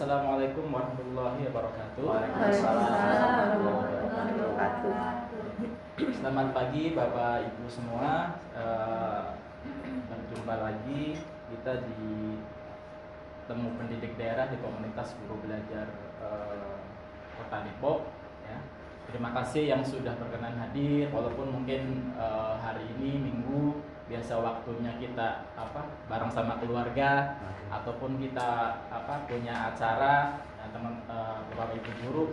Assalamualaikum warahmatullahi wabarakatuh. Waalaikumsalam warahmatullahi wabarakatuh. Selamat pagi Bapak Ibu semua. Eh, berjumpa lagi kita di temu pendidik daerah di komunitas guru belajar eh, Kota Depok. Ya. Terima kasih yang sudah berkenan hadir, walaupun mungkin eh, hari ini Minggu biasa waktunya kita apa bareng sama keluarga ataupun kita apa punya acara ya, teman eh, bapak ibu guru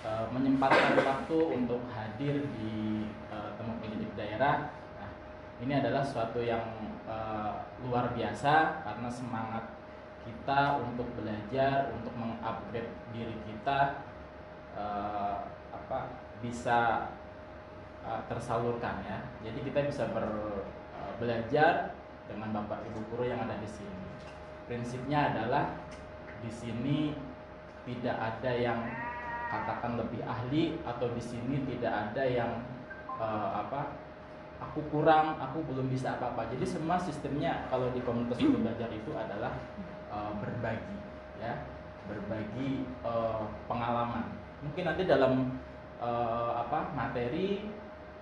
eh, menyempatkan waktu untuk hadir di eh, temu pendidik daerah. Nah, ini adalah suatu yang eh, luar biasa karena semangat kita untuk belajar, untuk mengupgrade diri kita eh, apa bisa tersalurkan ya. Jadi kita bisa ber, belajar dengan bapak ibu guru yang ada di sini. Prinsipnya adalah di sini tidak ada yang katakan lebih ahli atau di sini tidak ada yang eh, apa aku kurang, aku belum bisa apa-apa. Jadi semua sistemnya kalau di komunitas guru belajar itu adalah eh, berbagi, ya, berbagi eh, pengalaman. Mungkin nanti dalam eh, apa materi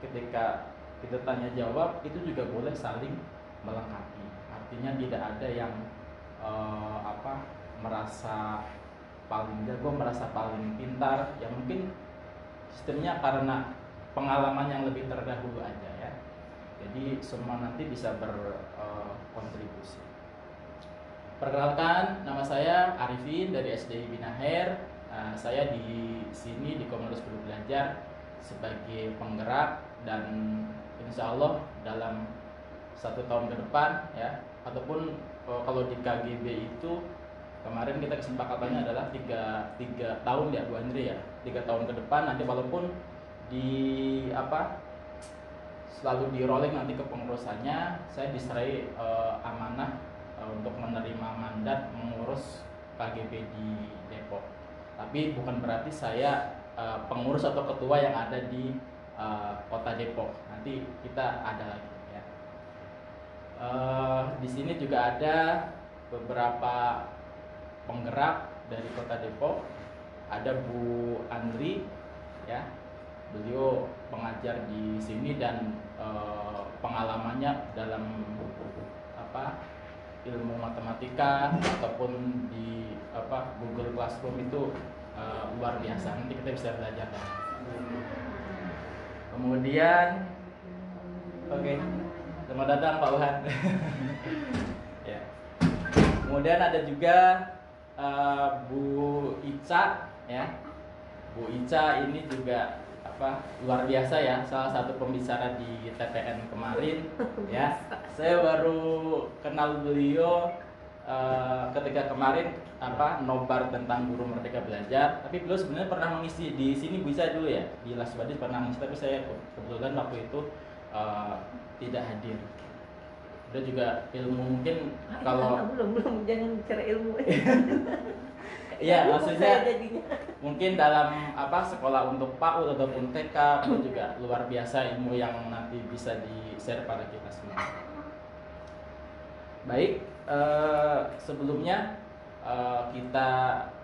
ketika kita tanya jawab itu juga boleh saling melengkapi. Artinya tidak ada yang eh, apa merasa paling jago, merasa paling pintar. Ya mungkin sistemnya karena pengalaman yang lebih terdahulu aja ya. Jadi semua nanti bisa berkontribusi. Perkenalkan, nama saya Arifin dari SDI Binaher. Nah, saya di sini di Komunitas Guru Belajar sebagai penggerak dan insya Allah dalam satu tahun ke depan ya ataupun eh, kalau di KGB itu kemarin kita kesepakatannya adalah tiga, tiga tahun ya Bu Andri ya. Tiga tahun ke depan nanti walaupun di apa selalu di rolling nanti kepengurusannya saya diserai eh, amanah eh, untuk menerima mandat mengurus KGB di Depok. Tapi bukan berarti saya pengurus atau ketua yang ada di kota Depok nanti kita ada lagi ya. Eh, di sini juga ada beberapa penggerak dari kota Depok. Ada Bu Andri ya. Beliau pengajar di sini dan eh, pengalamannya dalam apa ilmu matematika ataupun di apa Google Classroom itu eh, luar biasa. Nanti kita bisa belajar kemudian oke. Selamat datang Pak Uhan ya. Kemudian ada juga eh, Bu Ica ya. Bu Ica ini juga apa luar biasa ya. Salah satu pembicara di TPN kemarin ya. Saya baru kenal beliau eh, ketika kemarin apa nobar tentang guru merdeka belajar. Tapi beliau sebenarnya pernah mengisi di sini bisa dulu ya. Di Lasbadis pernah mengisi tapi saya ke- kebetulan waktu itu eh, tidak hadir. Beliau juga ilmu mungkin kalau belum belum jangan bicara ilmu. Iya maksudnya mungkin dalam apa sekolah untuk PAUD ataupun TK itu juga luar biasa ilmu yang nanti bisa di share pada kita semua. Baik, eh, sebelumnya eh, kita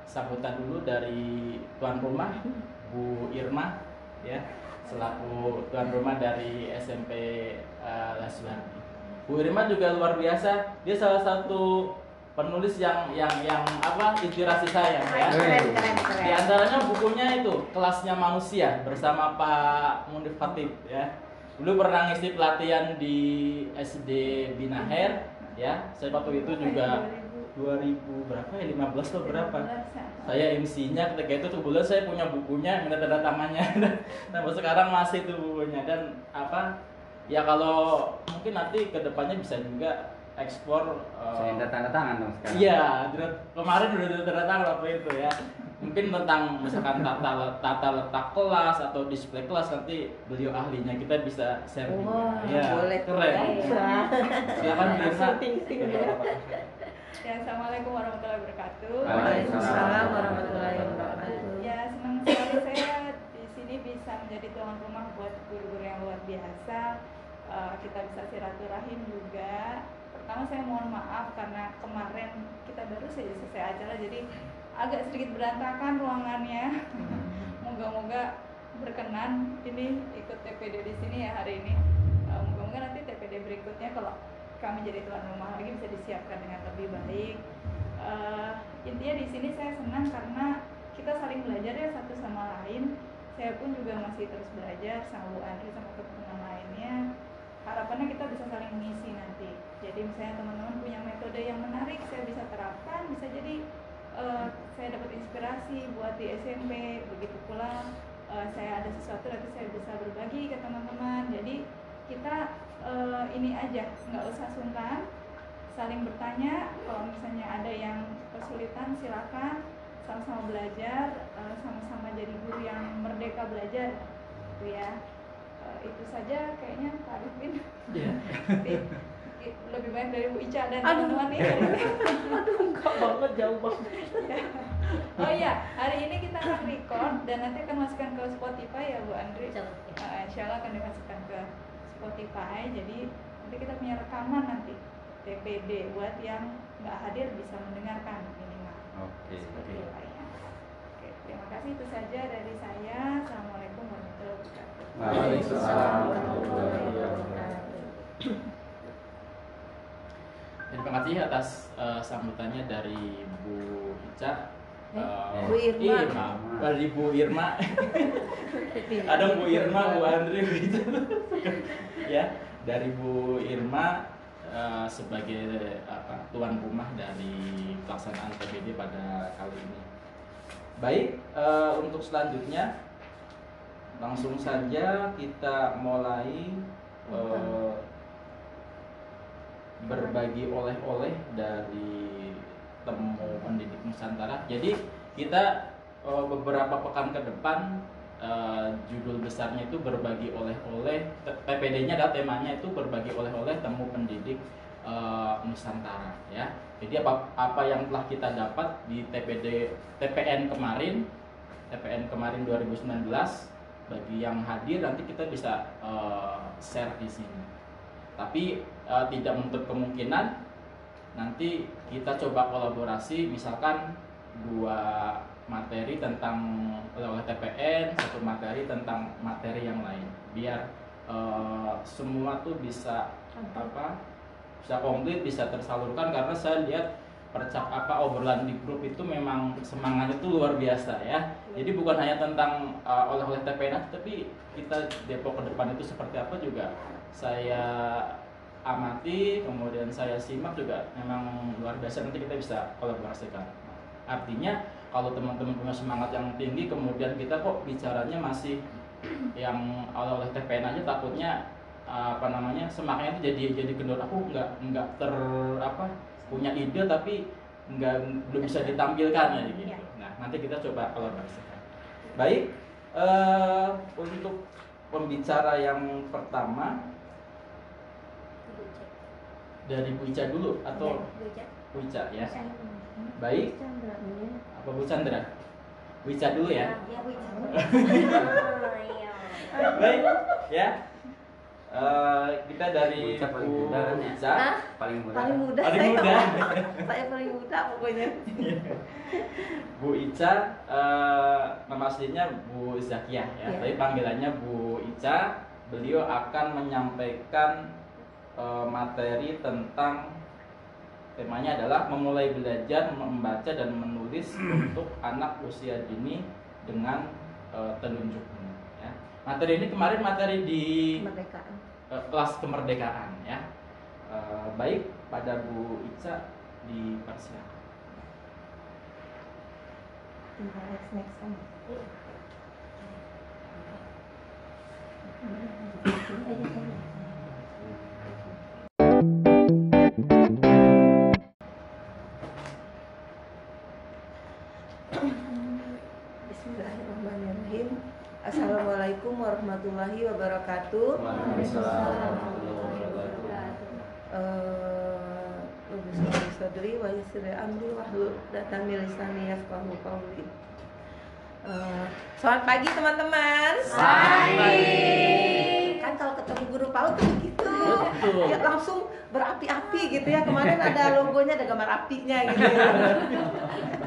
sambutan dulu dari tuan rumah Bu Irma ya selaku tuan rumah dari SMP eh, Lasbardi. Bu Irma juga luar biasa, dia salah satu penulis yang yang yang apa inspirasi saya ya. keren keren Di keren antaranya bukunya itu kelasnya manusia bersama Pak Mundif Khatib ya. Dulu pernah ngisi pelatihan di SD Binaher ya. Saya waktu itu juga 2000 berapa ya 15 atau berapa? Saya MC-nya ketika itu kebetulan saya punya bukunya minta tanda tangannya. Dan sampai sekarang masih itu bukunya. Dan apa ya kalau mungkin nanti ke depannya bisa juga ekspor eh, Saya minta tanda tangan dong sekarang. Iya, kemarin udah tanda tangan waktu itu ya. mungkin tentang misalkan tata tata letak kelas atau display kelas nanti beliau ahlinya kita bisa share Wah, ya boleh keren. Wah. silakan Bu Ya, Assalamualaikum warahmatullahi wabarakatuh. Waalaikumsalam warahmatullahi wabarakatuh. Ya, senang sekali saya di sini bisa menjadi tuan rumah buat guru-guru yang luar biasa. Eh, kita bisa silaturahim juga. Pertama saya mohon maaf karena kemarin kita baru saja selesai acara jadi agak sedikit berantakan ruangannya. Moga-moga berkenan ini ikut TPD di sini ya hari ini. Eh, Moga-moga nanti TPD berikutnya kalau kami jadi tuan rumah lagi bisa disiapkan dengan lebih baik. Eh, intinya di sini saya senang karena kita saling belajar ya satu sama lain. Saya pun juga masih terus belajar sama Bu Andri sama teman-teman lainnya. Harapannya kita bisa saling mengisi nanti. Jadi misalnya teman-teman punya metode yang menarik, saya bisa terapkan, bisa jadi eh, saya dapat inspirasi buat di SMP. Begitu pula eh, saya ada sesuatu nanti saya bisa berbagi ke teman-teman. Jadi kita eh, ini aja, nggak usah sungkan, saling bertanya. Kalau misalnya ada yang kesulitan, silakan sama-sama belajar, eh, sama-sama jadi guru yang merdeka belajar, gitu ya. Eh, itu saja kayaknya Pak Arifin. Iya. I- lebih banyak dari Bu Ica dan teman-teman nih. Aduh, enggak banget jauh banget. Oh iya, hari ini kita akan record dan nanti akan masukkan ke Spotify ya Bu Andri. Uh, insya Allah akan dimasukkan ke Spotify. Jadi nanti kita punya rekaman nanti TPD buat yang nggak hadir bisa mendengarkan minimal. oke Seperti itu ya. Oke, terima kasih itu saja dari saya. Assalamualaikum warahmatullahi wabarakatuh. Waalaikumsalam warahmatullahi wabarakatuh. terima kasih atas eh, sambutannya dari Bu Ica Eh, Bu Irma. dari Bu Irma ada Bu Irma, Bu Andri gitu. ya, dari Bu Irma eh, sebagai apa, tuan rumah dari pelaksanaan PBD pada kali ini. Baik, eh, untuk selanjutnya langsung saja kita mulai berbagi oleh-oleh dari temu pendidik Nusantara. Jadi kita eh, beberapa pekan ke depan eh, judul besarnya itu berbagi oleh-oleh. PPD-nya adalah temanya itu berbagi oleh-oleh temu pendidik eh, Nusantara ya. Jadi apa apa yang telah kita dapat di TPD TPN kemarin TPN kemarin 2019 bagi yang hadir nanti kita bisa eh, share di sini. Tapi eh, tidak menutup kemungkinan nanti kita coba kolaborasi misalkan dua materi tentang oleh TPN satu materi tentang materi yang lain. Biar eh, semua tuh bisa apa bisa komplit bisa tersalurkan karena saya lihat percak apa obrolan di grup itu memang semangatnya itu luar biasa ya. Jadi bukan hanya tentang uh, oleh-oleh TPN tapi kita Depok ke depan itu seperti apa juga saya amati, kemudian saya simak juga memang luar biasa. Nanti kita bisa kolaborasikan. Artinya kalau teman-teman punya semangat yang tinggi, kemudian kita kok bicaranya masih yang oleh-oleh TPN aja, takutnya uh, apa namanya semangatnya itu jadi jadi kendor. Aku nggak nggak ter apa punya ide tapi nggak belum bisa ditampilkan ya gitu. Nah nanti kita coba kolaborasikan. Baik, eh, untuk pembicara yang pertama. Dari Bu Ica dulu atau Bu Ica ya? Saya. Baik, Chandra. apa Bu Chandra? Bu Ica dulu ya. Ya, Bu iya. Baik, ya. Eh, kita dari Bu Ica paling Bu muda kan ya? Ica. Hah? paling muda Paling muda Paling saya. muda. Saya paling muda pokoknya. Bu Ica, eh, nama aslinya Bu Zakiah ya, Iya. tapi panggilannya Bu Ica. Beliau akan menyampaikan materi tentang temanya adalah memulai belajar membaca dan menulis untuk anak usia dini dengan telunjuk ini. Ya. Materi ini kemarin materi di Kemerdekaan. eh, kelas kemerdekaan ya. Eh, baik pada Bu Ica dipersilakan. Next Assalamualaikum warahmatullahi wabarakatuh. Waalaikumsalam warahmatullahi wabarakatuh. Eh, Rabbi sholli sadri wa yassir li amri wahlul 'uqdatam min lisani yafqahu qawli. Eh, Selamat pagi teman-teman. Pagi. Kan kalau ketemu guru PAUD tuh begitu. Betul. Ya langsung berapi-api gitu ya. Kemarin ada logonya ada gambar apinya gitu. ya.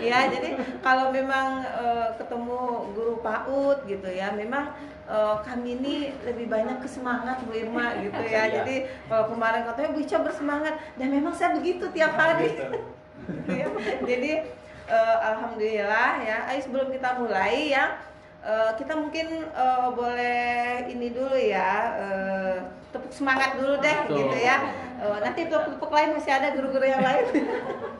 ya, jadi kalau memang eh, ketemu guru PAUD gitu ya, memang eh, kami ini lebih banyak kesemangat Bu Irma gitu ya. Iya. Jadi kalau kemarin katanya Bu Ica bersemangat dan memang saya begitu tiap hari. Gitu ya. Jadi eh, alhamdulillah ya. Ayo sebelum kita mulai ya, eh, kita mungkin eh, boleh ini dulu ya, eh, tepuk semangat dulu deh Betul. gitu ya. Eh, nanti tepuk-tepuk lain masih ada guru-guru yang lain.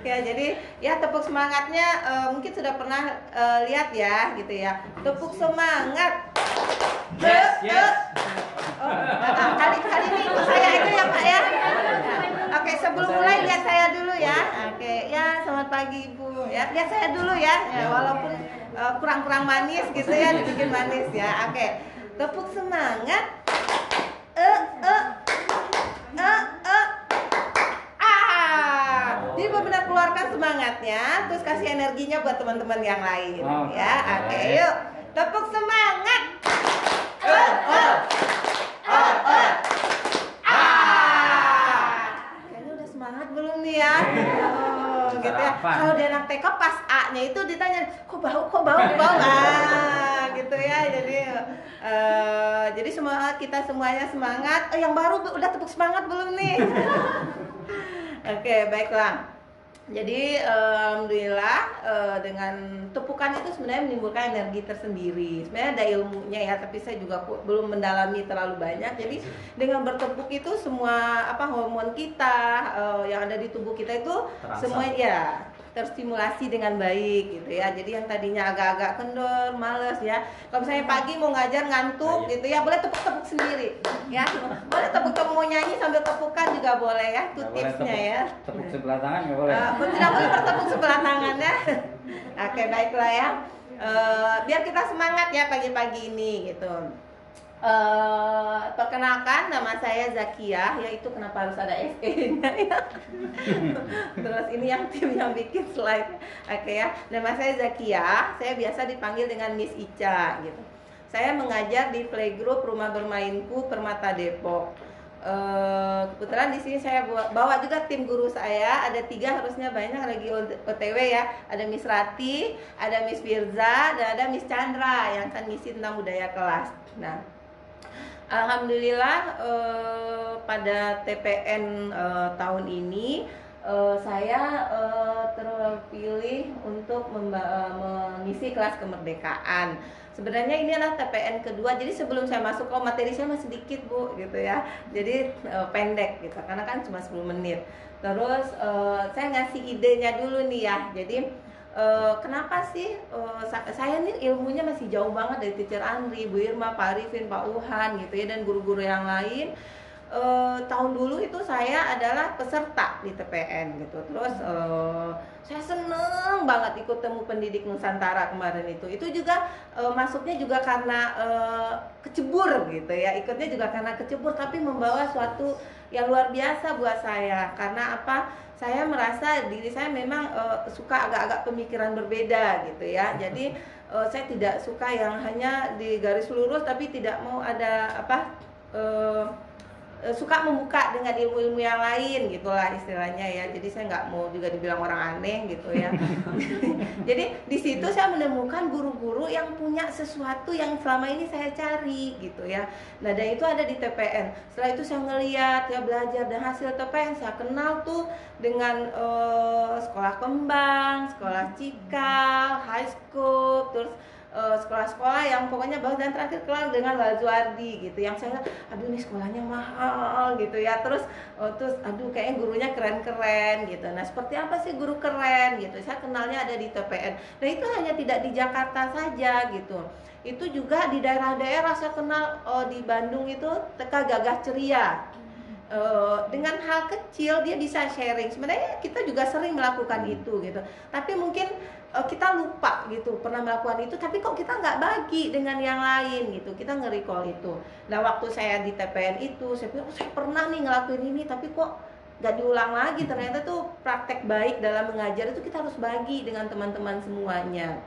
ya jadi ya tepuk semangatnya eh, mungkin sudah pernah eh, lihat ya gitu ya. Tepuk semangat. Yes, yes. Oh, nah, kali kali ini saya aja ya Pak ya. Oke, sebelum mulai lihat saya dulu ya. Oke, ya selamat pagi Ibu. Ya, lihat saya dulu ya. Ya, walaupun eh, kurang-kurang manis gitu ya, dibikin manis ya. Oke. Tepuk semangat. Eh, eh. Eh. Jadi benar-benar keluarkan semangatnya, terus kasih energinya buat teman-teman yang lain Oke. ya. Oke, yuk. Tepuk semangat. Eh, eh. Eh, eh. Ah. Kayaknya udah semangat belum nih ya? Oh, gitu ya. Kalau di anak TK pas A-nya itu ditanya, kok bau, kok bau, kok bau ah, gitu ya. Jadi eh, jadi semua kita semuanya semangat. Eh, yang baru udah tepuk semangat belum nih? Oke, baiklah. Jadi alhamdulillah eh, dengan tepukan itu sebenarnya menimbulkan energi tersendiri. Sebenarnya ada ilmunya ya, tapi saya juga belum mendalami terlalu banyak. Jadi dengan bertepuk itu semua apa hormon kita eh, yang ada di tubuh kita itu Terasa. semua ya terstimulasi dengan baik gitu ya. Jadi yang tadinya agak-agak kendor, males ya. Kalau misalnya pagi mau ngajar ngantuk Iya. gitu ya, boleh tepuk-tepuk sendiri ya. Boleh tepuk-tepuk mau nyanyi sambil tepukan juga boleh ya. Itu tipsnya tepuk- ya. Tepuk sebelah tangan nggak boleh. Eh, tidak boleh bertepuk sebelah tangannya. Oke baiklah ya. Eh, biar kita semangat ya pagi-pagi ini gitu. Eh, perkenalkan nama saya Zakia, yaitu kenapa harus ada SE-nya ya. Terus ini yang tim yang bikin slide. Oke ya. Nama saya Zakia, saya biasa dipanggil dengan Miss Ica gitu. Saya mengajar di playgroup Rumah Bermainku Permata Depok. Eh, kebetulan di sini saya bawa, bawa juga tim guru saya ada tiga harusnya banyak lagi OTW ya ada Miss Rati ada Miss Firza dan ada Miss Chandra yang akan ngisi tentang budaya kelas nah Alhamdulillah eh, pada TPN eh, tahun ini eh, saya eh, terpilih untuk eh, mengisi kelas kemerdekaan. Sebenarnya ini adalah TPN kedua, jadi sebelum saya masuk, oh materi saya masih sedikit bu, gitu ya, jadi eh, pendek gitu, karena kan cuma 10 menit. Terus eh, saya ngasih idenya dulu nih ya, jadi eh, kenapa sih sa- saya nih ilmunya masih jauh banget dari teacher Andri, Bu Irma, Pak Arifin, Pak Uhan gitu ya, dan guru-guru yang lain. Eh, tahun dulu itu saya adalah peserta di TPN gitu. Terus eh, saya seneng banget ikut temu pendidik Nusantara kemarin itu. Itu juga eh, masuknya juga karena eh, kecebur gitu ya. Ikutnya juga karena kecebur tapi membawa suatu yang luar biasa buat saya. Karena apa? Saya merasa diri saya memang eh, suka agak-agak pemikiran berbeda gitu ya. Jadi eh, saya tidak suka yang hanya di garis lurus tapi tidak mau ada apa eh, suka membuka dengan ilmu-ilmu yang lain gitulah istilahnya ya. Jadi saya nggak mau juga dibilang orang aneh gitu ya. Jadi di situ saya menemukan guru-guru yang punya sesuatu yang selama ini saya cari gitu ya. Nah dan itu ada di TPN setelah itu saya ngeliat ya belajar dan hasil TPN saya kenal tuh dengan eh, sekolah kembang sekolah cikal high school terus eh, sekolah-sekolah yang pokoknya bawah dan terakhir kelar dengan Lazuardi gitu. Yang saya aduh ini sekolahnya mahal gitu ya. Terus eh, terus aduh kayaknya gurunya keren-keren gitu. Nah seperti apa sih guru keren gitu? Saya kenalnya ada di TPN nah itu hanya tidak di Jakarta saja gitu. Itu juga di daerah-daerah saya kenal oh, di Bandung itu TK Gagah Ceria. Eh, dengan hal kecil dia bisa sharing. Sebenarnya kita juga sering melakukan itu gitu. Tapi mungkin eh, kita lupa gitu pernah melakukan itu tapi kok kita nggak bagi dengan yang lain gitu. Kita nge-recall itu. Nah waktu saya di TPN itu saya bilang oh, saya pernah nih ngelakuin ini tapi kok nggak diulang lagi? Ternyata tuh praktek baik dalam mengajar itu kita harus bagi dengan teman-teman semuanya.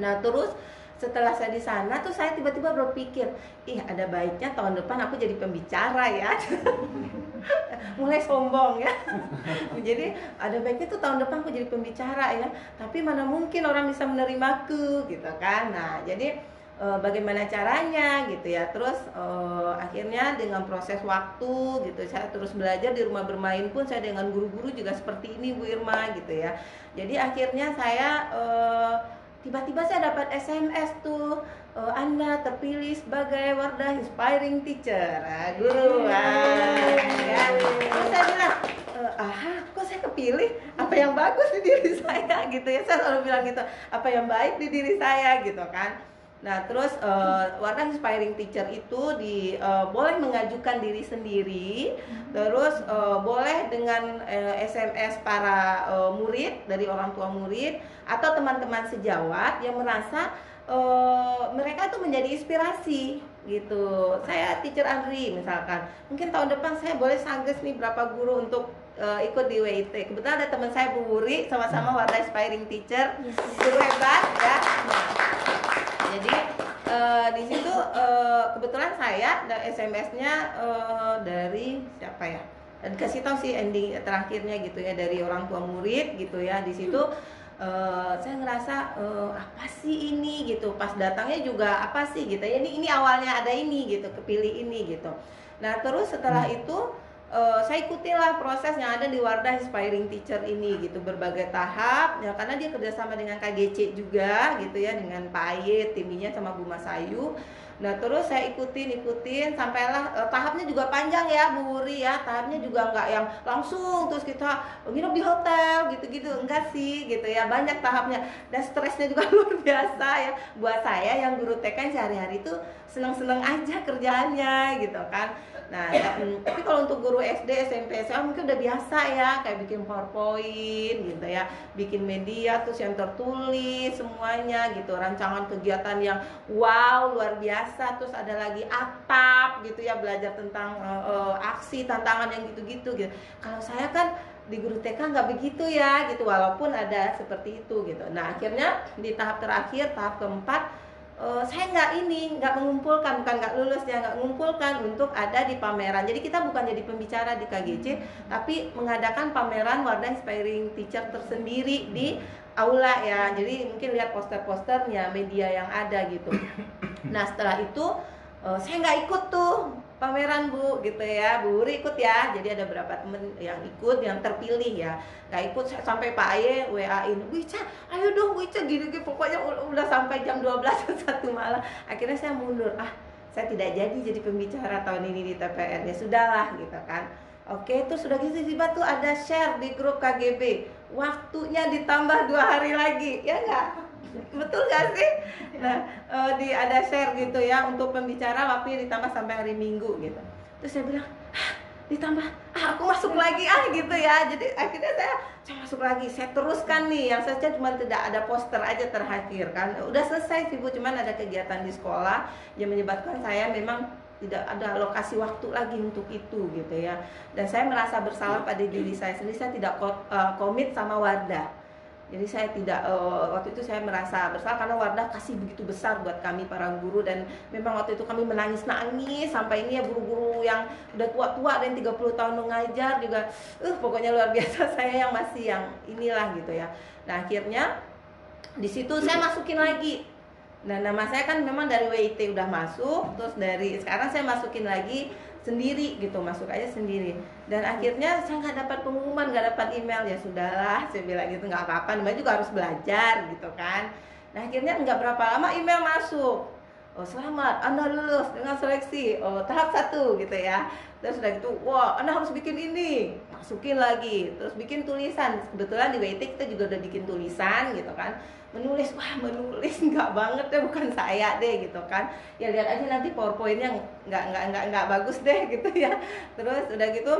Nah terus setelah saya di sana tuh saya tiba-tiba berpikir ih ada baiknya tahun depan aku jadi pembicara ya mulai sombong ya. Jadi ada baiknya tuh tahun depan aku jadi pembicara ya. Tapi mana mungkin orang bisa menerimaku gitu kan. Nah jadi eh, bagaimana caranya gitu ya. Terus eh, akhirnya dengan proses waktu gitu saya terus belajar di rumah bermain pun saya dengan guru-guru juga seperti ini Bu Irma gitu ya. Jadi akhirnya saya eh, tiba-tiba saya dapat SMS tuh eh, Anda terpilih sebagai Wardah Inspiring Teacher. Nah, guru ah, ya. terus saya bilang "Eh, aha kok saya kepilih? Apa yang bagus di diri saya? Gitu ya saya selalu bilang gitu. Apa yang baik di diri saya? Gitu kan Nah, terus eh, Wardah Inspiring Teacher itu di eh, boleh mengajukan diri sendiri, terus eh, boleh dengan eh, SMS para eh, murid dari orang tua murid atau teman-teman sejawat yang merasa eh, mereka itu menjadi inspirasi gitu. Saya Teacher Andri misalkan, mungkin tahun depan saya boleh sangges nih berapa guru untuk eh, ikut di WIT. Kebetulan ada teman saya Bu Wuri sama-sama Wardah Inspiring Teacher, yes. guru hebat ya. Nah, jadi eh, di situ eh, kebetulan saya SMS-nya eh, dari siapa ya? Dan kasih tahu sih ending terakhirnya gitu ya dari orang tua murid gitu ya. Di situ eh, saya ngerasa eh, apa sih ini gitu. Pas datangnya juga apa sih gitu ya. Ini ini awalnya ada ini gitu, kepilih ini gitu. Nah, terus setelah itu eh, saya ikutilah proses yang ada di Wardah Inspiring Teacher ini gitu. Berbagai tahap ya karena dia kerjasama dengan KGC juga gitu ya dengan Pak Aye timnya sama Bu Masayu nah terus saya ikutin ikutin sampailah eh, tahapnya juga panjang ya Bu Wuri ya. Tahapnya juga nggak yang langsung terus kita nginep di hotel gitu-gitu. Enggak sih gitu ya banyak tahapnya. Dan stresnya juga luar biasa ya. Buat saya yang guru TK sehari-hari itu seneng-seneng aja kerjaannya gitu kan Nah, tapi kalau untuk guru SD, SMP, SMA mungkin udah biasa ya, kayak bikin PowerPoint gitu ya, bikin media terus yang tertulis semuanya gitu, rancangan kegiatan yang wow luar biasa, terus ada lagi atap gitu ya, belajar tentang eh, eh, aksi, tantangan yang gitu-gitu gitu. Kalau saya kan di guru TK nggak begitu ya gitu, walaupun ada seperti itu gitu. Nah, akhirnya di tahap terakhir, tahap keempat Eh, saya nggak ini nggak mengumpulkan bukan nggak lulus ya nggak mengumpulkan untuk ada di pameran. Jadi kita bukan jadi pembicara di KGC tapi mengadakan pameran Wardah Inspiring Teacher tersendiri di aula ya. Jadi mungkin lihat poster-posternya media yang ada gitu. Nah setelah itu eh, saya nggak ikut tuh pameran bu gitu ya. Bu Wuri ikut ya. Jadi ada beberapa temen yang ikut yang terpilih ya. Nggak ikut sampai Pak Aye WA-in Wica ayo dong Wica gini gini. Pokoknya udah sampai jam 12 satu malam. Akhirnya saya mundur. Ah saya tidak jadi jadi pembicara tahun ini di TPN ya sudahlah gitu kan. Oke, itu sudah gitu tiba tuh ada share di grup KGB. Waktunya ditambah dua hari lagi, ya nggak? Betul nggak sih? Nah, eh, di ada share gitu ya untuk pembicara waktunya ditambah sampai hari Minggu gitu. Terus saya bilang, "Hah, ditambah, ah aku masuk lagi ah gitu ya. Jadi akhirnya saya saya masuk lagi, saya teruskan nih. Yang saja cuma tidak ada poster aja terakhir kan. Udah selesai sih bu, cuman ada kegiatan di sekolah yang menyebabkan saya memang tidak ada alokasi waktu lagi untuk itu gitu ya dan saya merasa bersalah pada diri saya sendiri saya tidak eh, komit sama Wardah jadi saya tidak eh, waktu itu saya merasa bersalah karena Wardah kasih begitu besar buat kami para guru dan memang waktu itu kami menangis nangis sampai ini ya guru-guru yang udah tua-tua dan 30 tahun mengajar juga eh pokoknya luar biasa saya yang masih yang inilah gitu ya. Nah akhirnya di situ saya masukin lagi. Nah, nama saya kan memang dari WIT udah masuk, terus dari sekarang saya masukin lagi sendiri gitu, masuk aja sendiri. Dan akhirnya saya nggak dapat pengumuman, nggak dapat email ya sudahlah, saya bilang gitu nggak apa-apa, namanya juga harus belajar gitu kan. Nah akhirnya nggak berapa lama email masuk. Oh selamat, Anda lulus dengan seleksi. Oh tahap satu gitu ya. Terus udah gitu, wah Anda harus bikin ini, masukin lagi. Terus bikin tulisan. Kebetulan di WIT kita juga udah bikin tulisan gitu kan menulis wah menulis nggak banget deh bukan saya deh gitu kan. Ya lihat aja nanti powerpointnya nggak nggak nggak nggak bagus deh gitu ya. Terus udah gitu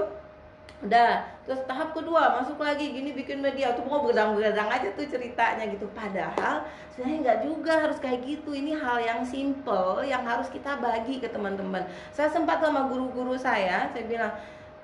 udah. Terus tahap kedua masuk lagi gini bikin media. Tuh mau begadang-begadang aja tuh ceritanya gitu. Padahal sebenarnya nggak juga harus kayak gitu. Ini hal yang simple yang harus kita bagi ke teman-teman. Saya sempat sama guru-guru saya saya bilang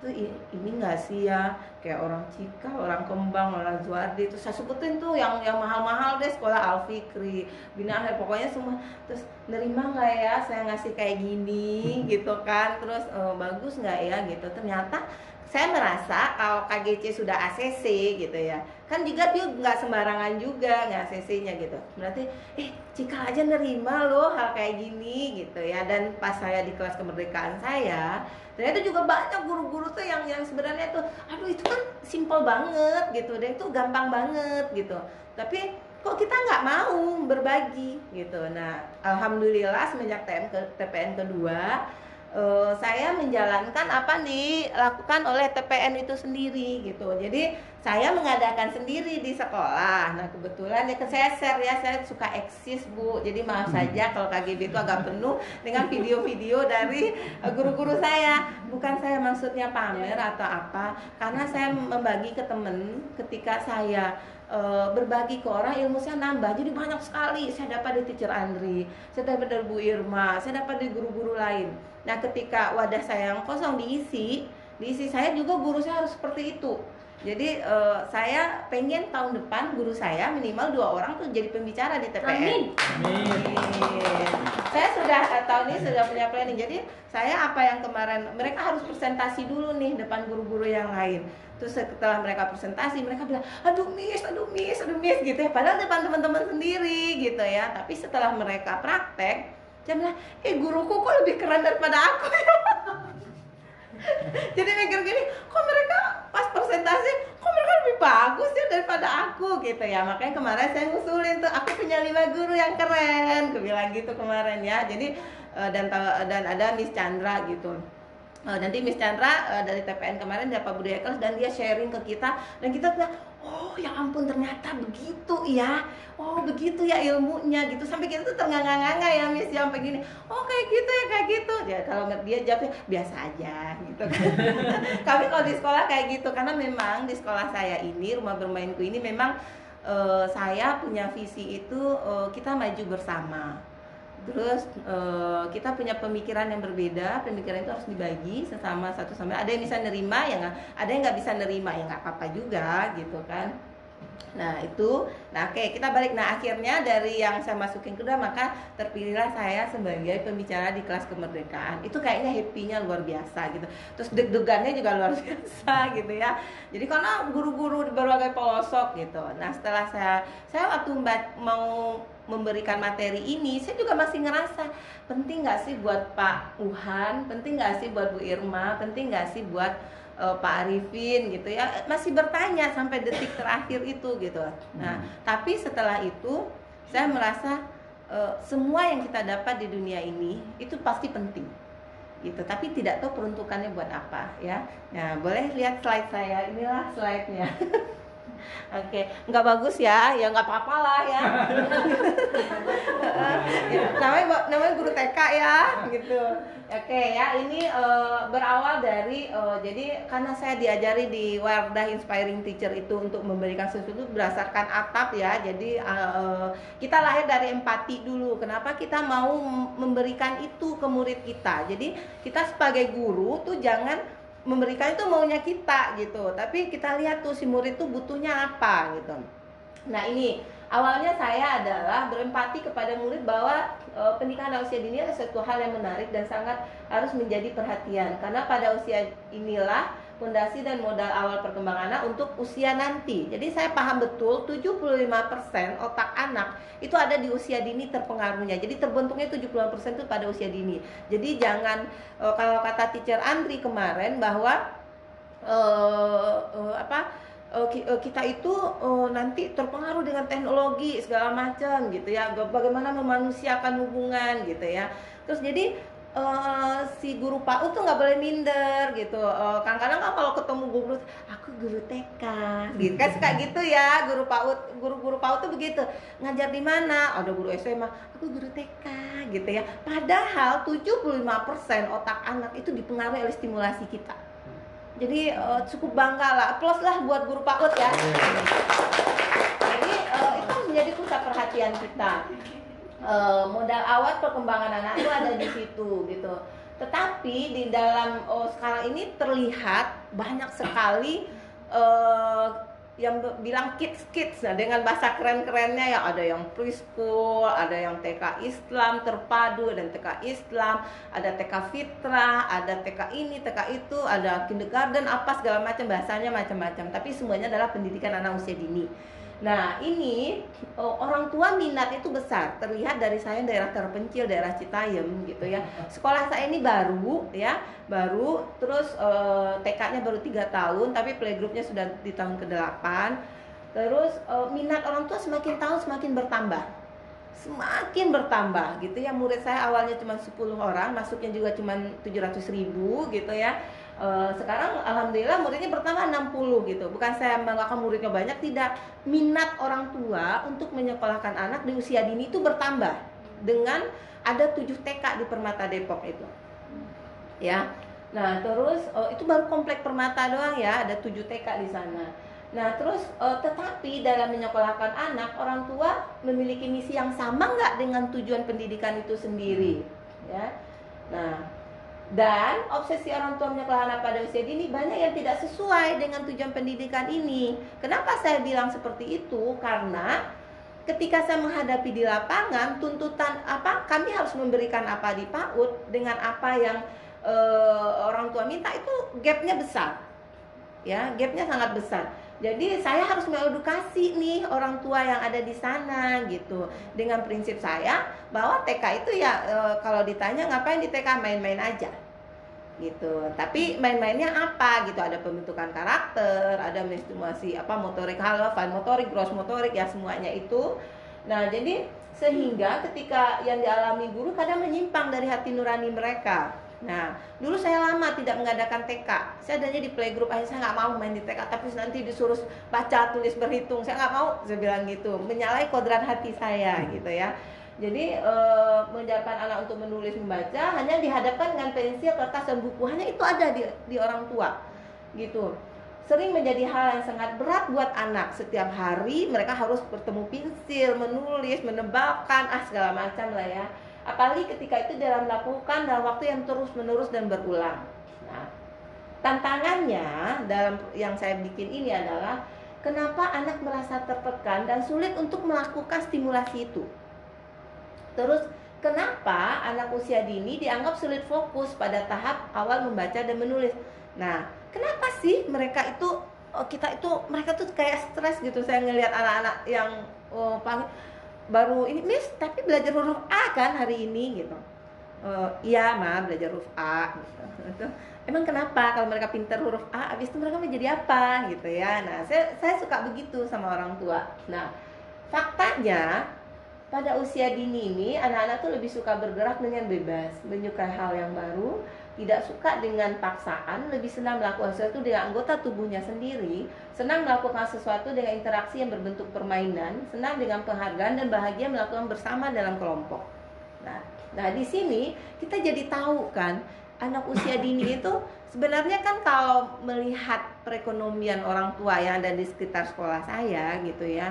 tuh ini nggak sih ya? Kayak orang Cika, orang Kembang, orang Zuardi terus saya sebutin tuh yang yang mahal-mahal deh sekolah Alfikri, Bina Akhir pokoknya semua. Terus nerima nggak ya saya ngasih kayak gini? Gitu kan. Terus eh, bagus nggak ya? Gitu. Ternyata saya merasa kalau KGC sudah ACC gitu ya kan juga dia nggak sembarangan juga nggak ACC-nya gitu. Berarti eh Cika aja nerima loh hal kayak gini gitu ya. Dan pas saya di kelas kemerdekaan saya ternyata juga banyak guru-guru tuh yang yang sebenarnya tuh aduh itu kan simple banget gitu. Dan itu gampang banget gitu. Tapi kok kita nggak mau berbagi gitu. Nah alhamdulillah semenjak TM ke TPN kedua eh, saya menjalankan apa yang dilakukan oleh TPN itu sendiri gitu. Jadi saya mengadakan sendiri di sekolah. Nah kebetulan ya keseser ya saya suka eksis bu. Jadi maaf saja kalau KGB itu agak penuh dengan video-video dari eh, guru-guru saya. Bukan saya maksudnya pamer atau apa, karena saya membagi ke temen ketika saya eh, berbagi ke orang ilmu saya nambah jadi banyak sekali saya dapat di teacher Andri saya dapat dari Bu Irma saya dapat dari guru-guru lain nah ketika wadah saya yang kosong diisi diisi saya juga guru saya harus seperti itu jadi eh, saya pengen tahun depan guru saya minimal dua orang tuh jadi pembicara di TPN Amin. Amin. Saya sudah eh, tahun ini sudah punya planning. Jadi saya apa yang kemarin mereka harus presentasi dulu nih depan guru-guru yang lain. Terus setelah mereka presentasi mereka bilang, aduh miss, aduh miss, aduh miss gitu ya. Padahal depan teman-teman sendiri gitu ya. Tapi setelah mereka praktek, dia bilang, eh guruku kok lebih keren daripada aku ya. Jadi mikir gini, kok mereka pas presentasi, kok mereka lebih bagus ya daripada aku gitu ya. Makanya kemarin saya ngusulin tuh, aku punya lima guru yang keren, aku bilang gitu kemarin ya. Jadi eh, dan dan ada Miss Chandra gitu. Eh, nanti Miss Chandra eh, dari TPN kemarin dapat budaya kelas dan dia sharing ke kita dan kita bilang oh ya ampun ternyata begitu ya. Oh begitu ya ilmunya gitu. Sampai kita tuh ternganga-nganga ya Miss ya sampai gini. Oh kayak gitu ya kayak gitu. Ya kalau nggak dia jawabnya biasa aja gitu kan. Tapi kalau di sekolah kayak gitu karena memang di sekolah saya ini rumah bermainku ini memang eh, saya punya visi itu eh, kita maju bersama Terus eh, kita punya pemikiran yang berbeda, pemikiran itu harus dibagi sesama satu sama. Ada yang bisa nerima, ya nggak, ada yang nggak bisa nerima, ya nggak apa-apa juga, gitu kan. Nah itu, nah oke kita balik. Nah akhirnya dari yang saya masukin kedua maka terpilihlah saya sebagai pembicara di kelas kemerdekaan. Itu kayaknya happy-nya luar biasa gitu. Terus deg-degannya juga luar biasa gitu ya. Jadi karena guru-guru di berbagai pelosok gitu. Nah setelah saya, saya waktu mau memberikan materi ini, saya juga masih ngerasa penting nggak sih buat Pak Uhan, penting nggak sih buat Bu Irma, penting nggak sih buat eh, Pak Arifin? Gitu ya. Masih bertanya sampai detik terakhir itu gitu. Nah tapi setelah itu saya merasa eh, semua yang kita dapat di dunia ini itu pasti penting. Gitu. Tapi tidak tahu peruntukannya buat apa ya. Nah boleh lihat slide saya. Inilah slide-nya Oke, nggak bagus ya, ya nggak apa-apa lah ya. Ya, namanya namanya guru TK ya, gitu. Oke ya, ini eh, berawal dari eh, jadi karena saya diajari di Wardah Inspiring Teacher itu untuk memberikan sesuatu berdasarkan atap ya. Jadi eh, kita lahir dari empati dulu. Kenapa kita mau memberikan itu ke murid kita? Jadi kita sebagai guru tuh jangan memberikan itu maunya kita gitu. Tapi kita lihat tuh si murid tuh butuhnya apa gitu. Nah ini awalnya saya adalah berempati kepada murid bahwa e, pernikahan usia dini adalah suatu hal yang menarik dan sangat harus menjadi perhatian. Karena pada usia inilah fondasi dan modal awal perkembangan anak untuk usia nanti. Jadi saya paham betul 75% otak anak itu ada di usia dini terpengaruhnya. Jadi terbentuknya 75% itu pada usia dini. Jadi jangan eh, kalau kata teacher Andri kemarin bahwa eh, eh, apa eh, ki- kita itu nanti terpengaruh dengan teknologi segala macam gitu ya. Bagaimana memanusiakan hubungan gitu ya. Terus jadi eh, si guru PAUD tuh nggak boleh minder gitu. Eh, kadang-kadang kan kalau ketemu guru, aku guru TK, gitu kan suka gitu ya guru PAUD, guru-guru PAUD tuh begitu ngajar di mana? Ada guru SMA, aku guru TK, gitu ya. Padahal 75% otak anak itu dipengaruhi oleh stimulasi kita. Jadi eh, cukup bangga lah, plus lah buat guru PAUD ya. Jadi eh, itu menjadi pusat perhatian kita. Eh, modal awal perkembangan anak itu ada di situ gitu. Tetapi di dalam oh, sekarang ini terlihat banyak sekali eh, yang bilang kids kids nah dengan bahasa keren-kerennya ya ada yang preschool, ada yang TK Islam terpadu dan TK Islam, ada TK Fitrah, ada TK ini, TK itu, ada kindergarten apa segala macam bahasanya macam-macam. Tapi semuanya adalah pendidikan anak usia dini. Nah ini orang tua minat itu besar. Terlihat dari saya daerah terpencil daerah Citayam gitu ya. Sekolah saya ini baru ya baru. Terus eh, TK-nya baru tiga tahun tapi playgroup-nya sudah di tahun ke-8 terus eh, minat orang tua semakin tahun semakin bertambah. Semakin bertambah gitu ya. Murid saya awalnya cuma 10 orang masuknya juga cuma 700 ribu gitu ya Eh, sekarang alhamdulillah muridnya bertambah 60 gitu. Bukan saya membanggakan muridnya banyak tidak. Minat orang tua untuk menyekolahkan anak di usia dini itu bertambah dengan ada 7 TK di Permata Depok itu. Ya. Nah terus eh, itu baru komplek Permata doang ya ada 7 TK di sana. Nah, terus eh, tetapi dalam menyekolahkan anak, orang tua memiliki misi yang sama nggak dengan tujuan pendidikan itu sendiri, ya. Nah, dan obsesi orang tua menyekolahkan anak pada usia dini banyak yang tidak sesuai dengan tujuan pendidikan ini. Kenapa saya bilang seperti itu? Karena ketika saya menghadapi di lapangan, tuntutan apa kami harus memberikan apa di PAUD dengan apa yang eh, orang tua minta itu gapnya besar ya gapnya sangat besar jadi saya harus mengedukasi nih orang tua yang ada di sana gitu. Dengan prinsip saya bahwa TK itu ya e, kalau ditanya ngapain di TK main-main aja. Gitu. Tapi main-mainnya apa gitu? Ada pembentukan karakter ada menstimulasi apa motorik halal fine motorik gross motorik ya semuanya itu. Nah jadi sehingga ketika yang dialami guru kadang menyimpang dari hati nurani mereka Nah, dulu saya lama tidak mengadakan TK. Saya adanya di playgroup aja saya nggak mau main di TK, tapi nanti disuruh baca, tulis, berhitung. Saya nggak mau, saya bilang gitu. Menyalahi kodrat hati saya gitu ya. Jadi e, mengajarkan anak untuk menulis membaca hanya dihadapkan dengan pensil, kertas dan buku. Hanya itu ada di, di orang tua, gitu. Sering menjadi hal yang sangat berat buat anak. Setiap hari mereka harus bertemu pensil, menulis, menebalkan, ah segala macam lah ya apalagi ketika itu dalam melakukan dalam waktu yang terus menerus dan berulang. Nah, tantangannya dalam yang saya bikin ini adalah kenapa anak merasa tertekan dan sulit untuk melakukan stimulasi itu. Terus kenapa anak usia dini dianggap sulit fokus pada tahap awal membaca dan menulis. Nah, kenapa sih mereka itu oh, kita itu mereka tuh kayak stres gitu saya ngelihat anak-anak yang oh, baru ini Miss tapi belajar huruf A kan hari ini? Gitu. Oh, iya ma belajar huruf A. Gitu. emang kenapa kalau mereka pintar huruf A habis itu mereka menjadi apa? Gitu ya. Nah saya saya suka begitu sama orang tua. Nah faktanya pada usia dini ini anak-anak tuh lebih suka bergerak dengan bebas menyukai hal yang baru tidak suka dengan paksaan, lebih senang melakukan sesuatu dengan anggota tubuhnya sendiri, senang melakukan sesuatu dengan interaksi yang berbentuk permainan, senang dengan penghargaan dan bahagia melakukan bersama dalam kelompok. Nah, nah di sini kita jadi tahu kan anak usia dini itu sebenarnya kan kalau melihat perekonomian orang tua yang ada di sekitar sekolah saya gitu ya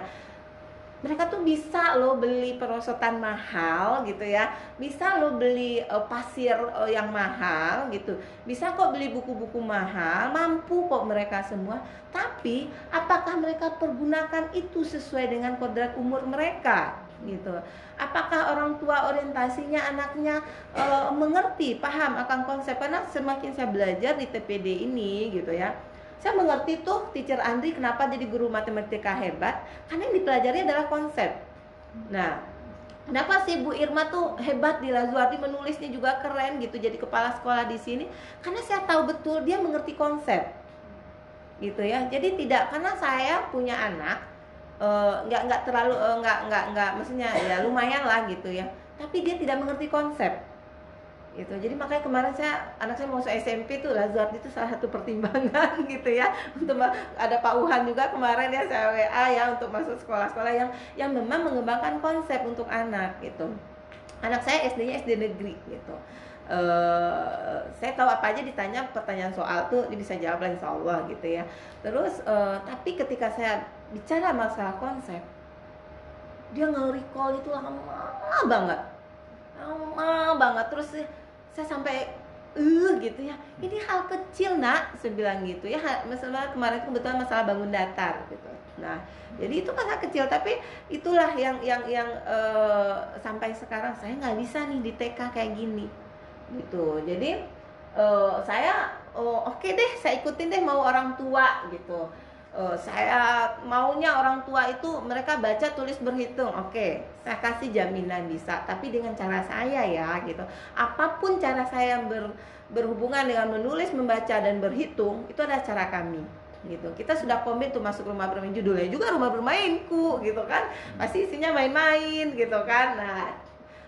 mereka tuh bisa loh beli perosotan mahal gitu ya. Bisa loh beli uh, pasir uh, yang mahal gitu. Bisa kok beli buku-buku mahal. Mampu kok mereka semua. Tapi apakah mereka pergunakan itu sesuai dengan kodrat umur mereka? Gitu. Apakah orang tua orientasinya anaknya uh, mengerti paham akan konsep? Karena semakin saya belajar di TPD ini gitu ya saya mengerti tuh teacher Andri kenapa jadi guru matematika hebat karena yang dipelajari adalah konsep. Nah kenapa sih Bu Irma tuh hebat di Lazuardi menulisnya juga keren gitu jadi kepala sekolah di sini? Karena saya tahu betul dia mengerti konsep. Gitu ya. Jadi tidak karena saya punya anak eh, nggak nggak terlalu eh, nggak nggak nggak maksudnya ya lumayan lah gitu ya. Tapi dia tidak mengerti konsep gitu. Jadi makanya kemarin saya anak saya mau masuk SMP tuh Lazard itu salah satu pertimbangan gitu ya. Untuk ada Pak Uhan juga kemarin ya saya WA ya untuk masuk sekolah-sekolah yang yang memang mengembangkan konsep untuk anak gitu. Anak saya SD-nya SD negeri gitu. Eh saya tahu apa aja ditanya pertanyaan soal tuh dia bisa jawab lah insya Allah gitu ya. Terus eh, tapi ketika saya bicara masalah konsep dia nge-recall itu lama banget. Lama banget. Terus saya sampai eh gitu ya. Ini hal kecil nak saya bilang gitu ya. Masalah kemarin kebetulan masalah bangun datar gitu. Nah jadi itu kan hal kecil tapi itulah yang yang yang eh, sampai sekarang saya nggak bisa nih di TK kayak gini gitu. Jadi eh, saya oh, oke deh saya ikutin deh mau orang tua gitu Eh, saya maunya orang tua itu mereka baca tulis berhitung. Oke saya kasih jaminan bisa tapi dengan cara saya ya gitu. Apa pun cara saya ber, berhubungan dengan menulis membaca dan berhitung itu adalah cara kami gitu. Kita sudah komit tuh masuk rumah bermain. Judulnya juga rumah bermainku gitu kan. Pasti isinya main-main gitu kan. Nah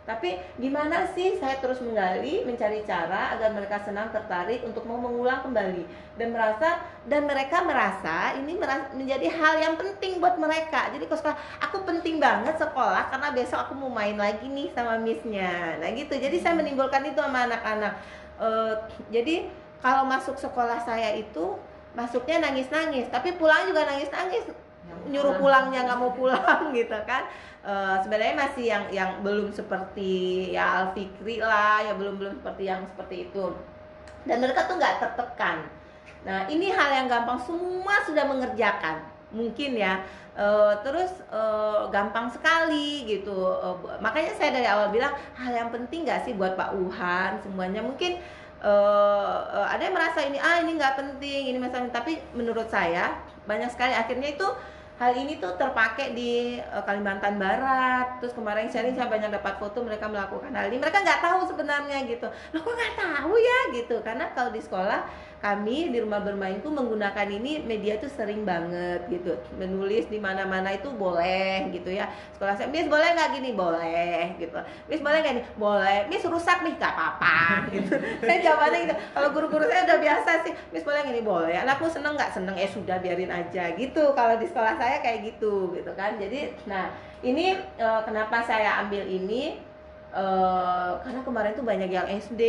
tapi gimana sih saya terus menggali mencari cara agar mereka senang tertarik untuk mau mengulang kembali. Dan merasa dan mereka merasa ini meras- menjadi hal yang penting buat mereka. Jadi kalau sekolah aku penting banget sekolah karena besok aku mau main lagi nih sama missnya. Nah gitu. Jadi saya menimbulkan itu sama anak-anak. Eh, jadi kalau masuk sekolah saya itu masuknya nangis-nangis. Tapi pulang juga nangis-nangis. Nyuruh pulangnya nggak mau pulang gitu kan Eh, sebenarnya masih yang yang belum seperti ya Alfikri lah ya belum belum seperti yang seperti itu. Dan mereka tuh nggak tertekan. Nah ini hal yang gampang semua sudah mengerjakan. Mungkin ya. Eh, terus eh, gampang sekali gitu. Bu- makanya saya dari awal bilang hal yang penting nggak sih buat Pak Uhan semuanya? Mungkin ada yang merasa ini ah ini nggak penting ini masalah. Tapi menurut saya banyak sekali akhirnya itu hal ini tuh terpakai di eh, Kalimantan Barat. Terus kemarin sharing saya banyak dapat foto mereka melakukan hal ini. Mereka nggak tahu sebenarnya gitu. Loh kok nggak tahu ya gitu. Karena kalau di sekolah kami di rumah bermainku menggunakan ini media tuh sering banget gitu. Menulis di mana-mana itu boleh gitu ya. Sekolah saya Miss boleh nggak gini? Boleh gitu. Miss boleh nggak nih boleh. Miss rusak nih. Nggak apa-apa gitu. Saya jawabannya gitu. Kalau guru-guru saya udah biasa sih Miss boleh gini boleh. Anakku seneng nggak? Seneng. Eh sudah biarin aja. Gitu. Kalau di sekolah saya kayak gitu gitu kan. Jadi nah ini eh, kenapa saya ambil ini Eh, karena kemarin tuh banyak yang SD,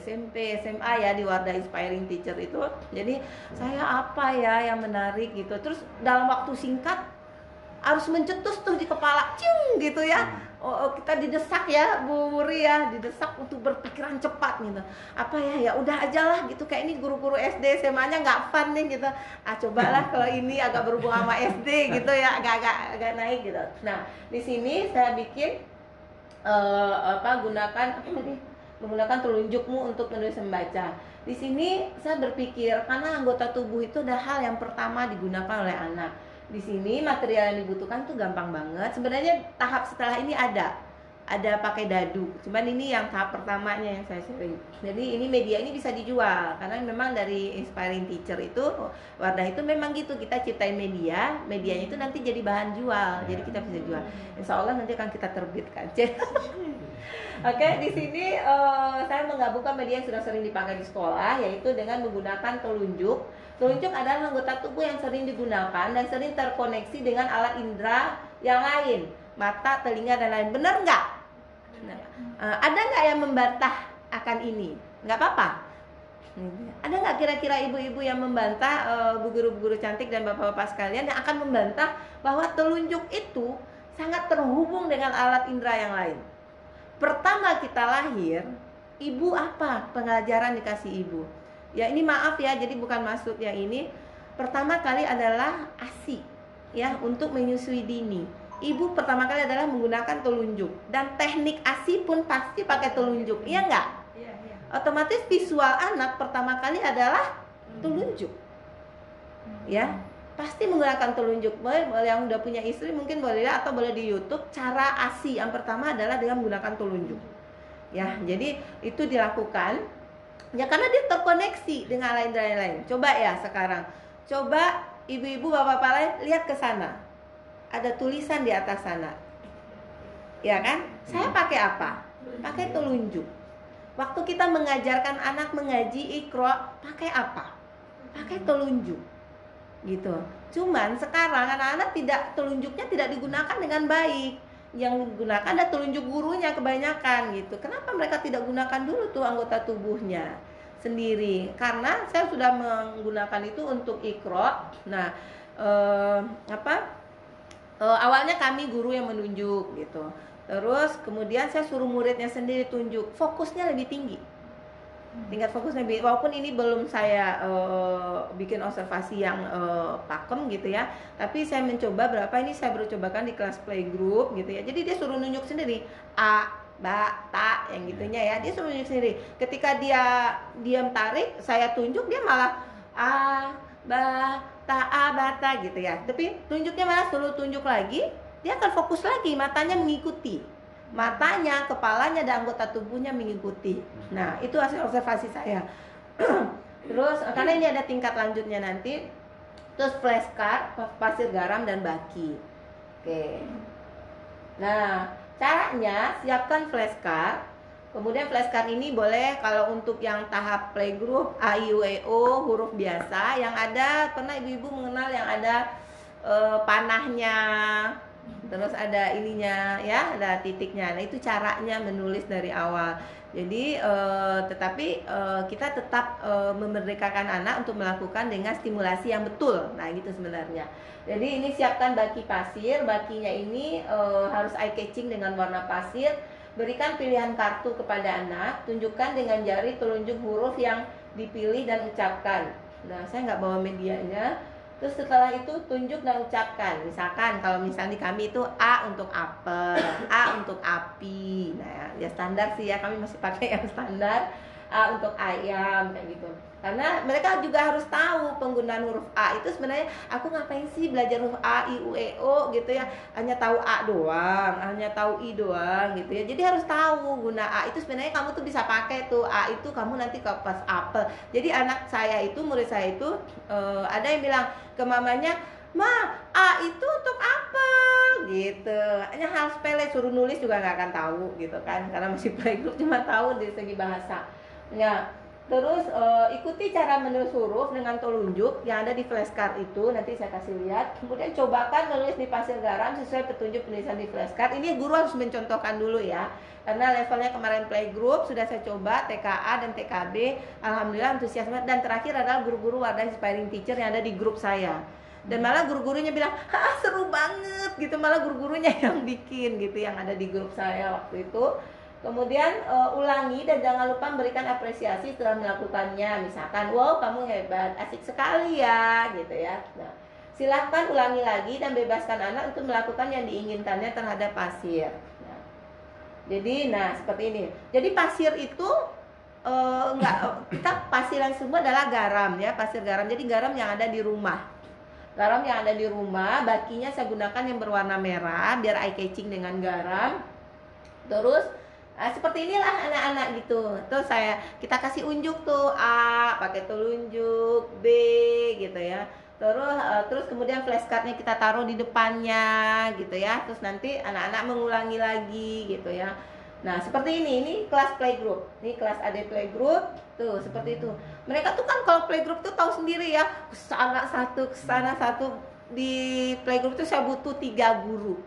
SMP, SMA ya di Wardah Inspiring Teacher itu. Jadi saya apa ya yang menarik gitu. Terus dalam waktu singkat harus mencetus tuh di kepala, cium gitu ya. Oh, oh, kita didesak ya, Bu Wuri ya, didesak untuk berpikiran cepat gitu. Apa ya, ya udah aja lah gitu. Kayak ini guru-guru SD, SMA-nya nggak fun nih gitu. Ah cobalah kalau ini agak berhubungan sama SD gitu ya, agak-agak agak naik gitu. Nah di sini saya bikin eh, apa gunakan apa tadi menggunakan telunjukmu untuk menulis membaca. Di sini saya berpikir karena anggota tubuh itu adalah hal yang pertama digunakan oleh anak. Di sini material yang dibutuhkan tuh gampang banget. Sebenarnya tahap setelah ini ada ada pakai dadu. Cuman ini yang tahap pertamanya yang saya sharing. Jadi ini media ini bisa dijual karena memang dari inspiring teacher itu Wardah itu memang gitu kita ciptain media, medianya itu nanti jadi bahan jual. Jadi kita bisa jual. Insya Allah nanti akan kita terbitkan. Oke, di sini eh, saya menggabungkan media yang sudah sering dipakai di sekolah, yaitu dengan menggunakan telunjuk. Telunjuk adalah anggota tubuh yang sering digunakan dan sering terkoneksi dengan alat indera yang lain, mata, telinga dan lain. Benar nggak? Eh, ada nggak yang membantah akan ini? Nggak apa-apa. Ada nggak kira-kira ibu-ibu yang membantah eh, bu guru-bu guru cantik dan bapak-bapak sekalian yang akan membantah bahwa telunjuk itu sangat terhubung dengan alat indera yang lain? Pertama kita lahir, ibu apa pengajaran dikasih ibu? Ya ini maaf ya, jadi bukan maksud yang ini. Pertama kali adalah ASI, ya untuk menyusui dini. Ibu pertama kali adalah menggunakan telunjuk. Dan teknik ASI pun pasti pakai telunjuk, iya nggak? Iya, iya. Otomatis visual anak pertama kali adalah telunjuk, ya pasti menggunakan telunjuk. Boleh yang udah punya istri mungkin boleh lihat atau boleh di YouTube. Cara ASI yang pertama adalah dengan menggunakan telunjuk. Ya jadi itu dilakukan. Ya karena dia terkoneksi dengan lain dan lain coba ya sekarang. Coba ibu-ibu bapak-bapak lain lihat ke sana ada tulisan di atas sana. Ya kan? Saya pakai apa? Pakai telunjuk. Waktu kita mengajarkan anak mengaji ikro pakai apa? Pakai telunjuk. Gitu. Cuman sekarang anak-anak tidak telunjuknya tidak digunakan dengan baik. Yang digunakan ada telunjuk gurunya kebanyakan gitu. Kenapa mereka tidak gunakan dulu tuh anggota tubuhnya sendiri? Karena saya sudah menggunakan itu untuk ikro nah eh, apa eh, awalnya kami guru yang menunjuk gitu. Terus kemudian saya suruh muridnya sendiri tunjuk fokusnya lebih tinggi. Tingkat fokusnya lebih walaupun ini belum saya eh, bikin observasi yang eh, pakem gitu ya tapi saya mencoba berapa ini saya baru cobakan di kelas playgroup gitu ya. Jadi dia suruh nunjuk sendiri. A ba ta yang gitunya ya. Dia suruh nunjuk sendiri. Ketika dia diam tarik saya tunjuk dia malah a ba ta a ba ta gitu ya. Tapi tunjuknya malah suruh tunjuk lagi dia akan fokus lagi matanya mengikuti. Matanya kepalanya dan anggota tubuhnya mengikuti. Nah itu hasil observasi saya. Terus karena ini ada tingkat lanjutnya nanti terus flashcard pasir garam dan baki. Oke. Nah caranya siapkan flashcard kemudian flashcard ini boleh kalau untuk yang tahap playgroup A I U E O huruf biasa. Yang ada pernah ibu-ibu mengenal yang ada eh, panahnya terus ada ininya ya ada titiknya. Nah itu caranya menulis dari awal. Jadi eh, tetapi eh, kita tetap eh, memerdekakan anak untuk melakukan dengan stimulasi yang betul. Nah gitu sebenarnya. Jadi ini siapkan baki pasir. Bakinya ini eh, harus eye catching dengan warna pasir berikan pilihan kartu kepada anak tunjukkan dengan jari telunjuk huruf yang dipilih dan ucapkan nah saya nggak bawa medianya Terus setelah itu tunjuk dan ucapkan. Misalkan kalau misalnya di kami itu A untuk apel, A untuk api. Nah, ya standar sih ya kami masih pakai yang standar. A untuk ayam kayak gitu. Karena mereka juga harus tahu penggunaan huruf A itu sebenarnya aku ngapain sih belajar huruf A, I, U, E, O gitu ya. Hanya tahu A doang, hanya tahu I doang gitu ya. Jadi harus tahu guna A itu sebenarnya kamu tuh bisa pakai tuh A itu kamu nanti ke pas apel. Jadi anak saya itu murid saya itu eh, ada yang bilang ke mamanya, "Ma, A itu untuk apel." gitu. Hanya hal sepele suruh nulis juga nggak akan tahu gitu kan. Karena masih playgroup cuma tahu dari segi bahasa. Ya, terus eh, ikuti cara menulis huruf dengan telunjuk yang ada di flashcard itu nanti saya kasih lihat. Kemudian cobakan menulis di pasir garam sesuai petunjuk penulisan di flashcard. Ini guru harus mencontohkan dulu ya. Karena levelnya kemarin playgroup sudah saya coba TKA dan TKB. Alhamdulillah antusias banget. dan terakhir adalah guru-guru wadah inspiring teacher yang ada di grup saya. Dan malah guru-gurunya bilang, "Ah, seru banget." gitu. Malah guru-gurunya yang bikin gitu yang ada di grup saya waktu itu. Kemudian eh, ulangi dan jangan lupa memberikan apresiasi setelah melakukannya. Misalkan, wow kamu hebat, asik sekali ya, gitu ya. Nah, silahkan ulangi lagi dan bebaskan anak untuk melakukan yang diinginkannya terhadap pasir. Nah, jadi, nah seperti ini. Jadi pasir itu eh, enggak kita pasir yang semua adalah garam ya, pasir garam. Jadi garam yang ada di rumah. Garam yang ada di rumah, bakinya saya gunakan yang berwarna merah biar eye catching dengan garam. Terus Nah, seperti inilah anak-anak gitu. Terus saya kita kasih unjuk tuh A pakai telunjuk, B gitu ya. Terus eh, terus kemudian flashcardnya kita taruh di depannya gitu ya. Terus nanti anak-anak mengulangi lagi gitu ya. Nah, seperti ini, ini kelas playgroup. Ini kelas AD playgroup. Tuh, seperti itu. Mereka tuh kan kalau playgroup tuh tahu sendiri ya. Ke sana satu, ke sana satu. Di playgroup tuh saya butuh tiga guru.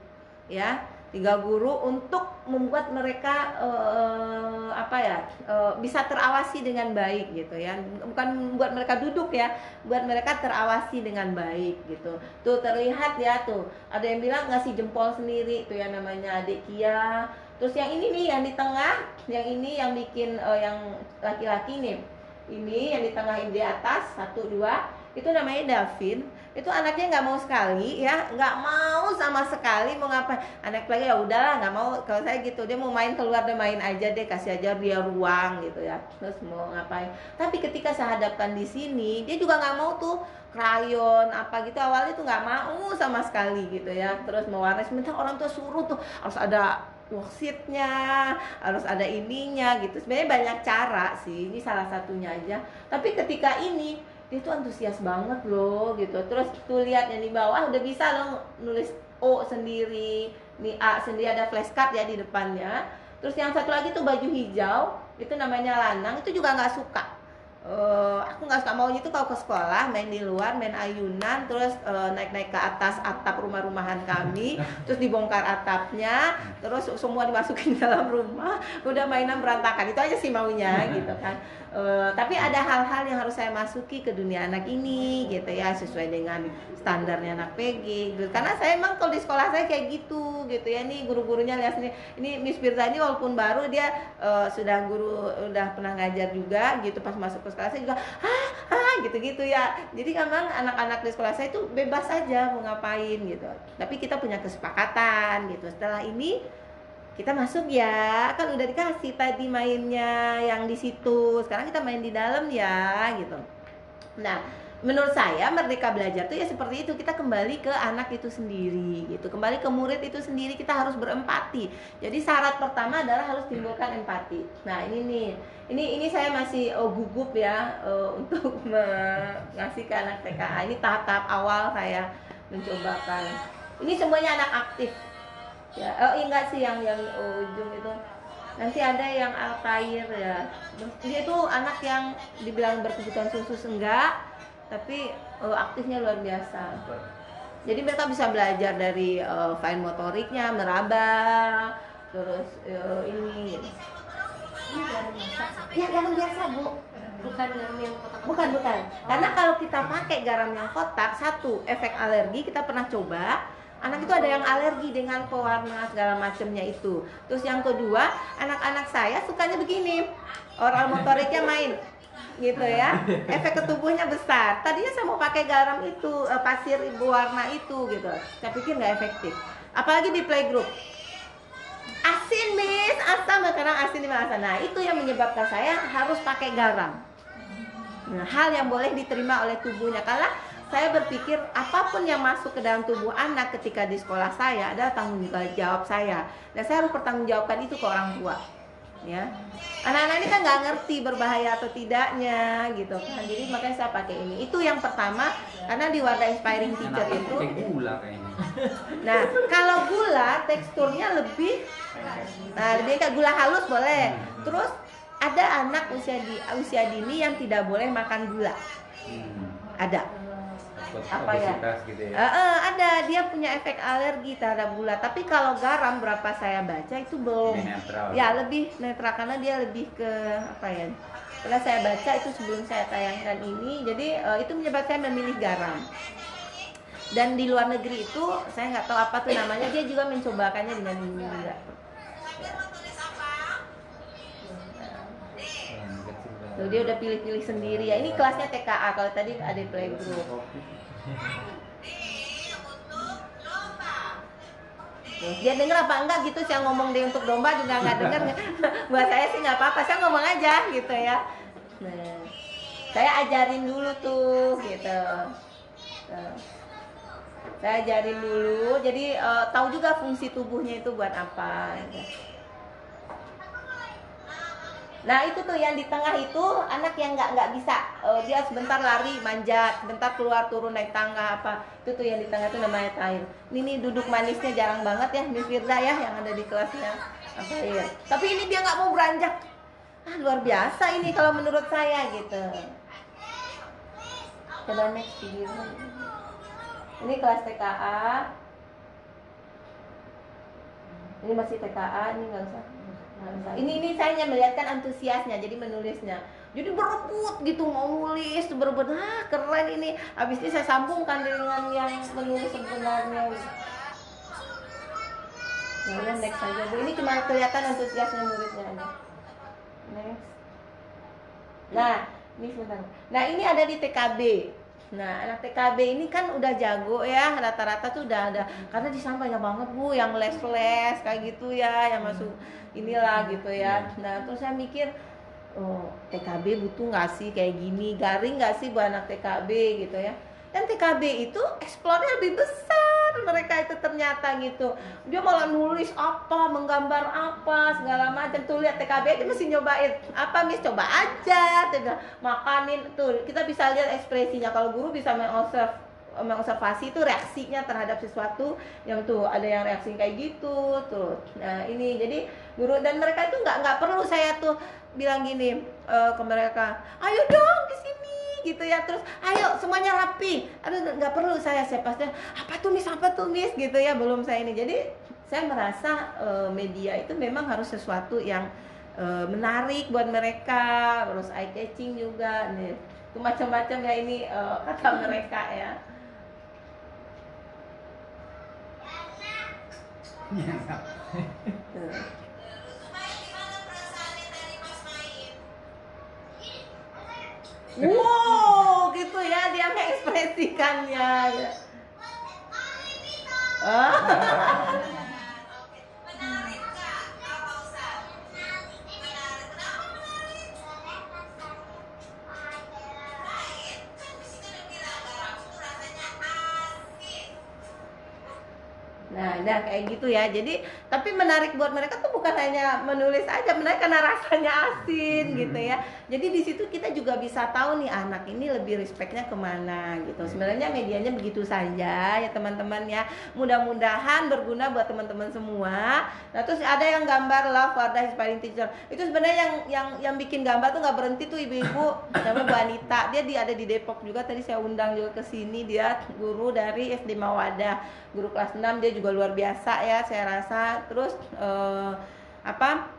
Ya, tiga guru untuk membuat mereka eh, apa ya eh, bisa terawasi dengan baik gitu ya. Bukan membuat mereka duduk ya buat mereka terawasi dengan baik gitu. Tuh terlihat ya tuh. Ada yang bilang ngasih jempol sendiri tuh yang namanya adik Kia. Terus yang ini nih yang di tengah yang ini yang bikin eh, yang laki-laki nih. Ini yang di tengah ini di atas satu dua. Itu namanya Davin itu anaknya nggak mau sekali ya. Nggak mau sama sekali mau ngapain. Anak lagi ya udahlah nggak mau. Kalau saya gitu dia mau main keluar dia main aja deh kasih aja dia ruang gitu ya. Terus mau ngapain. Tapi ketika saya hadapkan di sini dia juga nggak mau tuh krayon apa gitu. Awalnya tuh nggak mau sama sekali gitu ya. Terus mewarnai sementara orang tua suruh tuh harus ada worksheetnya harus ada ininya gitu. Sebenarnya banyak cara sih ini salah satunya aja. Tapi ketika ini dia tuh antusias banget loh gitu. Terus tuh lihat yang di bawah udah bisa loh nulis O sendiri nih A sendiri ada flashcard ya di depannya. Terus yang satu lagi tuh baju hijau itu namanya lanang itu juga nggak suka. Eh, aku nggak suka maunya itu kalau ke sekolah main di luar main ayunan terus eh, naik-naik ke atas atap rumah-rumahan kami terus dibongkar atapnya terus semua dimasukin dalam rumah udah mainan berantakan. Itu aja sih maunya gitu kan Eh, tapi ada hal-hal yang harus saya masuki ke dunia anak ini gitu ya sesuai dengan standarnya anak PG gitu. karena saya emang kalau di sekolah saya kayak gitu gitu ya. Nih guru-gurunya lihat sini ini Miss Firza ini walaupun baru dia eh, sudah guru udah pernah ngajar juga gitu. Pas masuk ke sekolah saya juga ah ah gitu-gitu ya. Jadi memang anak-anak di sekolah saya itu bebas aja mau ngapain gitu. Tapi kita punya kesepakatan gitu. Setelah ini kita masuk ya. Kan udah dikasih tadi mainnya yang di situ. Sekarang kita main di dalam ya gitu. Nah menurut saya merdeka belajar tuh ya seperti itu. Kita kembali ke anak itu sendiri gitu. Kembali ke murid itu sendiri kita harus berempati. Jadi syarat pertama adalah harus timbulkan empati. Nah ini nih. Ini ini saya masih oh, gugup ya eh, untuk ngasih ke anak TKA ini tahap-tahap awal saya mencobakan. Ini semuanya anak aktif ya oh enggak sih yang yang ujung itu. Nanti ada yang altair ya. Dia itu anak yang dibilang berkebutuhan khusus enggak tapi eh, aktifnya luar biasa. Jadi mereka bisa belajar dari eh, fine motoriknya meraba terus eh, ini gitu. Ini garam masak. ya garam biasa bu. Bukan garam yang kotak. bukan bukan. Karena kalau kita pakai garam yang kotak satu efek alergi kita pernah coba anak itu ada yang alergi dengan pewarna segala macamnya itu. Terus yang kedua anak-anak saya sukanya begini. Oral motoriknya main gitu ya. Efek ke tubuhnya besar. Tadinya saya mau pakai garam itu eh, pasir berwarna itu gitu. Saya pikir nggak efektif. Apalagi di playgroup. Asin miss. Asam karena asin di asam nah itu yang menyebabkan saya harus pakai garam. Nah, hal yang boleh diterima oleh tubuhnya. Karena saya berpikir apa pun yang masuk ke dalam tubuh anak ketika di sekolah saya adalah tanggung jawab saya. Dan saya harus bertanggungjawabkan itu ke orang tua ya. Anak-anak ini kan nggak ngerti berbahaya atau tidaknya gitu kan. Jadi makanya saya pakai ini. Itu yang pertama karena di Wardah Inspiring Teacher itu gula kayaknya. nah kalau gula teksturnya lebih nah lebih kayak gula halus boleh. Terus ada anak usia di usia dini yang tidak boleh makan gula. Hmm. ada Apa ya? gitu ya. Eh, eh, ada. Dia punya efek alergi terhadap gula. Tapi kalau garam berapa saya baca itu belum. Netral. ya lebih netral. Karena dia lebih ke apa ya setelah saya baca itu sebelum saya tayangkan ini. Jadi eh, itu menyebabkan saya memilih garam. Dan di luar negeri itu saya nggak tahu apa tuh namanya. Dia juga mencobakannya dengan ini juga. Banget. Tuh, dia udah pilih-pilih sendiri. Ya ini kelasnya TKA kalau tadi ada playgroup dia denger apa enggak gitu saya ngomong dia untuk domba juga nggak denger buat saya sih nggak apa-apa saya ngomong aja gitu ya nah, saya ajarin dulu tuh gitu Tuh. saya ajarin dulu jadi eh, tahu juga fungsi tubuhnya itu buat apa gitu. Nah itu tuh yang di tengah itu anak yang nggak nggak bisa eh, dia sebentar lari manjat, sebentar keluar turun naik tangga apa itu tuh yang di tengah itu namanya Tahir. Ini nih duduk manisnya jarang banget ya Miss Firda ya yang ada di kelasnya Tahir. Tapi ini dia nggak mau beranjak. Ah luar biasa ini kalau menurut saya gitu. Coba next video. Ini kelas TKA. Ini masih TKA, ini nggak usah. Ini ini saya hanya melihatkan antusiasnya, jadi menulisnya. Jadi berebut gitu mau nulis, berebut, ah keren ini. Habis ini saya sambungkan dengan yang menulis sebenarnya. Nah, ini next saja. Ini cuma kelihatan antusiasnya muridnya. Next. Nah, ini sebentar. Nah, ini ada di TKB. Nah, anak TKB ini kan udah jago ya, rata-rata tuh udah ada. Karena di sana banyak banget bu, yang les-les kayak gitu ya, yang masuk inilah gitu ya. Nah, terus saya mikir, oh TKB butuh nggak sih kayak gini, garing nggak sih buat anak TKB gitu ya. Dan TKB itu eksplornya lebih besar mereka itu ternyata gitu. Dia malah nulis apa, menggambar apa, segala macam. Tuh lihat TKB dia mesti nyobain. Apa Miss coba aja, bilang, makanin tuh. Kita bisa lihat ekspresinya kalau guru bisa mengobserv mengobservasi itu reaksinya terhadap sesuatu yang tuh ada yang reaksi kayak gitu tuh nah ini jadi guru dan mereka itu nggak nggak perlu saya tuh bilang gini eh, ke mereka ayo dong ke sini gitu ya terus ayo semuanya rapi. Aduh nggak perlu saya saya pasti apa tuh miss apa tuh miss gitu ya belum saya ini. Jadi saya merasa eh, media itu memang harus sesuatu yang eh, menarik buat mereka terus eye catching juga nih itu macam-macam ya ini eh, kata mereka ya. Tuh. Wow, gitu ya dia mengekspresikannya. Ah. Nah, nah kayak gitu ya. Jadi, tapi menarik buat mereka tuh bukan hanya menulis aja, mereka karena rasanya asin gitu ya. Jadi di situ kita juga bisa tahu nih anak ini lebih respectnya ke mana gitu. Sebenarnya medianya begitu saja ya teman-teman ya. Mudah-mudahan berguna buat teman-teman semua. Nah terus ada yang gambar love Wardah inspiring teacher. Itu sebenarnya yang yang yang bikin gambar tuh nggak berhenti tuh ibu-ibu namanya Bu Anita. Dia di ada di Depok juga. Tadi saya undang juga ke sini. Dia guru dari SD Mawadah guru kelas 6 dia juga luar biasa ya saya rasa. Terus eh, apa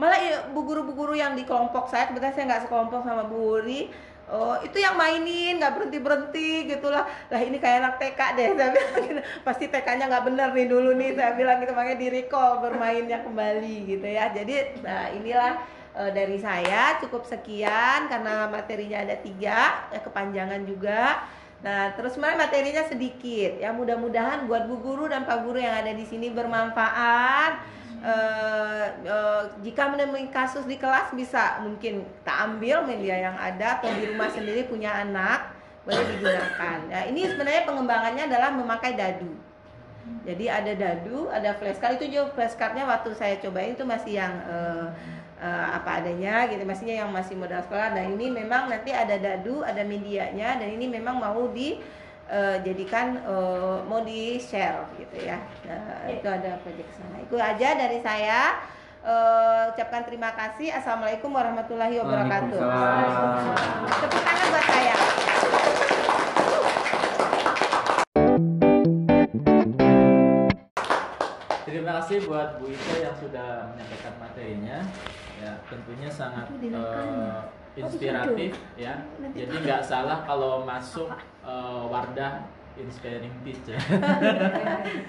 malah bu guru-bu guru yang di kelompok saya kebetulan saya nggak sekelompok sama Bu Uri Oh, itu yang mainin nggak berhenti berhenti gitulah. Lah ini kayak anak TK deh saya bilang. Gitu. pasti TK-nya nggak bener nih dulu nih saya bilang gitu. Makanya di recall bermainnya kembali gitu ya. Jadi nah inilah eh, dari saya cukup sekian karena materinya ada tiga ya kepanjangan juga Nah, terus sebenarnya materinya sedikit. Ya, mudah-mudahan buat Bu Guru dan Pak Guru yang ada di sini bermanfaat. Eh, eh, jika menemui kasus di kelas bisa mungkin kita ambil media yang ada atau di rumah sendiri punya anak boleh digunakan. Nah, ini sebenarnya pengembangannya adalah memakai dadu. Jadi ada dadu, ada flashcard itu juga flashcardnya waktu saya cobain itu masih yang eh, eh, apa adanya gitu, maksudnya yang masih modal sekolah. Dan ini memang nanti ada dadu, ada medianya dan ini memang mau di eh, jadikan eh, mau di share gitu ya. Nah, itu ada proyek sana. Itu aja dari saya. Eh, ucapkan terima kasih. Assalamualaikum warahmatullahi wabarakatuh. Tepuk tangan buat saya. Terima kasih buat Bu Ita yang sudah menyampaikan materinya. Ya, tentunya sangat eh, inspiratif ya. Jadi nggak salah kalau masuk eh, Wardah Inspiring Teacher.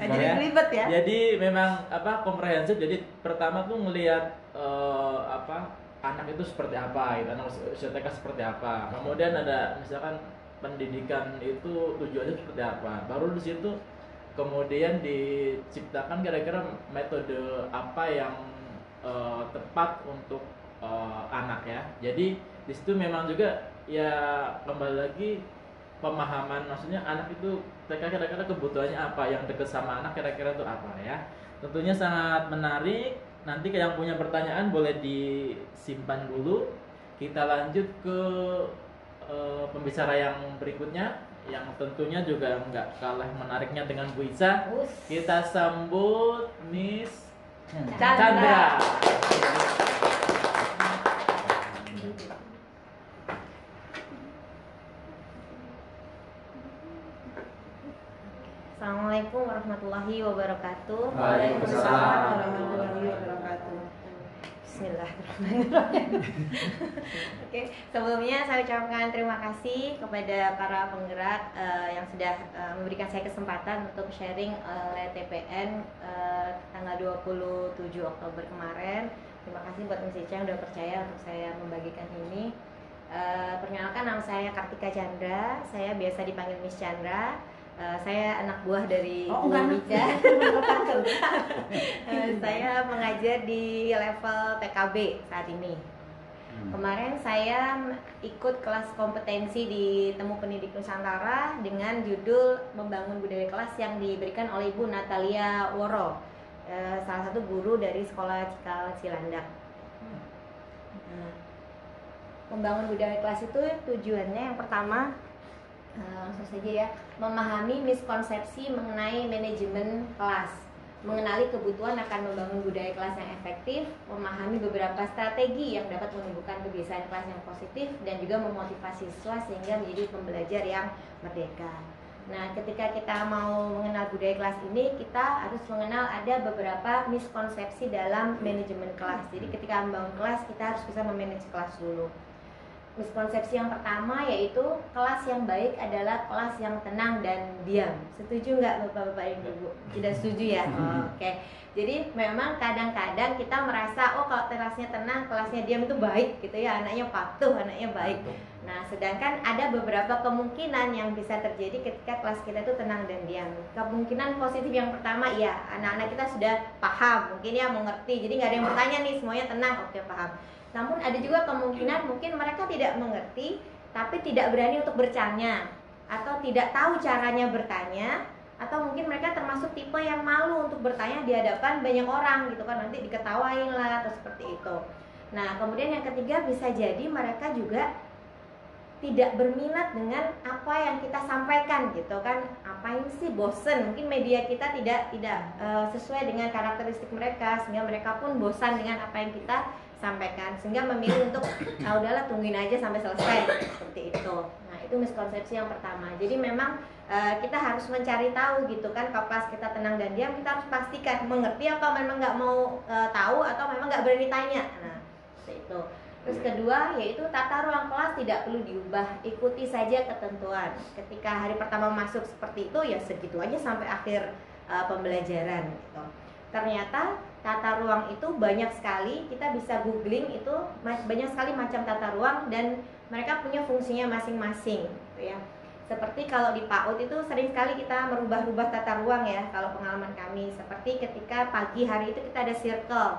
Jadi Ya. ribet ya. Jadi memang apa komprehensif. Jadi pertama tuh ngelihat eh, apa anak itu seperti apa, gitu, anak usia TK seperti apa. Kemudian ada misalkan pendidikan itu tujuannya seperti apa. Baru di situ kemudian diciptakan kira-kira metode apa yang eh, tepat untuk eh, anak ya. Jadi di situ memang juga ya kembali lagi pemahaman maksudnya anak itu TK kira-kira kebutuhannya apa yang dekat sama anak kira-kira itu apa ya. Tentunya sangat menarik. Nanti yang punya pertanyaan boleh disimpan dulu. Kita lanjut ke eh, pembicara yang berikutnya yang tentunya juga nggak kalah menariknya dengan Bu Isa kita sambut Miss Chandra. Chandra. Assalamualaikum warahmatullahi wabarakatuh. Waalaikumsalam. warahmatullahi wabarakatuh. Bismillahirrahmanirrahim. Oke, sebelumnya saya ucapkan terima kasih kepada para penggerak eh, yang sudah eh, memberikan saya kesempatan untuk sharing oleh TPN eh, tanggal 27 Oktober kemarin. Terima kasih buat Miss Ica yang sudah percaya untuk saya membagikan ini. Eh, perkenalkan nama saya Kartika Chandra, saya biasa dipanggil Miss Chandra. Eh, saya anak buah dari Oh, Bu enggak Ica. Eh, saya mengajar di level TKB saat ini. Kemarin saya ikut kelas kompetensi di Temu Pendidik Nusantara dengan judul Membangun Budaya Kelas yang diberikan oleh Ibu Natalia Woro, eh, salah satu guru dari Sekolah Cikal Cilandak. Nah, membangun budaya kelas itu tujuannya yang pertama langsung saja ya memahami miskonsepsi mengenai manajemen kelas mengenali kebutuhan akan membangun budaya kelas yang efektif, memahami beberapa strategi yang dapat menumbuhkan kebiasaan kelas yang positif dan juga memotivasi siswa sehingga menjadi pembelajar yang merdeka. Nah, ketika kita mau mengenal budaya kelas ini, kita harus mengenal ada beberapa miskonsepsi dalam manajemen kelas. Jadi, ketika membangun kelas, kita harus bisa memanage kelas dulu miskonsepsi yang pertama yaitu kelas yang baik adalah kelas yang tenang dan diam. Setuju nggak bapak-bapak ibu? ibu? Tidak setuju ya? Oh, Oke. Okay. Jadi memang kadang-kadang kita merasa oh kalau kelasnya tenang, kelasnya diam itu baik gitu ya, anaknya patuh, anaknya baik. Nah, sedangkan ada beberapa kemungkinan yang bisa terjadi ketika kelas kita itu tenang dan diam. Kemungkinan positif yang pertama ya, anak-anak kita sudah paham, mungkin ya mengerti. Jadi nggak ada yang bertanya nih, semuanya tenang, oke paham namun ada juga kemungkinan mungkin mereka tidak mengerti tapi tidak berani untuk bertanya atau tidak tahu caranya bertanya atau mungkin mereka termasuk tipe yang malu untuk bertanya di hadapan banyak orang gitu kan nanti diketawain lah atau seperti itu. Nah, kemudian yang ketiga bisa jadi mereka juga tidak berminat dengan apa yang kita sampaikan gitu kan. Apa ini sih bosen. Mungkin media kita tidak tidak uh, sesuai dengan karakteristik mereka sehingga mereka pun bosan dengan apa yang kita sampaikan. Sehingga memilih untuk ah udahlah tungguin aja sampai selesai. Seperti itu. Nah itu miskonsepsi yang pertama. Jadi memang uh, kita harus mencari tahu gitu kan kalau kita tenang dan diam kita harus pastikan mengerti apa memang nggak mau uh, tahu atau memang nggak berani tanya. Nah seperti itu. Terus kedua yaitu tata ruang kelas tidak perlu diubah, ikuti saja ketentuan. Ketika hari pertama masuk seperti itu ya segitu aja sampai akhir uh, pembelajaran gitu. Ternyata tata ruang itu banyak sekali. Kita bisa googling itu banyak sekali macam tata ruang dan mereka punya fungsinya masing-masing gitu ya. Seperti kalau di PAUD itu sering sekali kita merubah-rubah tata ruang ya kalau pengalaman kami. Seperti ketika pagi hari itu kita ada circle.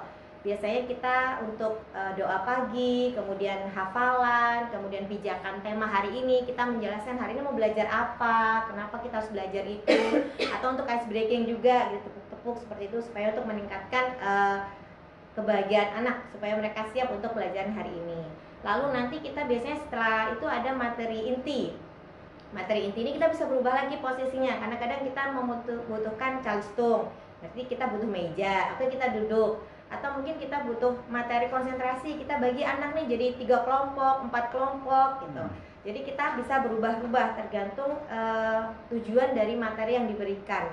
Biasanya kita untuk uh, doa pagi, kemudian hafalan, kemudian pijakan tema hari ini kita menjelaskan hari ini mau belajar apa, kenapa kita harus belajar itu, atau untuk ice breaking juga gitu tepuk seperti itu supaya untuk meningkatkan uh, kebahagiaan anak supaya mereka siap untuk pelajaran hari ini. Lalu nanti kita biasanya setelah itu ada materi inti. Materi inti ini kita bisa berubah lagi posisinya karena kadang kita membutuhkan calistung. Berarti kita butuh meja atau kita duduk atau mungkin kita butuh materi konsentrasi kita bagi anak nih jadi tiga kelompok empat kelompok gitu hmm. jadi kita bisa berubah-ubah tergantung uh, tujuan dari materi yang diberikan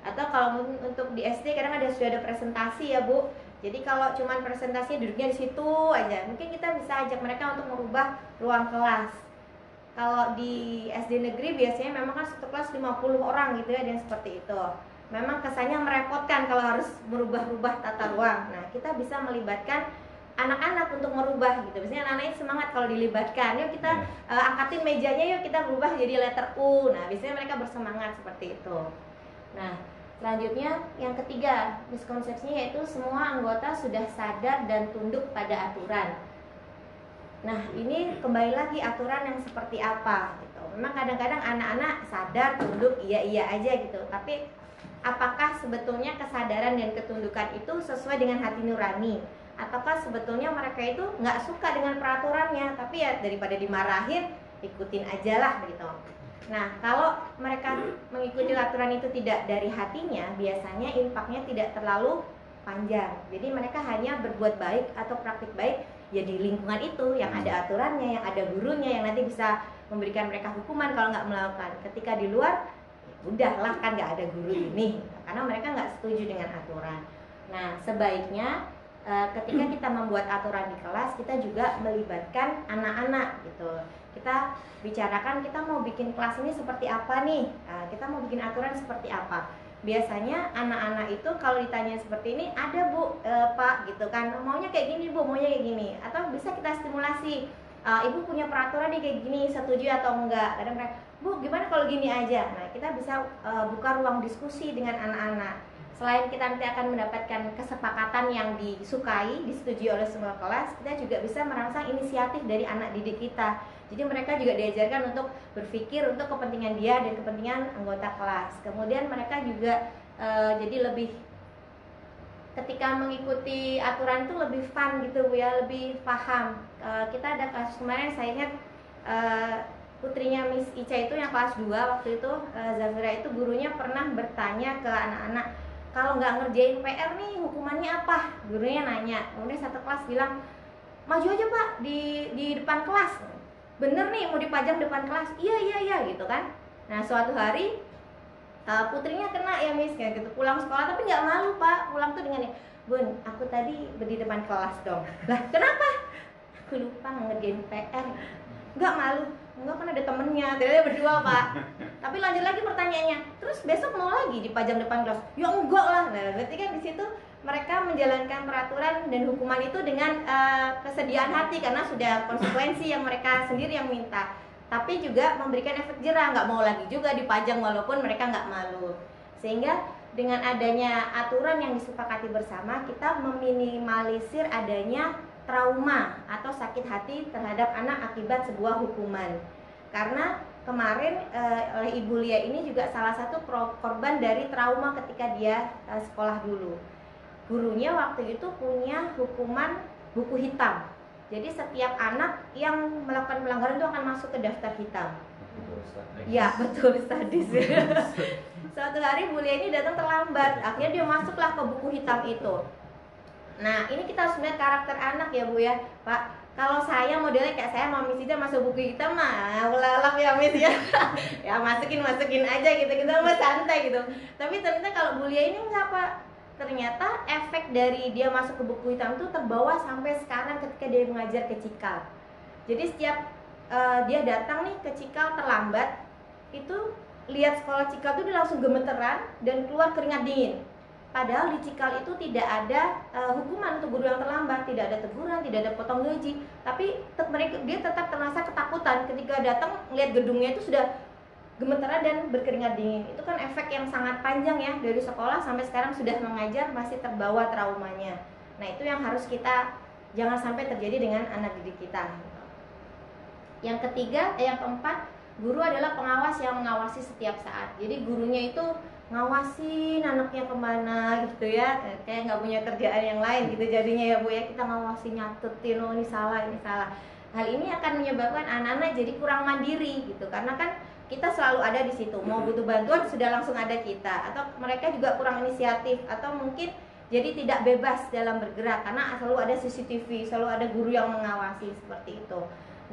atau kalau untuk di SD kadang ada sudah ada presentasi ya bu jadi kalau cuma presentasi duduknya di situ aja mungkin kita bisa ajak mereka untuk merubah ruang kelas kalau di SD negeri biasanya memang kan satu kelas 50 orang gitu ya dan seperti itu memang kesannya merepotkan kalau harus merubah-rubah tata ruang nah kita bisa melibatkan anak-anak untuk merubah gitu. Biasanya anak-anak semangat kalau dilibatkan. Yuk kita uh, angkatin mejanya yuk kita berubah jadi letter U. Nah, biasanya mereka bersemangat seperti itu. Nah, selanjutnya yang ketiga, miskonsepsinya yaitu semua anggota sudah sadar dan tunduk pada aturan. Nah, ini kembali lagi aturan yang seperti apa gitu. Memang kadang-kadang anak-anak sadar, tunduk, iya-iya aja gitu. Tapi apakah sebetulnya kesadaran dan ketundukan itu sesuai dengan hati nurani? Ataukah sebetulnya mereka itu nggak suka dengan peraturannya, tapi ya daripada dimarahin, ikutin aja lah gitu. Nah, kalau mereka mengikuti aturan itu tidak dari hatinya, biasanya impaknya tidak terlalu panjang. Jadi mereka hanya berbuat baik atau praktik baik ya di lingkungan itu yang ada aturannya, yang ada gurunya yang nanti bisa memberikan mereka hukuman kalau nggak melakukan. Ketika di luar, ya udahlah kan nggak ada guru ini, karena mereka nggak setuju dengan aturan. Nah, sebaiknya eh, ketika kita membuat aturan di kelas, kita juga melibatkan anak-anak gitu kita bicarakan kita mau bikin kelas ini seperti apa nih. Nah, kita mau bikin aturan seperti apa. Biasanya anak-anak itu kalau ditanya seperti ini ada bu? E, pak gitu kan. Maunya kayak gini bu maunya kayak gini. Atau bisa kita stimulasi e, ibu punya peraturan nih kayak gini setuju atau enggak? Kadang mereka bu gimana kalau gini aja? Nah kita bisa e, buka ruang diskusi dengan anak-anak. Selain kita nanti akan mendapatkan kesepakatan yang disukai, disetujui oleh semua kelas, kita juga bisa merangsang inisiatif dari anak didik kita. Jadi mereka juga diajarkan untuk berpikir untuk kepentingan dia dan kepentingan anggota kelas. Kemudian mereka juga e, jadi lebih ketika mengikuti aturan itu lebih fun gitu ya, lebih paham. E, kita ada kasus kemarin saya ingat e, putrinya Miss Ica itu yang kelas 2 waktu itu uh, Zafira itu gurunya pernah bertanya ke anak-anak kalau nggak ngerjain PR nih hukumannya apa gurunya nanya kemudian satu kelas bilang maju aja pak di di depan kelas bener nih mau dipajang depan kelas. Iya iya iya gitu kan. Nah suatu hari uh, putrinya kena ya Miss kayak gitu. Pulang sekolah tapi nggak malu pak. Pulang tuh dengan bun aku tadi berdiri depan kelas dong. Lah kenapa? Aku lupa ngerjain PR nggak malu. Enggak kan ada temennya tidak berdua pak. Tapi lanjut lagi pertanyaannya. Terus besok mau lagi dipajang depan kelas? Ya enggak lah. Nah berarti kan di situ mereka menjalankan peraturan dan hukuman itu dengan uh, kesediaan hati karena sudah konsekuensi yang mereka sendiri yang minta tapi juga memberikan efek jerah nggak mau lagi juga dipajang walaupun mereka nggak malu sehingga dengan adanya aturan yang disepakati bersama kita meminimalisir adanya trauma atau sakit hati terhadap anak akibat sebuah hukuman. Karena kemarin e, oleh Ibu Lia ini juga salah satu korban dari trauma ketika dia e, sekolah dulu. Gurunya waktu itu punya hukuman buku hitam. Jadi setiap anak yang melakukan pelanggaran itu akan masuk ke daftar hitam. Ya betul sadis. Suatu hari Bu Lia ini datang terlambat, akhirnya dia masuklah ke buku hitam itu Nah, ini kita harus melihat karakter anak ya Bu ya, Pak. Kalau saya modelnya kayak saya mau misi masuk buku kita mah ulalap ya Miss ya. ya masukin masukin aja gitu kita mah santai gitu. Tapi ternyata kalau Bulia ini enggak Pak. Ternyata efek dari dia masuk ke buku hitam itu terbawa sampai sekarang ketika dia mengajar ke Cikal. Jadi setiap uh, dia datang nih ke Cikal terlambat, itu lihat sekolah Cikal itu dia langsung gemeteran dan keluar keringat dingin. Padahal di Cikal itu tidak ada uh, hukuman untuk guru yang terlambat, tidak ada teguran, tidak ada potong gaji, tapi mereka dia tetap terasa ketakutan ketika datang melihat gedungnya itu sudah gemeteran dan berkeringat dingin. Itu kan efek yang sangat panjang ya dari sekolah sampai sekarang sudah mengajar masih terbawa traumanya. Nah, itu yang harus kita jangan sampai terjadi dengan anak didik kita. Yang ketiga, eh, yang keempat, guru adalah pengawas yang mengawasi setiap saat. Jadi gurunya itu ngawasin anaknya ke mana gitu ya kayak nggak punya kerjaan yang lain gitu jadinya ya bu ya kita ngawasin nyatetin oh ini salah ini salah hal ini akan menyebabkan anak-anak jadi kurang mandiri gitu karena kan kita selalu ada di situ. Mau butuh bantuan sudah langsung ada kita. Atau mereka juga kurang inisiatif. Atau mungkin jadi tidak bebas dalam bergerak. Karena selalu ada CCTV selalu ada guru yang mengawasi seperti itu.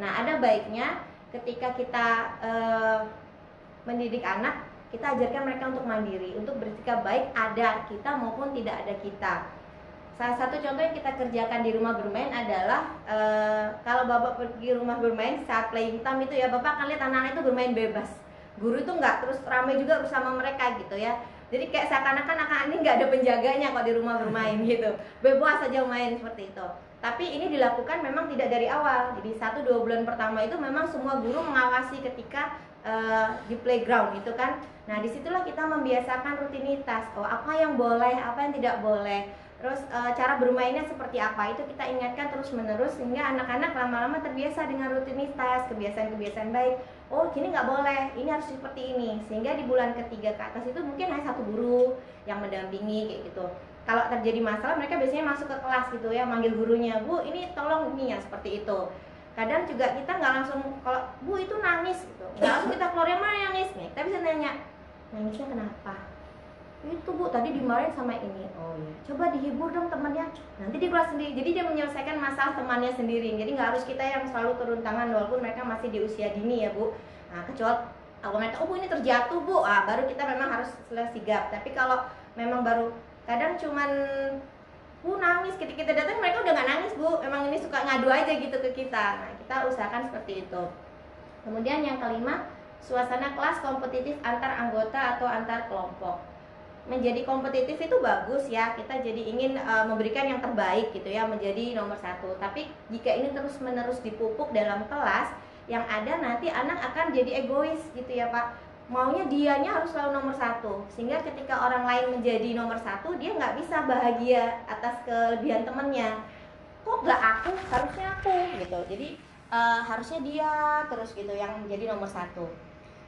Nah ada baiknya ketika kita uh, mendidik anak kita ajarkan mereka untuk mandiri, untuk bersikap baik ada kita maupun tidak ada kita. Salah satu contoh yang kita kerjakan di rumah bermain adalah e, kalau bapak pergi rumah bermain saat playing time itu ya bapak akan lihat anak-anak itu bermain bebas. Guru itu nggak terus ramai juga bersama mereka gitu ya. Jadi kayak seakan-akan anak ini nggak ada penjaganya kok di rumah bermain gitu. Bebas saja main seperti itu. Tapi ini dilakukan memang tidak dari awal. Jadi satu dua bulan pertama itu memang semua guru mengawasi ketika uh, di playground gitu kan nah di situlah kita membiasakan rutinitas oh apa yang boleh apa yang tidak boleh terus uh, cara bermainnya seperti apa? Itu kita ingatkan terus menerus sehingga anak-anak lama-lama terbiasa dengan rutinitas kebiasaan-kebiasaan baik. Oh gini nggak boleh ini harus seperti ini. Sehingga di bulan ketiga ke atas itu mungkin hanya satu guru yang mendampingi kayak gitu. Kalau terjadi masalah mereka biasanya masuk ke kelas gitu ya manggil gurunya bu ini tolong ini ya seperti itu. Kadang juga kita nggak langsung kalau bu itu nangis gitu. Nggak langsung kita keluar yang mana nangis? Nih kita bisa nanya nangisnya kenapa itu bu tadi dimarahin sama ini. Oh ya coba dihibur dong temannya. Nanti dia keluar sendiri. Jadi dia menyelesaikan masalah temannya sendiri. Jadi nggak harus kita yang selalu turun tangan walaupun mereka masih di usia dini ya bu. Nah kecuali kalau mereka oh bu ini terjatuh bu. Ah baru kita memang harus sigap. Tapi kalau memang baru kadang cuman bu nangis. Ketika kita datang mereka udah nggak nangis bu. Emang ini suka ngadu aja gitu ke kita. Nah kita usahakan seperti itu. Kemudian yang kelima suasana kelas kompetitif antar anggota atau antar kelompok menjadi kompetitif itu bagus ya. Kita jadi ingin uh, memberikan yang terbaik gitu ya menjadi nomor satu. Tapi jika ini terus menerus dipupuk dalam kelas yang ada nanti anak akan jadi egois gitu ya pak. Maunya dianya harus selalu nomor satu. Sehingga ketika orang lain menjadi nomor satu dia nggak bisa bahagia atas kelebihan temennya kok nggak aku? Harusnya aku gitu. Jadi uh, harusnya dia terus gitu yang menjadi nomor satu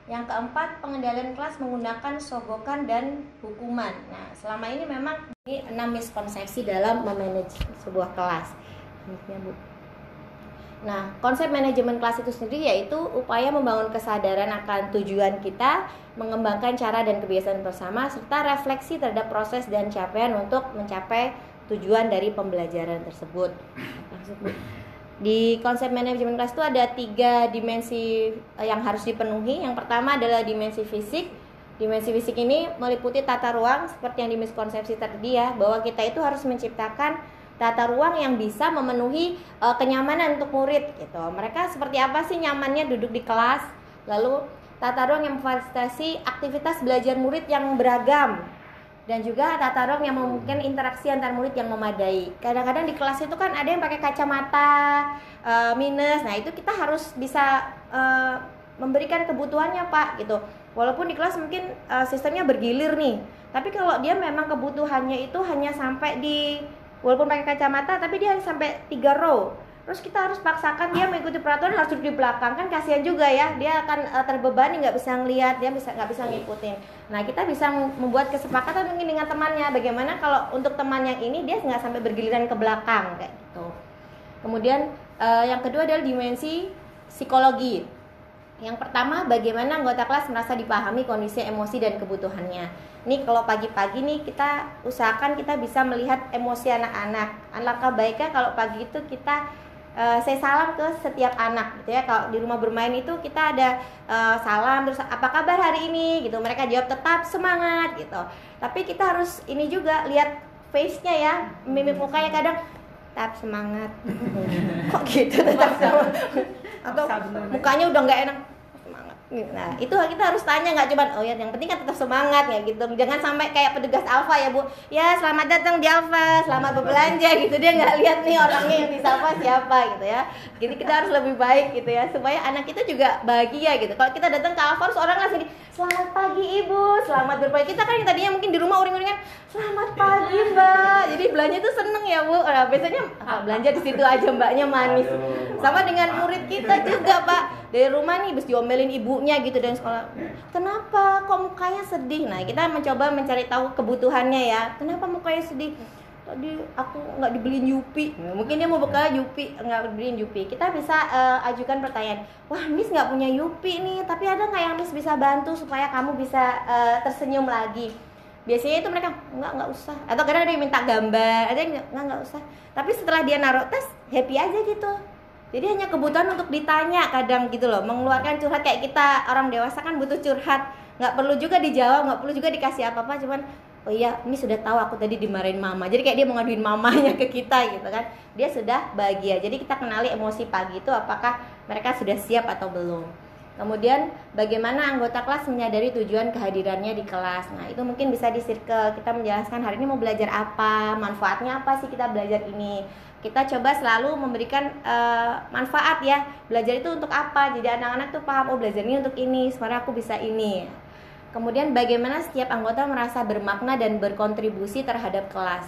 yang keempat pengendalian kelas menggunakan sogokan dan hukuman. Nah selama ini memang ini enam miskonsepsi dalam memanage sebuah kelas. Bu. Nah, konsep manajemen kelas itu sendiri yaitu upaya membangun kesadaran akan tujuan kita, mengembangkan cara dan kebiasaan bersama, serta refleksi terhadap proses dan capaian untuk mencapai tujuan dari pembelajaran tersebut. Di konsep manajemen kelas itu ada tiga dimensi eh, yang harus dipenuhi. Yang pertama adalah dimensi fisik. Dimensi fisik ini meliputi tata ruang seperti yang dimiskonsepsi tadi ya, bahwa kita itu harus menciptakan tata ruang yang bisa memenuhi uh, kenyamanan untuk murid gitu. Mereka seperti apa sih nyamannya duduk di kelas? Lalu tata ruang yang memfasilitasi aktivitas belajar murid yang beragam dan juga tata ruang yang memungkinkan interaksi antar murid yang memadai. Kadang-kadang di kelas itu kan ada yang pakai kacamata uh, minus. Nah, itu kita harus bisa uh, memberikan kebutuhannya, Pak, gitu. Walaupun di kelas mungkin uh, sistemnya bergilir nih. Tapi kalau dia memang kebutuhannya itu hanya sampai di walaupun pakai kacamata tapi dia sampai tiga row terus kita harus paksakan dia mengikuti peraturan harus duduk di belakang. Kan kasihan juga ya dia akan uh, terbebani nggak bisa ngelihat dia bisa nggak bisa ngikutin. Nah kita bisa membuat kesepakatan mungkin dengan temannya. Bagaimana kalau untuk teman yang ini dia nggak sampai bergiliran ke belakang kayak gitu. Kemudian uh, yang kedua adalah dimensi psikologi. Yang pertama bagaimana anggota kelas merasa dipahami kondisi emosi dan kebutuhannya. Nih kalau pagi-pagi nih kita usahakan kita bisa melihat emosi anak-anak. Alangkah baiknya kalau pagi itu kita uh, saya salam ke setiap anak gitu ya. Kalau di rumah bermain itu kita ada uh, salam terus apa kabar hari ini gitu. Mereka jawab tetap semangat gitu. Tapi kita harus ini juga lihat face-nya ya, mimik mukanya kadang tetap semangat. Kok gitu tetap semangat? Atau mukanya udah nggak enak Nah, itu kita harus tanya nggak cuma oh ya yang penting kan tetap semangat ya gitu. Jangan sampai kayak petugas Alfa ya, Bu. Ya, selamat datang di Alfa, selamat berbelanja gitu. Dia nggak lihat nih orangnya yang disapa siapa gitu ya. Jadi kita harus lebih baik gitu ya supaya anak kita juga bahagia gitu. Kalau kita datang ke Alfa orang langsung di selamat pagi Ibu, selamat berpagi. Kita kan yang tadinya mungkin di rumah uring-uringan selamat pagi Mbak. Jadi belanja itu seneng ya, Bu. Nah, biasanya ah, belanja di situ aja Mbaknya manis. Sama dengan murid kita juga, Pak. Dari rumah nih bis diomelin ibu ibunya gitu dan sekolah. Kenapa kok mukanya sedih? Nah kita mencoba mencari tahu kebutuhannya ya. Kenapa mukanya sedih? Tadi aku nggak dibeliin Yupi. Mungkin dia mau bekal Yupi. Nggak dibeliin Yupi. Kita bisa uh, ajukan pertanyaan. Wah Miss nggak punya Yupi nih. Tapi ada nggak yang Miss bisa bantu supaya kamu bisa uh, tersenyum lagi? Biasanya itu mereka nggak nggak usah. Atau kadang ada yang minta gambar. Ada yang nggak nggak usah. Tapi setelah dia naruh tes happy aja gitu jadi hanya kebutuhan untuk ditanya kadang gitu loh. Mengeluarkan curhat kayak kita orang dewasa kan butuh curhat. Nggak perlu juga dijawab nggak perlu juga dikasih apa apa cuman oh iya ini sudah tahu aku tadi dimarahin mama. Jadi kayak dia mau ngaduin mamanya ke kita gitu kan. Dia sudah bahagia. Jadi kita kenali emosi pagi itu apakah mereka sudah siap atau belum. Kemudian bagaimana anggota kelas menyadari tujuan kehadirannya di kelas. Nah, itu mungkin bisa di circle. Kita menjelaskan hari ini mau belajar apa, manfaatnya apa sih kita belajar ini kita coba selalu memberikan uh, manfaat ya. Belajar itu untuk apa? Jadi anak-anak tuh paham oh belajar ini untuk ini sebenarnya aku bisa ini. Kemudian bagaimana setiap anggota merasa bermakna dan berkontribusi terhadap kelas?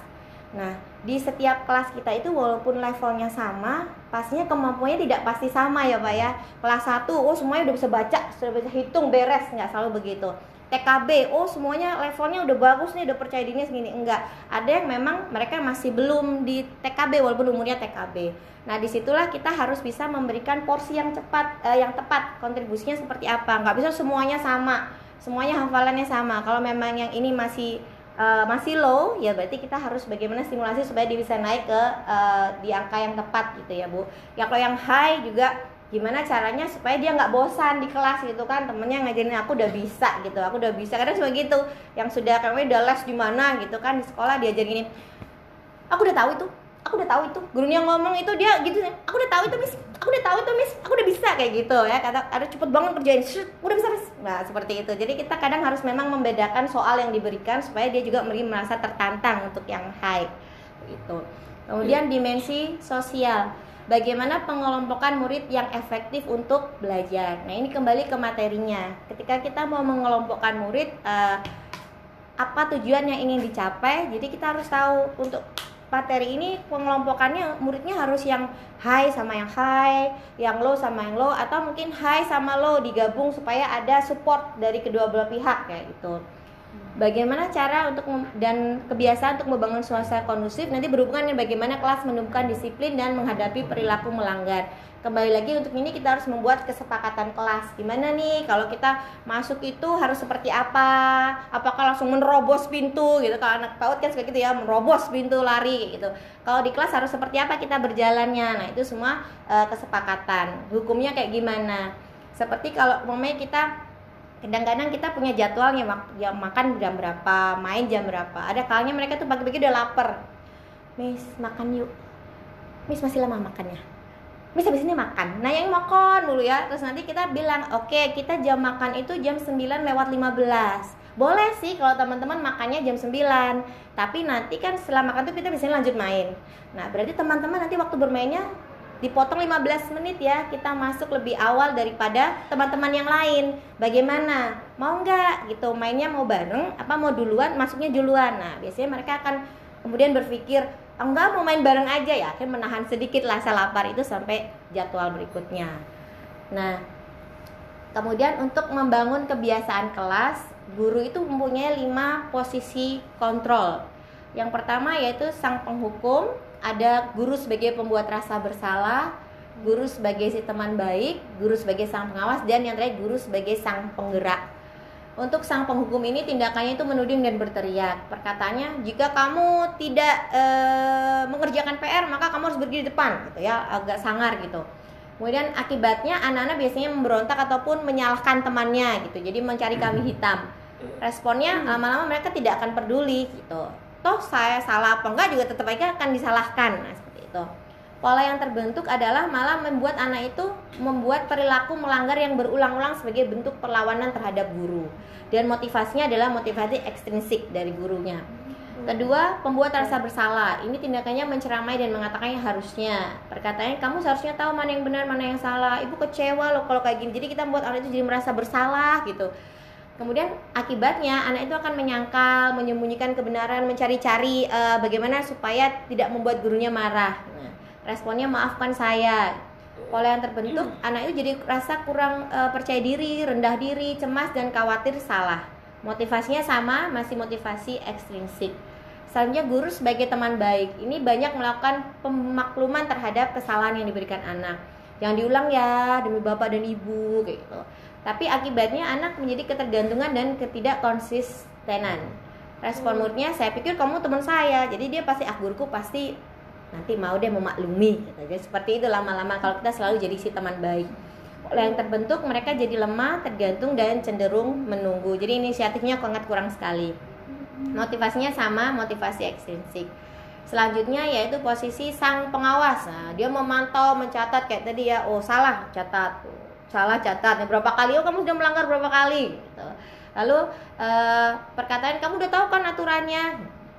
Nah di setiap kelas kita itu walaupun levelnya sama pastinya kemampuannya tidak pasti sama ya pak ya. Kelas 1 oh semuanya udah bisa baca sudah bisa hitung beres. Nggak selalu begitu TKB oh semuanya levelnya udah bagus nih udah percaya dirinya segini. Enggak. Ada yang memang mereka masih belum di TKB walaupun umurnya TKB nah di situlah kita harus bisa memberikan porsi yang cepat eh, yang tepat. Kontribusinya seperti apa. Nggak bisa semuanya sama. Semuanya hafalannya sama. Kalau memang yang ini masih uh, masih low ya berarti kita harus bagaimana stimulasi supaya dia bisa naik ke uh, di angka yang tepat gitu ya bu. Ya kalau yang high juga gimana caranya supaya dia nggak bosan di kelas gitu kan? Temennya ngajarin aku udah bisa gitu aku udah bisa. Kadang cuma gitu yang sudah kami udah les di mana gitu kan di sekolah diajarin gini aku udah tahu itu aku udah tahu itu. Gurunya ngomong itu dia gitu aku udah tahu itu miss. Aku udah tahu itu miss. Aku udah bisa kayak gitu ya. Kata ada cepet banget kerjain. Udah bisa miss. Nah seperti itu. Jadi kita kadang harus memang membedakan soal yang diberikan supaya dia juga merasa tertantang untuk yang high gitu. Kemudian dimensi sosial bagaimana pengelompokan murid yang efektif untuk belajar. Nah, ini kembali ke materinya. Ketika kita mau mengelompokkan murid uh, apa tujuan yang ingin dicapai, jadi kita harus tahu untuk materi ini pengelompokannya muridnya harus yang high sama yang high, yang low sama yang low atau mungkin high sama low digabung supaya ada support dari kedua belah pihak kayak gitu. Bagaimana cara untuk dan kebiasaan untuk membangun suasana kondusif nanti berhubungan dengan bagaimana kelas menumbuhkan disiplin dan menghadapi perilaku melanggar. Kembali lagi untuk ini kita harus membuat kesepakatan kelas. Gimana nih kalau kita masuk itu harus seperti apa? Apakah langsung menerobos pintu gitu? Kalau anak PAUD kan suka gitu ya, menerobos pintu lari gitu. Kalau di kelas harus seperti apa kita berjalannya? Nah, itu semua eh, kesepakatan. Hukumnya kayak gimana? Seperti kalau umpamanya kita kadang-kadang kita punya jadwalnya jam makan jam berapa main jam berapa. Ada kalanya mereka tuh pagi-pagi udah lapar. Miss makan yuk. Miss masih lama makannya? Miss habis ini makan. Nah yang makan dulu ya. Terus nanti kita bilang oke kita jam makan itu jam 9 lewat 15 boleh sih kalau teman-teman makannya jam 9 tapi nanti kan setelah makan tuh kita bisa lanjut main. Nah berarti teman-teman nanti waktu bermainnya dipotong 15 menit ya kita masuk lebih awal daripada teman-teman yang lain. Bagaimana? Mau nggak? Gitu. Mainnya mau bareng apa mau duluan? Masuknya duluan. Nah biasanya mereka akan kemudian berpikir "Ah, enggak mau main bareng aja ya. Akan menahan sedikit rasa lapar itu sampai jadwal berikutnya. Nah kemudian untuk membangun kebiasaan kelas guru itu mempunyai lima posisi kontrol. Yang pertama yaitu sang penghukum ada guru sebagai pembuat rasa bersalah, guru sebagai si teman baik, guru sebagai sang pengawas, dan yang terakhir guru sebagai sang penggerak. Untuk sang penghukum ini tindakannya itu menuding dan berteriak. Perkataannya, jika kamu tidak eh, mengerjakan PR maka kamu harus berdiri di depan, gitu ya, agak sangar gitu. Kemudian akibatnya anak-anak biasanya memberontak ataupun menyalahkan temannya gitu. Jadi mencari kambing hitam. Responnya lama-lama mereka tidak akan peduli gitu toh saya salah apa enggak juga tetap aja akan disalahkan. Nah seperti itu. Pola yang terbentuk adalah malah membuat anak itu membuat perilaku melanggar yang berulang-ulang sebagai bentuk perlawanan terhadap guru. Dan motivasinya adalah motivasi ekstrinsik dari gurunya. Kedua pembuat rasa bersalah. Ini tindakannya menceramai dan mengatakannya harusnya. Perkataannya kamu seharusnya tahu mana yang benar mana yang salah. Ibu kecewa loh kalau kayak gini. Jadi kita membuat anak itu jadi merasa bersalah gitu Kemudian akibatnya anak itu akan menyangkal, menyembunyikan kebenaran, mencari-cari uh, bagaimana supaya tidak membuat gurunya marah. Nah, responnya maafkan saya. Pola yang terbentuk, anak itu jadi rasa kurang uh, percaya diri, rendah diri, cemas dan khawatir salah. Motivasinya sama, masih motivasi ekstrinsik. Selanjutnya guru sebagai teman baik. Ini banyak melakukan pemakluman terhadap kesalahan yang diberikan anak. Yang diulang ya demi bapak dan ibu kayak gitu tapi akibatnya anak menjadi ketergantungan dan ketidakkonsistenan. Respon muridnya saya pikir kamu teman saya. Jadi dia pasti ah guruku pasti nanti mau deh memaklumi. Gitu. jadi seperti itu lama-lama kalau kita selalu jadi si teman baik. Oleh yang terbentuk mereka jadi lemah tergantung dan cenderung menunggu. Jadi inisiatifnya sangat kurang sekali. Motivasinya sama motivasi ekstrinsik. Selanjutnya yaitu posisi sang pengawas. Nah dia memantau mencatat kayak tadi ya. Oh salah catat salah catat berapa kali? Oh kamu sudah melanggar berapa kali? Gitu. lalu eh, perkataan kamu udah tahu kan aturannya?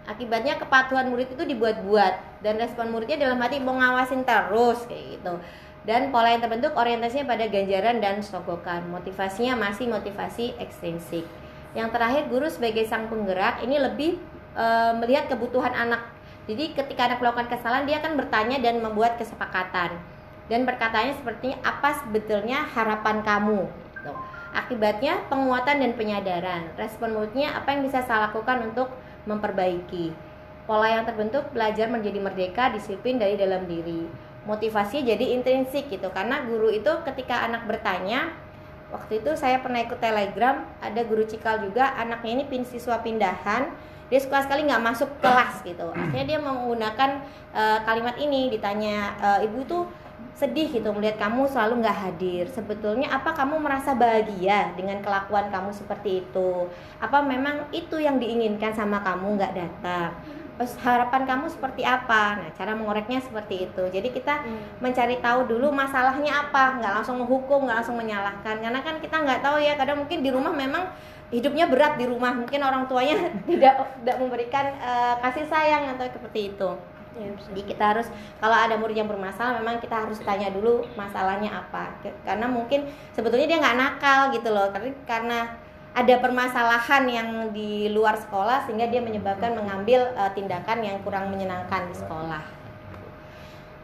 Akibatnya kepatuhan murid itu dibuat-buat dan respon muridnya dalam hati mau ngawasin terus kayak gitu. Dan pola yang terbentuk orientasinya pada ganjaran dan sogokan. Motivasinya masih motivasi ekstrinsik. Yang terakhir guru sebagai sang penggerak ini lebih e, melihat kebutuhan anak. Jadi ketika anak melakukan kesalahan dia akan bertanya dan membuat kesepakatan dan berkatanya seperti apa sebetulnya harapan kamu? Gitu. akibatnya penguatan dan penyadaran. Respon muridnya apa yang bisa saya lakukan untuk memperbaiki? Pola yang terbentuk belajar menjadi merdeka disiplin dari dalam diri. Motivasi jadi intrinsik gitu. Karena guru itu ketika anak bertanya waktu itu saya pernah ikut telegram ada guru cikal juga anaknya ini pin siswa pindahan dia suka sekali nggak masuk kelas gitu. Akhirnya dia menggunakan uh, kalimat ini ditanya e, ibu tuh sedih gitu melihat kamu selalu nggak hadir. Sebetulnya apa kamu merasa bahagia dengan kelakuan kamu seperti itu? Apa memang itu yang diinginkan sama kamu nggak datang? Terus harapan kamu seperti apa? Nah, cara mengoreknya seperti itu. Jadi kita hmm. mencari tahu dulu masalahnya apa, nggak langsung menghukum, nggak langsung menyalahkan. Karena kan kita nggak tahu ya, kadang mungkin di rumah memang hidupnya berat di rumah, mungkin orang tuanya tidak tidak memberikan uh, kasih sayang atau seperti itu. Ya, Jadi kita harus kalau ada murid yang bermasalah memang kita harus tanya dulu masalahnya apa karena mungkin sebetulnya dia nggak nakal gitu loh tapi karena ada permasalahan yang di luar sekolah sehingga dia menyebabkan mengambil uh, tindakan yang kurang menyenangkan di sekolah.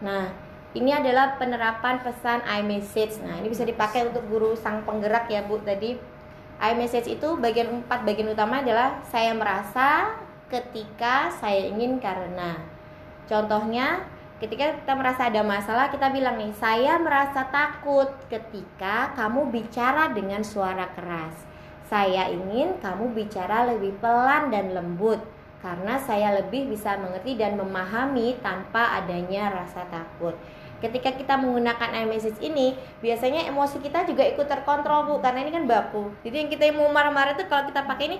Nah, ini adalah penerapan pesan iMessage. Nah, ini bisa dipakai untuk guru sang penggerak ya Bu tadi. iMessage itu bagian empat bagian utama adalah saya merasa ketika saya ingin karena contohnya ketika kita merasa ada masalah kita bilang nih saya merasa takut ketika kamu bicara dengan suara keras. Saya ingin kamu bicara lebih pelan dan lembut karena saya lebih bisa mengerti dan memahami tanpa adanya rasa takut. Ketika kita menggunakan iMessage ini biasanya emosi kita juga ikut terkontrol bu karena ini kan baku. Jadi yang kita mau marah-marah itu kalau kita pakai ini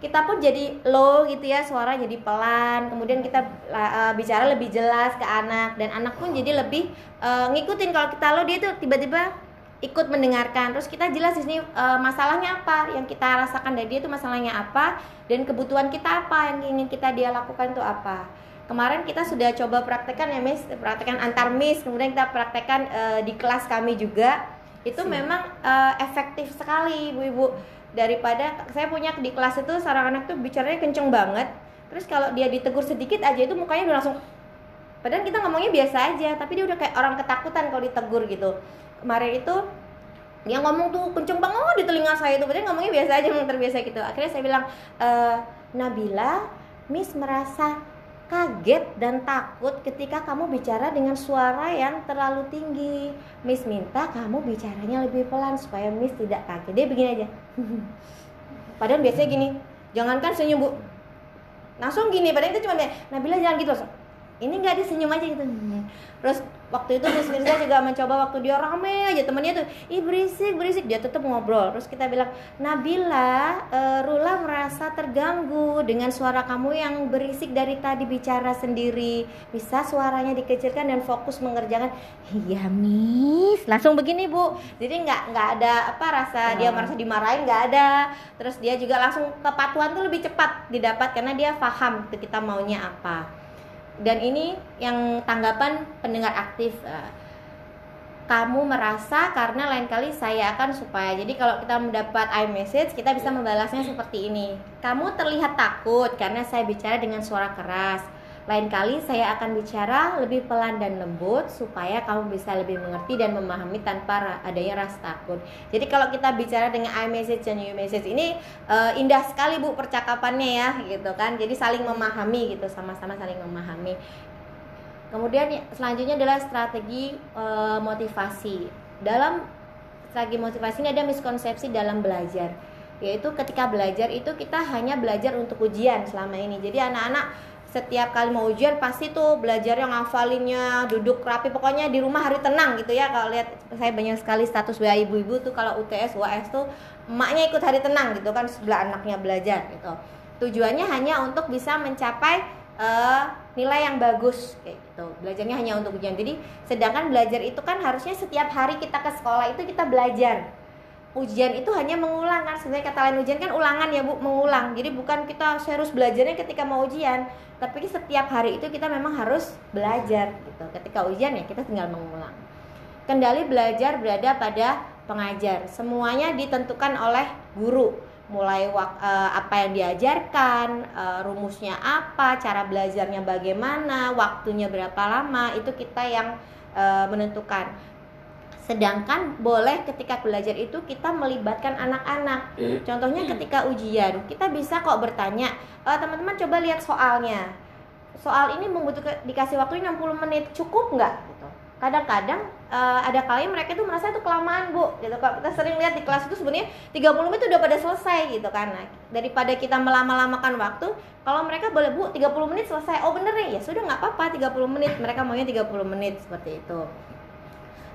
kita pun jadi low gitu ya suara jadi pelan. Kemudian kita uh, bicara lebih jelas ke anak. Dan anak pun jadi lebih uh, ngikutin kalau kita low dia tuh tiba-tiba ikut mendengarkan. Terus kita jelas di sini uh, masalahnya apa? Yang kita rasakan dari dia itu masalahnya apa? Dan kebutuhan kita apa? Yang ingin kita dia lakukan itu apa? Kemarin kita sudah coba praktekkan ya Miss. Praktekkan antar Miss. Kemudian kita praktekkan uh, di kelas kami juga. Itu memang uh, efektif sekali ibu-ibu daripada saya punya di kelas itu seorang anak tuh bicaranya kenceng banget. Terus kalau dia ditegur sedikit aja itu mukanya udah langsung padahal kita ngomongnya biasa aja tapi dia udah kayak orang ketakutan kalau ditegur gitu. Kemarin itu dia ngomong tuh kenceng banget di telinga saya itu padahal ngomongnya biasa aja memang terbiasa gitu. Akhirnya saya bilang e, Nabila Miss merasa kaget dan takut ketika kamu bicara dengan suara yang terlalu tinggi. Miss minta kamu bicaranya lebih pelan supaya Miss tidak kaget. Dia begini aja. Padahal biasanya gini, jangankan senyum bu, langsung gini. Padahal itu cuma Nabila jangan gitu. Ini nggak disenyum aja gitu. Terus waktu itu Miss Mirza juga mencoba waktu dia rame aja temennya tuh ih berisik berisik. Dia tetap ngobrol. Terus kita bilang Nabila uh, Rula merasa terganggu dengan suara kamu yang berisik dari tadi bicara sendiri. Bisa suaranya dikecilkan dan fokus mengerjakan. Iya Miss. Langsung begini Bu. Jadi nggak nggak ada apa rasa dia merasa dimarahin nggak ada. Terus dia juga langsung kepatuhan tuh lebih cepat didapat karena dia paham kita maunya apa dan ini yang tanggapan pendengar aktif uh, kamu merasa karena lain kali saya akan supaya. Jadi kalau kita mendapat iMessage kita bisa membalasnya seperti ini. Kamu terlihat takut karena saya bicara dengan suara keras lain kali saya akan bicara lebih pelan dan lembut supaya kamu bisa lebih mengerti dan memahami tanpa adanya rasa takut. Jadi kalau kita bicara dengan iMessage dan message ini uh, indah sekali Bu percakapannya ya gitu kan. Jadi saling memahami gitu, sama-sama saling memahami. Kemudian selanjutnya adalah strategi uh, motivasi. Dalam strategi motivasi ini ada miskonsepsi dalam belajar yaitu ketika belajar itu kita hanya belajar untuk ujian selama ini. Jadi anak-anak setiap kali mau ujian pasti tuh belajar yang ngafalinnya duduk rapi pokoknya di rumah hari tenang gitu ya. Kalau lihat saya banyak sekali status wa ibu-ibu tuh kalau UTS UAS tuh emaknya ikut hari tenang gitu kan sebelah anaknya belajar gitu. Tujuannya hanya untuk bisa mencapai uh, nilai yang bagus kayak gitu. Belajarnya hanya untuk ujian. Jadi sedangkan belajar itu kan harusnya setiap hari kita ke sekolah itu kita belajar ujian itu hanya mengulang kan sebenarnya kata lain ujian kan ulangan ya bu mengulang. Jadi bukan kita serius belajarnya ketika mau ujian tapi setiap hari itu kita memang harus belajar gitu. Ketika ujian ya kita tinggal mengulang. Kendali belajar berada pada pengajar. Semuanya ditentukan oleh guru. Mulai wak, uh, apa yang diajarkan uh, rumusnya apa cara belajarnya bagaimana waktunya berapa lama itu kita yang uh, menentukan Sedangkan boleh ketika belajar itu kita melibatkan anak-anak. Eh. Contohnya ketika ujian, kita bisa kok bertanya, e, teman-teman coba lihat soalnya. Soal ini membutuhkan dikasih waktu 60 menit, cukup nggak? Gitu. Kadang-kadang uh, ada kali mereka itu merasa itu kelamaan bu, gitu. Kalau kita sering lihat di kelas itu sebenarnya 30 menit itu udah pada selesai gitu kan. Nah, daripada kita melama-lamakan waktu, kalau mereka boleh bu 30 menit selesai, oh bener ya sudah nggak apa-apa 30 menit, mereka maunya 30 menit seperti itu.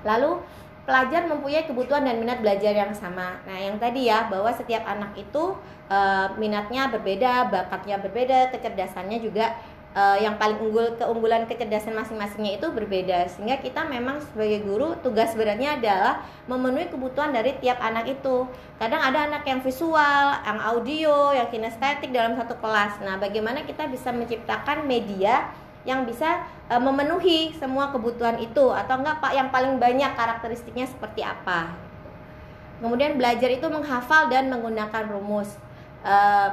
Lalu pelajar mempunyai kebutuhan dan minat belajar yang sama. Nah, yang tadi ya bahwa setiap anak itu e, minatnya berbeda, bakatnya berbeda, kecerdasannya juga e, yang paling unggul keunggulan kecerdasan masing-masingnya itu berbeda. Sehingga kita memang sebagai guru tugas beratnya adalah memenuhi kebutuhan dari tiap anak itu. Kadang ada anak yang visual, yang audio, yang kinestetik dalam satu kelas. Nah, bagaimana kita bisa menciptakan media yang bisa uh, memenuhi semua kebutuhan itu atau enggak Pak yang paling banyak karakteristiknya seperti apa. Kemudian belajar itu menghafal dan menggunakan rumus. Uh,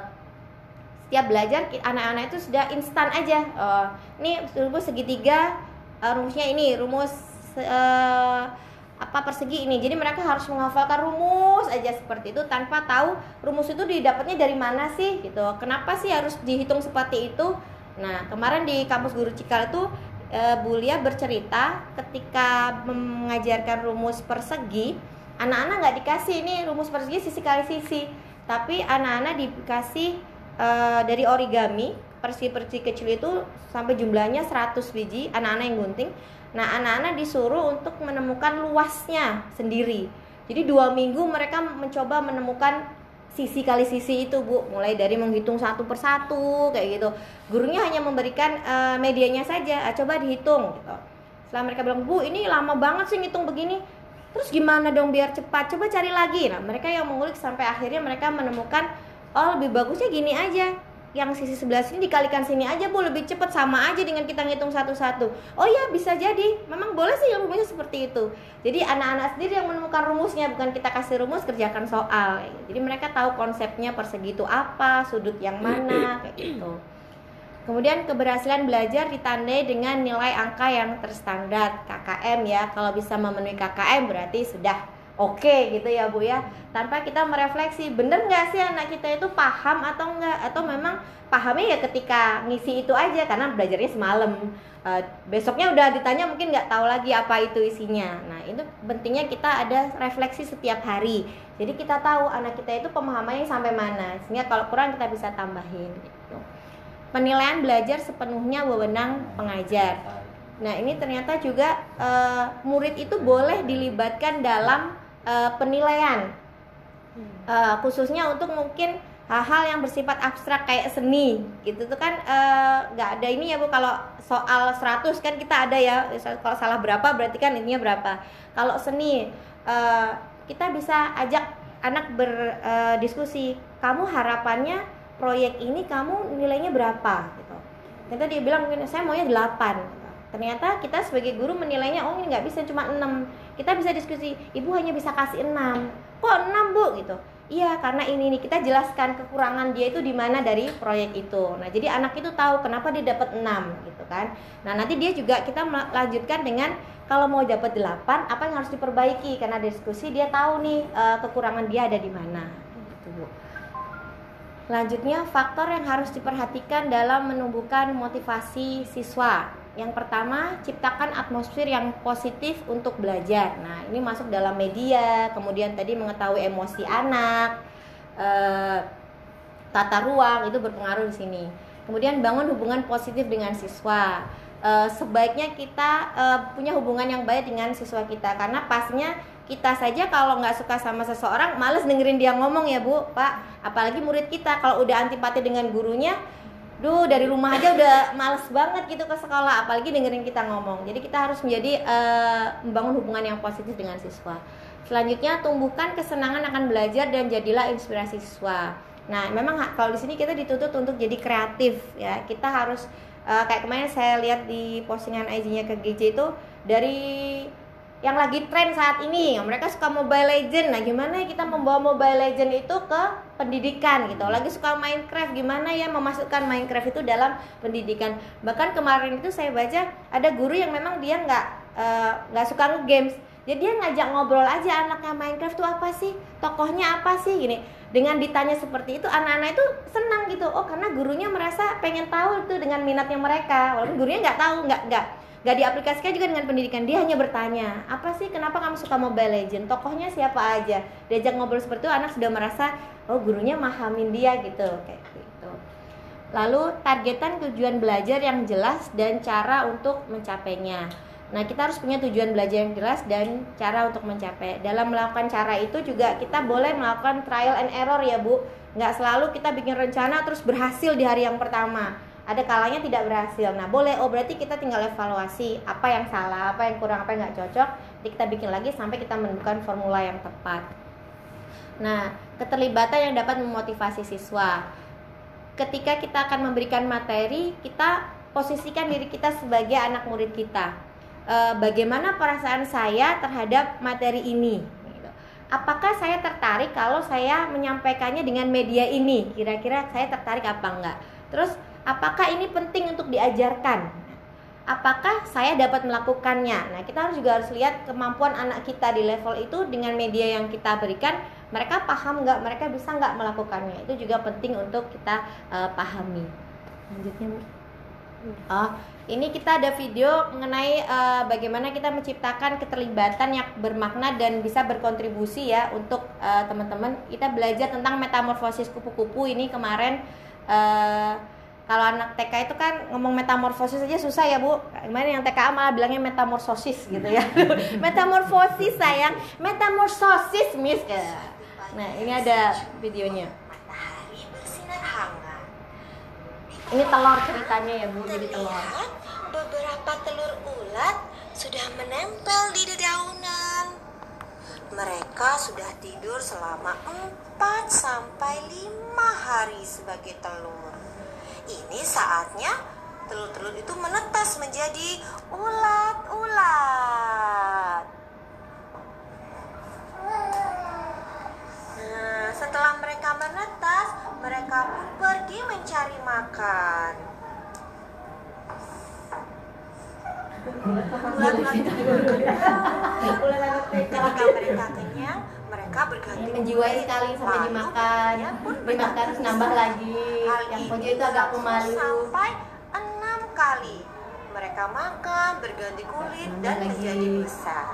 setiap belajar anak-anak itu sudah instan aja. Uh, ini rumus segitiga uh, rumusnya ini rumus uh, apa persegi ini. Jadi mereka harus menghafalkan rumus aja seperti itu tanpa tahu rumus itu didapatnya dari mana sih gitu. Kenapa sih harus dihitung seperti itu? Nah, kemarin di kampus Guru Cikal itu e, Bu Lia bercerita ketika mengajarkan rumus persegi, anak-anak nggak dikasih. Ini rumus persegi sisi kali sisi, tapi anak-anak dikasih e, dari origami persegi-persegi kecil itu sampai jumlahnya 100 biji anak-anak yang gunting. Nah, anak-anak disuruh untuk menemukan luasnya sendiri. Jadi dua minggu mereka mencoba menemukan sisi kali sisi itu bu, mulai dari menghitung satu persatu kayak gitu. Gurunya hanya memberikan uh, medianya saja, ah, coba dihitung. Gitu. Setelah mereka bilang bu ini lama banget sih ngitung begini, terus gimana dong biar cepat? Coba cari lagi. Nah mereka yang mengulik sampai akhirnya mereka menemukan oh lebih bagusnya gini aja yang sisi sebelah sini dikalikan sini aja bu. Lebih cepat sama aja dengan kita ngitung satu-satu. Oh ya bisa jadi. Memang boleh sih rumusnya seperti itu. Jadi anak-anak sendiri yang menemukan rumusnya bukan kita kasih rumus kerjakan soal. Jadi mereka tahu konsepnya persegi itu apa sudut yang mana kayak gitu. Kemudian keberhasilan belajar ditandai dengan nilai angka yang terstandar KKM ya. Kalau bisa memenuhi KKM berarti sudah oke okay, gitu ya bu ya. Tanpa kita merefleksi bener nggak sih anak kita itu paham atau enggak atau memang pahamnya ya ketika ngisi itu aja karena belajarnya semalam. Uh, besoknya udah ditanya mungkin nggak tahu lagi apa itu isinya. Nah itu pentingnya kita ada refleksi setiap hari. Jadi kita tahu anak kita itu pemahamannya sampai mana sehingga kalau kurang kita bisa tambahin gitu. penilaian belajar sepenuhnya wewenang pengajar. Nah ini ternyata juga uh, murid itu boleh dilibatkan dalam uh, penilaian. Uh, khususnya untuk mungkin hal-hal yang bersifat abstrak kayak seni gitu tuh kan eh, nggak uh, ada ini ya bu. Kalau soal 100 kan kita ada ya. Kalau salah berapa berarti kan ininya berapa. Kalau seni uh, kita bisa ajak anak berdiskusi uh, kamu harapannya proyek ini kamu nilainya berapa? Gitu. Ternyata dia bilang saya maunya 8 ternyata kita sebagai guru menilainya oh ini nggak bisa cuma 6 kita bisa diskusi ibu hanya bisa kasih 6 kok 6 bu? Gitu. Iya karena ini nih. Kita jelaskan kekurangan dia itu di mana dari proyek itu. Nah jadi anak itu tahu kenapa dia dapat 6 gitu kan. Nah nanti dia juga kita melanjutkan dengan kalau mau dapat 8 apa yang harus diperbaiki? Karena diskusi dia tahu nih uh, kekurangan dia ada di mana. Gitu bu. Selanjutnya, faktor yang harus diperhatikan dalam menumbuhkan motivasi siswa yang pertama, ciptakan atmosfer yang positif untuk belajar. Nah, ini masuk dalam media, kemudian tadi mengetahui emosi anak, eh, tata ruang itu berpengaruh di sini. Kemudian bangun hubungan positif dengan siswa. Eh, sebaiknya kita eh, punya hubungan yang baik dengan siswa kita karena pastinya kita saja kalau nggak suka sama seseorang males dengerin dia ngomong ya bu pak apalagi murid kita kalau udah antipati dengan gurunya duh dari rumah aja udah males banget gitu ke sekolah apalagi dengerin kita ngomong. Jadi kita harus menjadi uh, membangun hubungan yang positif dengan siswa. Selanjutnya tumbuhkan kesenangan akan belajar dan jadilah inspirasi siswa. Nah memang kalau di sini kita dituntut untuk jadi kreatif ya. Kita harus uh, kayak kemarin saya lihat di postingan IG-nya ke GJ itu dari yang lagi tren saat ini. Mereka suka mobile legend nah gimana ya kita membawa mobile legend itu ke pendidikan gitu? Lagi suka minecraft gimana ya memasukkan minecraft itu dalam pendidikan? Bahkan kemarin itu saya baca ada guru yang memang dia nggak eh, nggak uh, suka games jadi dia ngajak ngobrol aja anaknya minecraft tuh apa sih? Tokohnya apa sih? Gini. Dengan ditanya seperti itu anak-anak itu senang gitu. Oh karena gurunya merasa pengen tahu itu dengan minatnya mereka. Walaupun gurunya nggak tahu nggak nggak gak diaplikasikan juga dengan pendidikan dia hanya bertanya apa sih kenapa kamu suka Mobile Legend tokohnya siapa aja? Diajak ngobrol seperti itu anak sudah merasa oh gurunya mahamin dia gitu kayak gitu. Lalu targetan tujuan belajar yang jelas dan cara untuk mencapainya. Nah kita harus punya tujuan belajar yang jelas dan cara untuk mencapai. Dalam melakukan cara itu juga kita boleh melakukan trial and error ya bu. Nggak selalu kita bikin rencana terus berhasil di hari yang pertama ada kalanya tidak berhasil. Nah, boleh oh berarti kita tinggal evaluasi apa yang salah, apa yang kurang, apa yang nggak cocok. Jadi kita bikin lagi sampai kita menemukan formula yang tepat. Nah, keterlibatan yang dapat memotivasi siswa. Ketika kita akan memberikan materi, kita posisikan diri kita sebagai anak murid kita. E, bagaimana perasaan saya terhadap materi ini? Gitu. Apakah saya tertarik kalau saya menyampaikannya dengan media ini? Kira-kira saya tertarik apa enggak? Terus apakah ini penting untuk diajarkan apakah saya dapat melakukannya. Nah, kita harus juga harus lihat kemampuan anak kita di level itu dengan media yang kita berikan, mereka paham nggak, mereka bisa nggak melakukannya. Itu juga penting untuk kita uh, pahami. Lanjutnya, Bu. Oh, ini kita ada video mengenai uh, bagaimana kita menciptakan keterlibatan yang bermakna dan bisa berkontribusi ya untuk uh, teman-teman. Kita belajar tentang metamorfosis kupu-kupu ini kemarin. Uh, kalau anak TK itu kan ngomong metamorfosis aja susah ya bu. Gimana yang TKA malah bilangnya metamorfosis gitu ya. Metamorfosis sayang. Metamorfosis miss. Nah ini ada videonya. Matahari bersinar hangat. ini telur ceritanya ya bu. Jadi telur. beberapa telur ulat sudah menempel di dedaunan. Mereka sudah tidur selama 4 sampai 5 hari sebagai telur. Ini saatnya telur-telur itu menetas menjadi ulat-ulat. Nah, setelah mereka menetas, mereka pun pergi mencari makan. Ketika mereka kenyang, mereka berganti menjiwai sekali sampai dimakan pun dimakan terus nambah lagi yang pojok itu agak pemalu sampai enam kali. Mereka makan, berganti kulit, Nambah dan lagi. menjadi besar.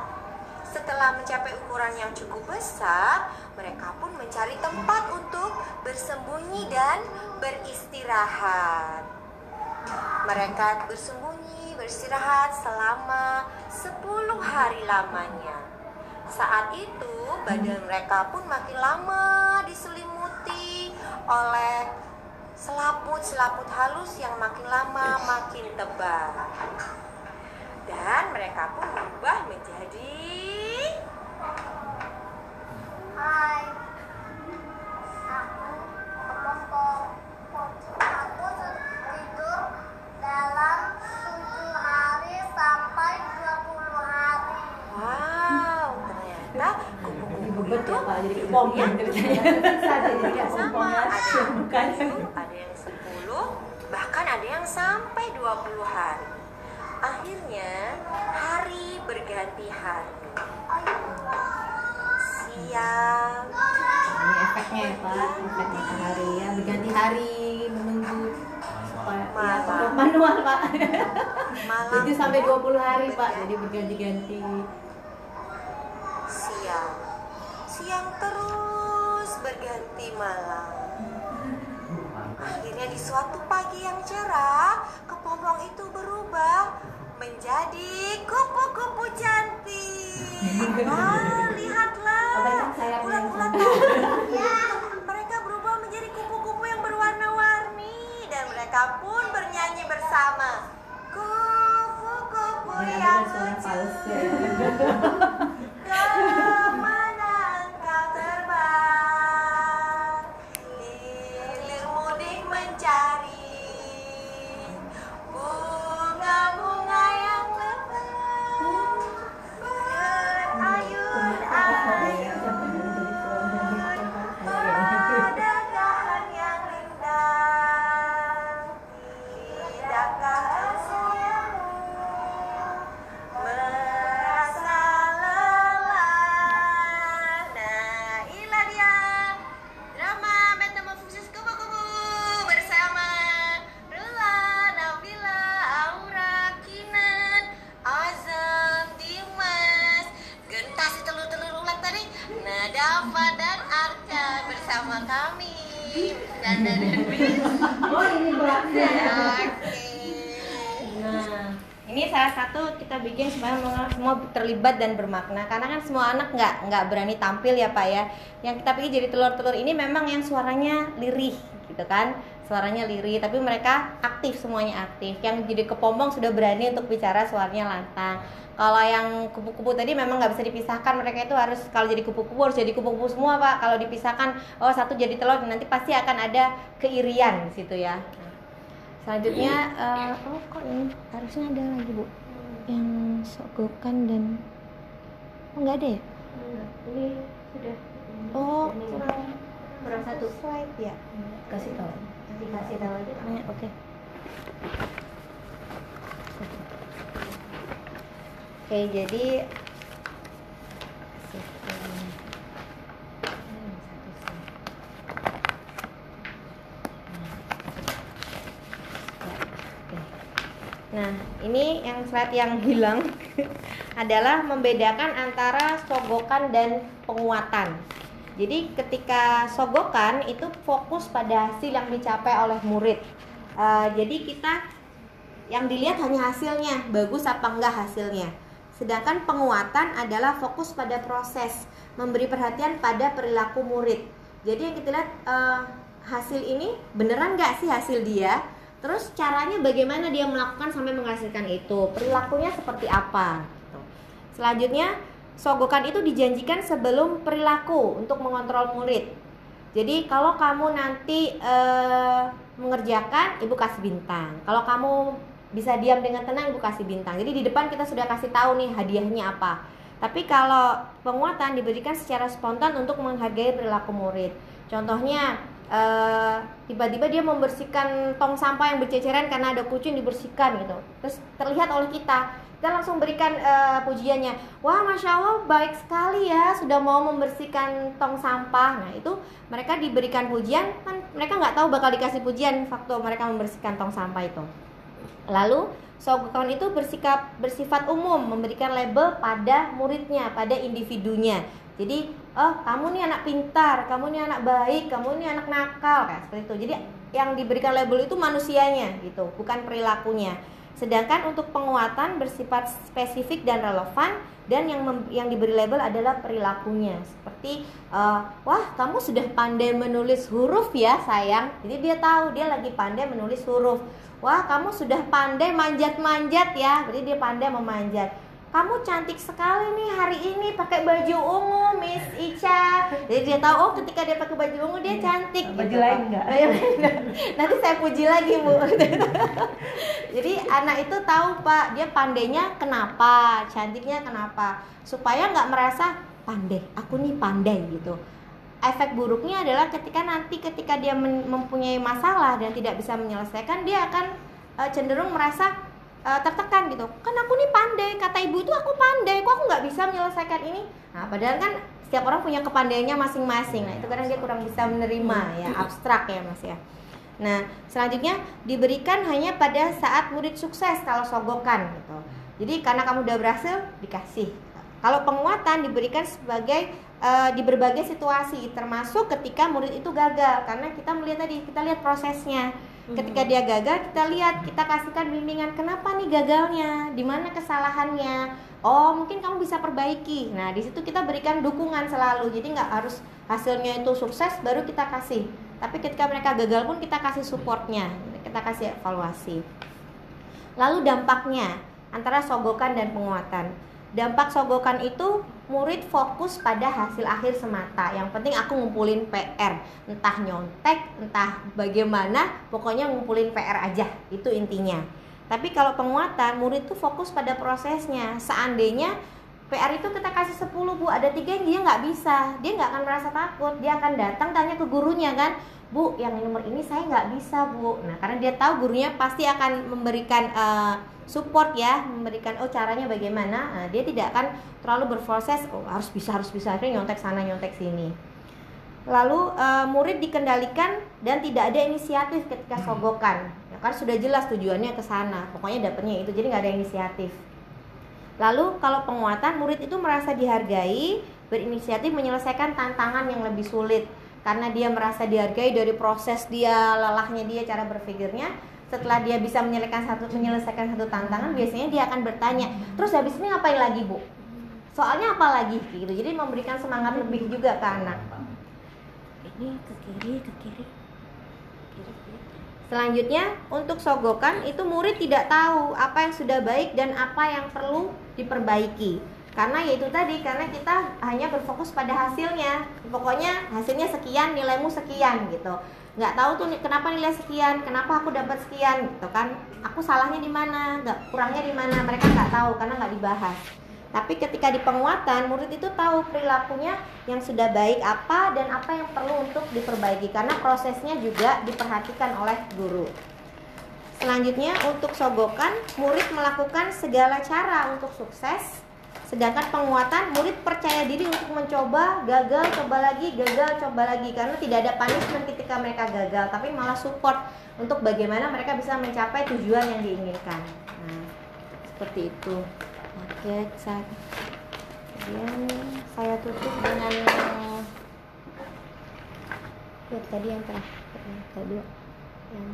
Setelah mencapai ukuran yang cukup besar, mereka pun mencari tempat untuk bersembunyi dan beristirahat. Mereka bersembunyi, beristirahat selama 10 hari lamanya. Saat itu, badan mereka pun makin lama diselimuti oleh selaput-selaput halus yang makin lama makin tebal. Dan mereka pun berubah menjadi Hai, aku kelompok aku tidur dalam 7 hari sampai 20 hari. Wow, ternyata itu pak. Jadi kepomnya tidak sama. Ada tujuh, ada yang 10, bahkan ada yang sampai 20 hari. Akhirnya hari berganti hari. Siang, ini efeknya ya pak. Efek matahari. Ya berganti hari menunggu ya, Malam. manual pak. Malam, itu sampai 20 hari pak. Jadi berganti-ganti. Siang. Siang terus berganti malam. Akhirnya di suatu pagi yang cerah, kepompong itu berubah menjadi kupu-kupu cantik. Wah, lihatlah. Yang Ulat-ulat sama? ya, mereka berubah menjadi kupu-kupu yang berwarna-warni dan mereka pun bernyanyi bersama. Kupu-kupu yang lucu. engkau 감사합니다. Satu kita bikin supaya semua terlibat dan bermakna. Karena kan semua anak nggak nggak berani tampil ya pak ya. Yang kita pilih jadi telur-telur ini memang yang suaranya lirih gitu kan, suaranya lirih. Tapi mereka aktif semuanya aktif. Yang jadi kepompong sudah berani untuk bicara suaranya lantang. Kalau yang kupu-kupu tadi memang nggak bisa dipisahkan. Mereka itu harus kalau jadi kupu-kupu harus jadi kupu-kupu semua pak. Kalau dipisahkan, oh satu jadi telur nanti pasti akan ada keirian situ ya. Selanjutnya, eh, oh kok ini harusnya ada lagi bu, yang sogokan dan oh nggak ada ya? Ini sudah. Oh kurang satu slide ya. Kasih tahu. Dikasih tahu aja. Oke. Oke, jadi sistem Hmm, satu slide. Ya, oke. Nah, ini yang slide yang hilang adalah membedakan antara sogokan dan penguatan. Jadi ketika sogokan itu fokus pada hasil yang dicapai oleh murid. Eh, jadi kita yang dilihat hanya hasilnya, bagus apa enggak hasilnya. Sedangkan penguatan adalah fokus pada proses, memberi perhatian pada perilaku murid. Jadi yang kita lihat eh, hasil ini beneran nggak sih hasil dia? Terus caranya bagaimana dia melakukan sampai menghasilkan itu? Perilakunya seperti apa? Gitu. Selanjutnya, sogokan itu dijanjikan sebelum perilaku untuk mengontrol murid. Jadi kalau kamu nanti eh, mengerjakan, ibu kasih bintang. Kalau kamu bisa diam dengan tenang, ibu kasih bintang. Jadi di depan kita sudah kasih tahu nih hadiahnya apa. Tapi kalau penguatan diberikan secara spontan untuk menghargai perilaku murid. Contohnya eh, tiba-tiba dia membersihkan tong sampah yang berceceran karena ada kucing dibersihkan gitu. Terus terlihat oleh kita, kita langsung berikan eh, pujiannya. Wah, masya Allah baik sekali ya sudah mau membersihkan tong sampah. Nah itu mereka diberikan pujian kan mereka nggak tahu bakal dikasih pujian waktu mereka membersihkan tong sampah itu. Lalu sogokan itu bersikap bersifat umum, memberikan label pada muridnya, pada individunya. Jadi, oh kamu nih anak pintar, kamu nih anak baik, kamu nih anak nakal, kayak seperti itu. Jadi yang diberikan label itu manusianya gitu, bukan perilakunya. Sedangkan untuk penguatan bersifat spesifik dan relevan dan yang mem- yang diberi label adalah perilakunya. Seperti eh, wah, kamu sudah pandai menulis huruf ya, sayang. Jadi dia tahu dia lagi pandai menulis huruf. Wah, kamu sudah pandai manjat-manjat ya. Berarti dia pandai memanjat. Kamu cantik sekali nih hari ini pakai baju ungu, Miss Ica. Jadi dia tahu oh ketika dia pakai baju ungu dia cantik. Baju gitu, lain Pak. nggak? Baju lain nggak. Nanti saya puji lagi bu. Jadi anak itu tahu pak dia pandainya kenapa, cantiknya kenapa, supaya nggak merasa pandai. Aku nih pandai gitu. Efek buruknya adalah ketika nanti ketika dia mempunyai masalah dan tidak bisa menyelesaikan, dia akan eh, cenderung merasa eh, tertekan gitu. Kan aku nih pandai, kata ibu itu aku pandai, kok aku nggak bisa menyelesaikan ini. Nah, padahal kan setiap orang punya kepandaiannya masing-masing. Nah, itu kadang dia kurang bisa menerima ya, abstrak ya Mas ya. Nah, selanjutnya diberikan hanya pada saat murid sukses kalau sogokan gitu. Jadi karena kamu udah berhasil dikasih. Kalau penguatan diberikan sebagai eh, di berbagai situasi termasuk ketika murid itu gagal karena kita melihat tadi kita lihat prosesnya. Ketika dia gagal kita lihat kita kasihkan bimbingan kenapa nih gagalnya, di mana kesalahannya. Oh mungkin kamu bisa perbaiki. Nah di situ kita berikan dukungan selalu. Jadi nggak harus hasilnya itu sukses baru kita kasih. Tapi ketika mereka gagal pun kita kasih supportnya, kita kasih evaluasi. Lalu dampaknya antara sogokan dan penguatan. Dampak sogokan itu murid fokus pada hasil akhir semata. Yang penting aku ngumpulin PR, entah nyontek, entah bagaimana, pokoknya ngumpulin PR aja. Itu intinya. Tapi kalau penguatan, murid tuh fokus pada prosesnya. Seandainya PR itu kita kasih 10 bu, ada tiga yang dia nggak bisa, dia nggak akan merasa takut, dia akan datang tanya ke gurunya kan, bu yang nomor ini saya nggak bisa bu. Nah karena dia tahu gurunya pasti akan memberikan eh, support ya, memberikan oh caranya bagaimana, nah, dia tidak akan terlalu berproses, oh harus bisa harus bisa akhirnya nyontek sana nyontek sini. Lalu eh, murid dikendalikan dan tidak ada inisiatif ketika sogokan, ya kan sudah jelas tujuannya ke sana, pokoknya dapatnya itu, jadi nggak ada inisiatif. Lalu kalau penguatan murid itu merasa dihargai, berinisiatif menyelesaikan tantangan yang lebih sulit karena dia merasa dihargai dari proses dia, lelahnya dia, cara berpikirnya. Setelah dia bisa menyelesaikan satu menyelesaikan satu tantangan, biasanya dia akan bertanya, terus habis ini ngapain lagi bu? Soalnya apa lagi gitu. Jadi memberikan semangat lebih juga ke anak. Ini ke kiri, ke kiri. Kiri, kiri. Selanjutnya untuk sogokan itu murid tidak tahu apa yang sudah baik dan apa yang perlu diperbaiki. Karena yaitu tadi karena kita hanya berfokus pada hasilnya. Pokoknya hasilnya sekian, nilaimu sekian gitu. Nggak tahu tuh kenapa nilai sekian, kenapa aku dapat sekian gitu kan. Aku salahnya di mana, nggak kurangnya di mana, mereka nggak tahu karena nggak dibahas. Tapi ketika di penguatan, murid itu tahu perilakunya yang sudah baik apa dan apa yang perlu untuk diperbaiki karena prosesnya juga diperhatikan oleh guru. Selanjutnya untuk sogokan, murid melakukan segala cara untuk sukses. Sedangkan penguatan, murid percaya diri untuk mencoba, gagal, coba lagi, gagal, coba lagi karena tidak ada punishment ketika mereka gagal, tapi malah support untuk bagaimana mereka bisa mencapai tujuan yang diinginkan. Nah, seperti itu. Oke, saya kemudian saya tutup dengan ya, tadi yang terakhir kedua yang.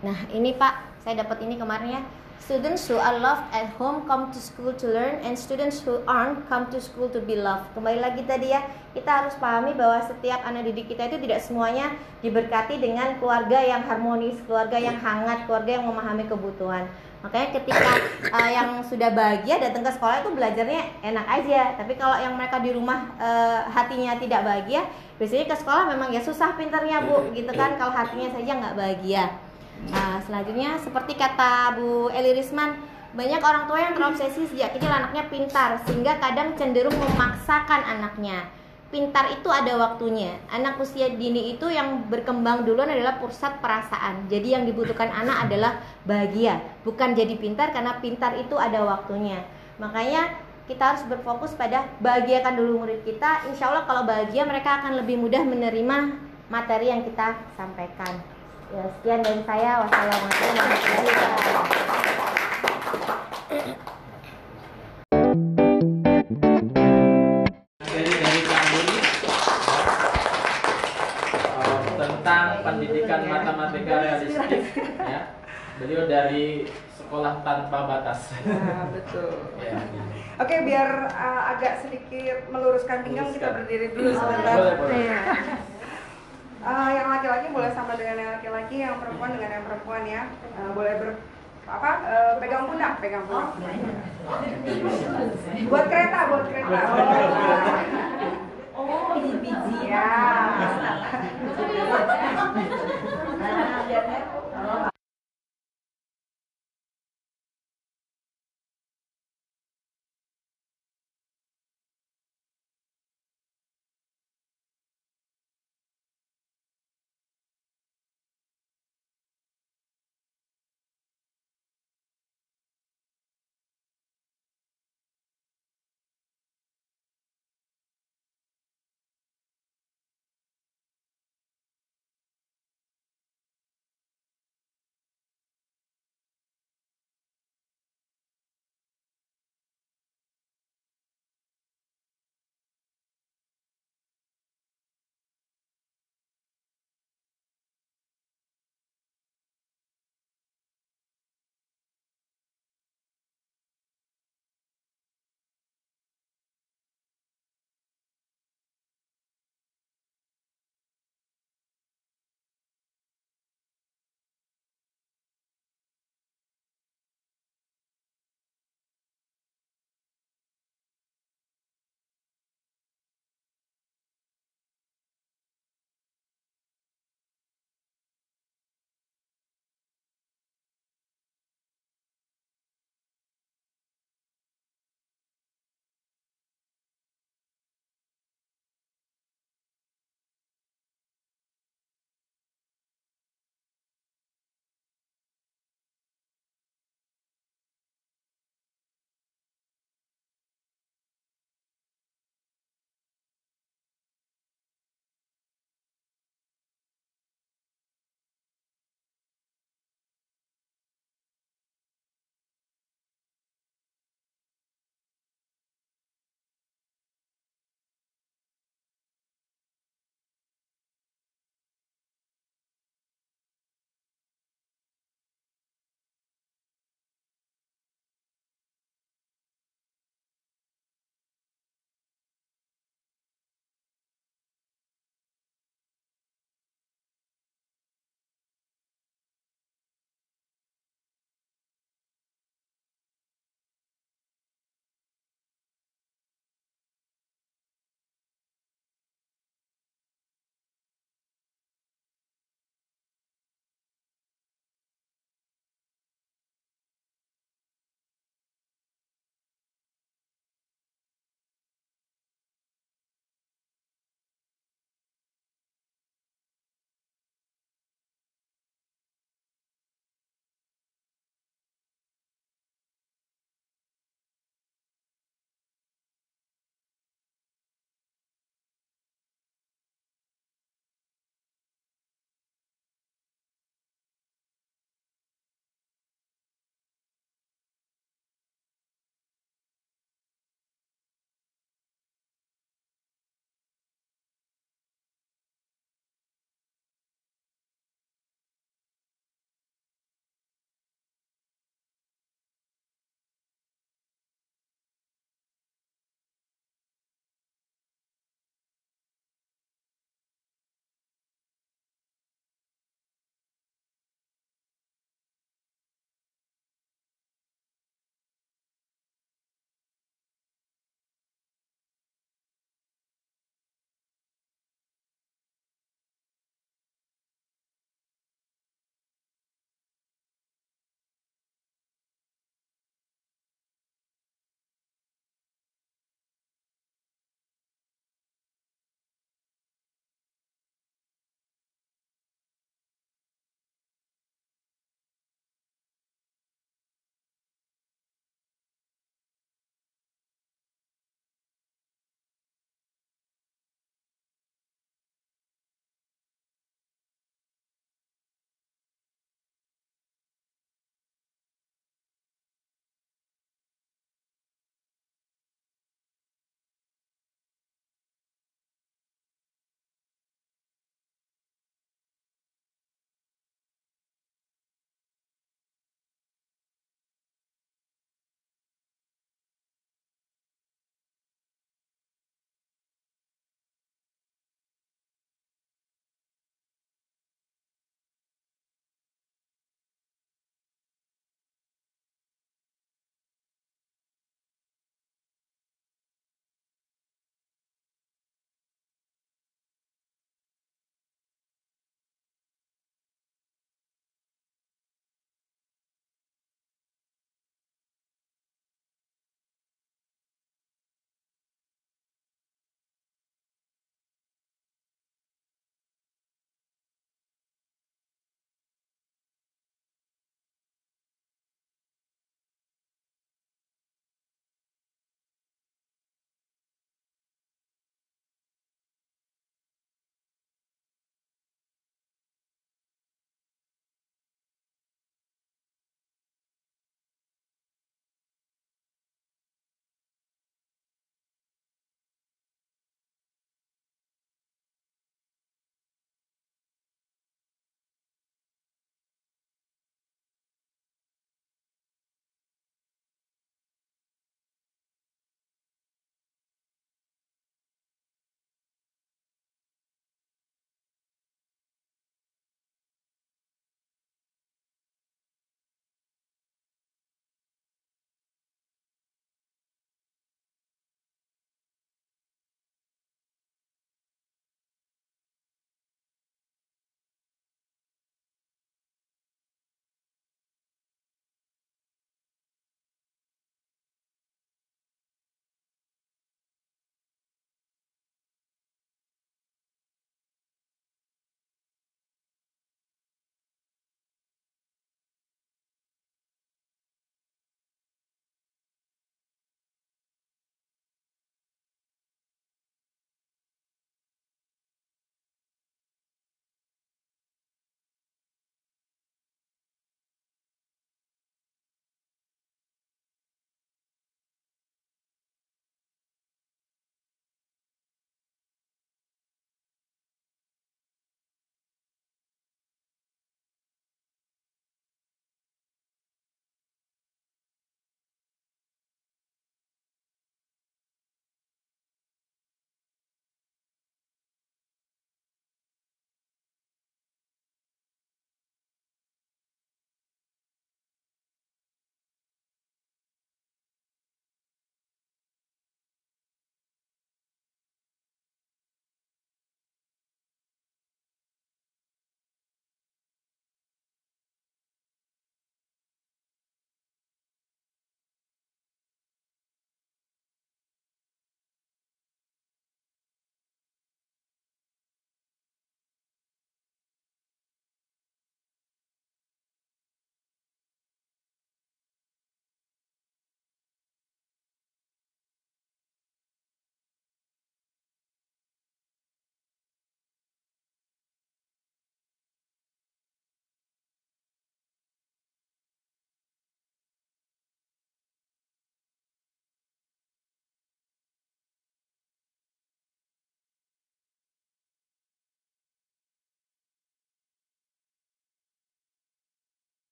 Nah, ini Pak, saya dapat ini kemarin ya. Students who are loved at home come to school to learn and students who aren't come to school to be loved. Kembali lagi tadi ya, kita harus pahami bahwa setiap anak didik kita itu tidak semuanya diberkati dengan keluarga yang harmonis, keluarga yang hangat, keluarga yang memahami kebutuhan. Makanya ketika uh, yang sudah bahagia datang ke sekolah itu belajarnya enak aja. Tapi kalau yang mereka di rumah uh, hatinya tidak bahagia, biasanya ke sekolah memang ya susah pinternya bu, gitu kan? Kalau hatinya saja nggak bahagia. Nah, selanjutnya seperti kata Bu Eli Risman, banyak orang tua yang terobsesi sejak kecil anaknya pintar sehingga kadang cenderung memaksakan anaknya. Pintar itu ada waktunya. Anak usia dini itu yang berkembang duluan adalah pusat perasaan. Jadi yang dibutuhkan anak adalah bahagia, bukan jadi pintar karena pintar itu ada waktunya. Makanya kita harus berfokus pada bahagiakan dulu murid kita. Insya Allah kalau bahagia mereka akan lebih mudah menerima materi yang kita sampaikan. Ya, sekian dari saya. Wassalamualaikum warahmatullahi wabarakatuh. Eh, tentang pendidikan matematika realistik ya. Beliau dari sekolah tanpa batas. Nah, betul. ya. Oke, biar uh, agak sedikit meluruskan pinggang kita berdiri dulu sebentar. Boleh, boleh. Iya. Uh, yang laki-laki boleh sama dengan yang laki-laki, yang perempuan dengan yang perempuan ya. Uh, boleh ber apa? Uh, pegang pundak, pegang pundak. Buat kereta, buat kereta. Oh, biji-biji. Ya. Nah,